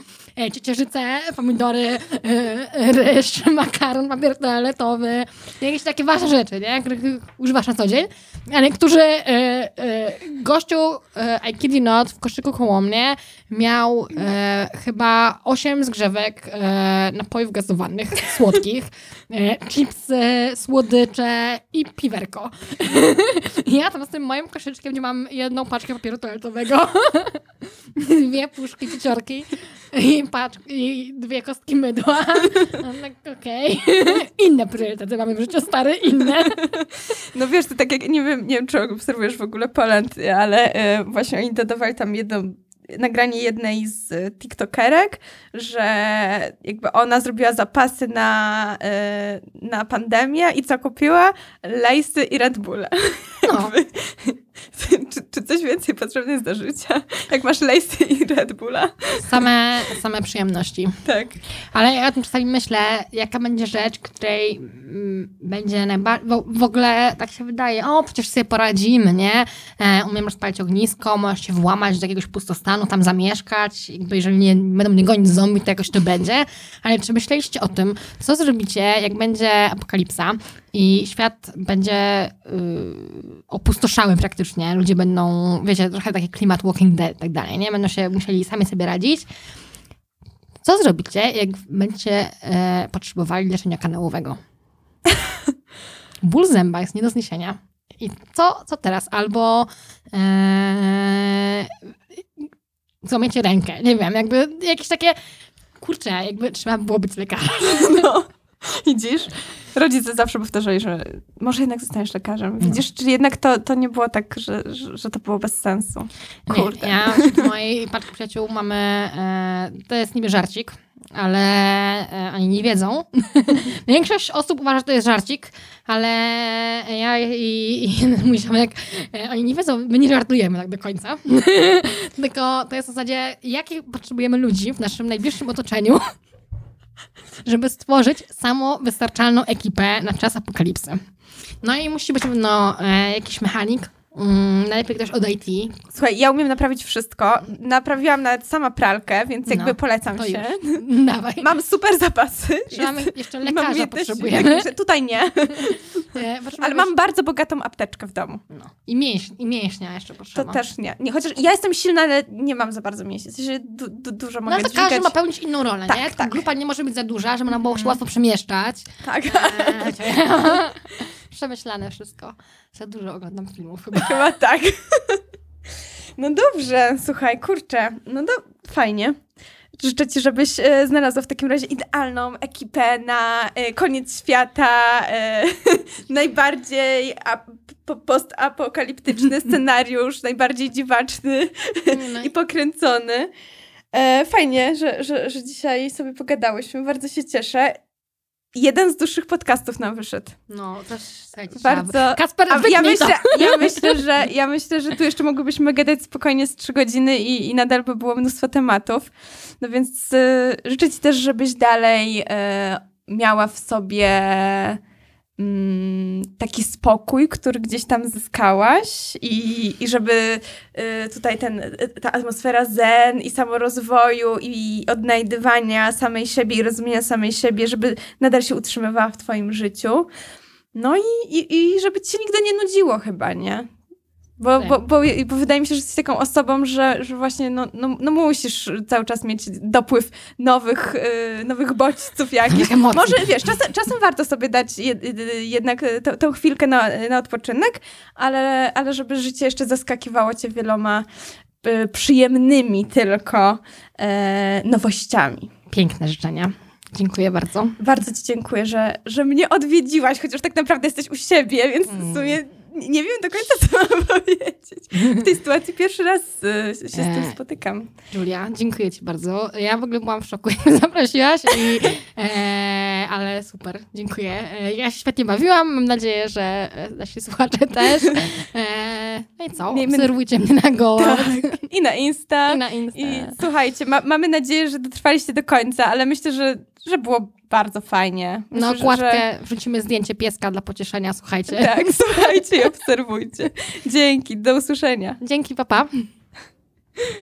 ciecierzycę, pomidory, e, ryż, makaron, papier toaletowy, jakieś takie ważne rzeczy, nie? których używasz na co dzień, a niektórzy e, e, gościu, e, I kid you not, w koszyku koło mnie miał e, chyba 8 zgrzewek e, napojów gazowanych, słodkich, e, chipsy, słodycze i piwerko. Ja tam z tym moim koszyczkiem, gdzie mam jedną paczkę papieru toaletowego, dwie puszki cieciorki i, paczk, i dwie kostki mydła. Tak, okej. Inne priorytety mamy w życiu, stare, inne. No wiesz, to tak jak, nie wiem, nie wiem, czy obserwujesz w ogóle Poland, ale e, właśnie oni dodawali tam jedną nagranie jednej z e, tiktokerek, że jakby ona zrobiła zapasy na, e, na pandemię i co kupiła? Lejsy i Red Bulle. No. czy, Czy coś więcej potrzebne jest do życia? Jak masz Lacey i Red Bulla. Same, same przyjemności. Tak. Ale ja o tym czasami myślę, jaka będzie rzecz, której mm, będzie najbardziej. W ogóle tak się wydaje, o, przecież sobie poradzimy, nie? E, umiem rozpalić ognisko, możesz się włamać do jakiegoś pustostanu, tam zamieszkać. Jakby jeżeli nie będą mnie gonić zombie, to jakoś to będzie. Ale czy myśleliście o tym, co zrobicie, jak będzie apokalipsa i świat będzie y, opustoszały praktycznie? Ludzie będą, wiecie, trochę taki klimat Walking Dead i tak dalej, nie? Będą się musieli sami sobie radzić. Co zrobicie, jak będziecie e, potrzebowali leczenia kanałowego? Ból zęba jest nie do zniesienia. I co, co teraz? Albo e, złamiecie rękę. Nie wiem, jakby jakieś takie... Kurczę, jakby trzeba było być lekarzem. No. Widzisz? Rodzice zawsze powtarzali, że może jednak zostaniesz lekarzem. Widzisz, czyli jednak to, to nie było tak, że, że, to było bez sensu. Kurde. Nie, ja wśród mojej paczki przyjaciół mamy... E, to jest niby żarcik, ale e, oni nie wiedzą. Większość osób uważa, że to jest żarcik, ale ja i, i mój ziomek, e, oni nie wiedzą, my nie żartujemy tak do końca. Tylko to jest w zasadzie, jakie potrzebujemy ludzi w naszym najbliższym otoczeniu, żeby stworzyć samowystarczalną ekipę na czas apokalipsy. No i musi być no, jakiś mechanik, mm, najlepiej ktoś od IT, Słuchaj, ja umiem naprawić wszystko. Naprawiłam nawet sama pralkę, więc jakby No, polecam to się. już. Dawaj. Mam super zapasy. Mamy jeszcze mam lekarza umiejętności potrzebujemy. że Tutaj nie, E, potrzebujemy ale mam bardzo bogatą apteczkę w domu. No. I, mięś, I mięśnia jeszcze To potrzeba. też nie. nie. Chociaż ja jestem silna, ale nie mam za bardzo mięśni. W sensie du, du, dużo mogę No to dźwigać. każdy ma pełnić inną rolę, Tak, nie? Ta tak. grupa nie może być za duża, żeby nam było się łatwo przemieszczać. Tak, Eee, Przemyślane wszystko. Za dużo oglądam filmów chyba. chyba tak. No dobrze, słuchaj, kurczę, no do, fajnie. Życzę ci, żebyś e, znalazła w takim razie idealną ekipę na e, koniec świata, e, najbardziej ap- po- postapokaliptyczny scenariusz, najbardziej dziwaczny No i pokręcony. E, fajnie, że, że, że dzisiaj sobie pogadałyśmy, bardzo się cieszę. Jeden z dłuższych podcastów nam wyszedł. No, też słuchajcie, Bardzo. Kasper, A ja myślę, to. ja, myślę, że, ja myślę, że tu jeszcze mogłybyśmy gadać spokojnie z trzy godziny i, i nadal by było mnóstwo tematów. No więc y, życzę ci też, żebyś dalej y, miała w sobie taki spokój, który gdzieś tam zyskałaś i, i żeby y, tutaj ten, y, ta atmosfera zen i samorozwoju i odnajdywania samej siebie i rozumienia samej siebie, żeby nadal się utrzymywała w twoim życiu. No i, i, i żeby ci nigdy nie nudziło chyba, nie? Bo, bo, bo, bo wydaje mi się, że jesteś taką osobą, że, że właśnie no, no, no musisz cały czas mieć dopływ nowych, yy, nowych bodźców jakichś. Emocji. Może, wiesz, czasem, czasem warto sobie dać jed, jednak tą, tą chwilkę na, na odpoczynek, ale, ale żeby życie jeszcze zaskakiwało cię wieloma y, przyjemnymi tylko e, nowościami. Piękne życzenia. Dziękuję bardzo. Bardzo ci dziękuję, że, że mnie odwiedziłaś, chociaż tak naprawdę jesteś u siebie, więc Mm. w sumie nie wiem do końca, co mam powiedzieć. W tej sytuacji pierwszy raz y, się z tym E. spotykam. Julia, dziękuję ci bardzo. Ja w ogóle byłam w szoku, jak zaprosiłaś, i, e, ale super, dziękuję. E, ja się świetnie bawiłam, mam nadzieję, że e, nasi słuchacze też. E, no i co, Miejmy- obserwujcie mnie na goło Tak. I na Insta. i na Insta. I słuchajcie, ma, mamy nadzieję, że dotrwaliście do końca, ale myślę, że, że było bardzo fajnie. Myślę, Na że- okładkę wrzucimy zdjęcie pieska dla pocieszenia, słuchajcie. Że... Tak, słuchajcie i obserwujcie. Dzięki, do usłyszenia. Dzięki, papa.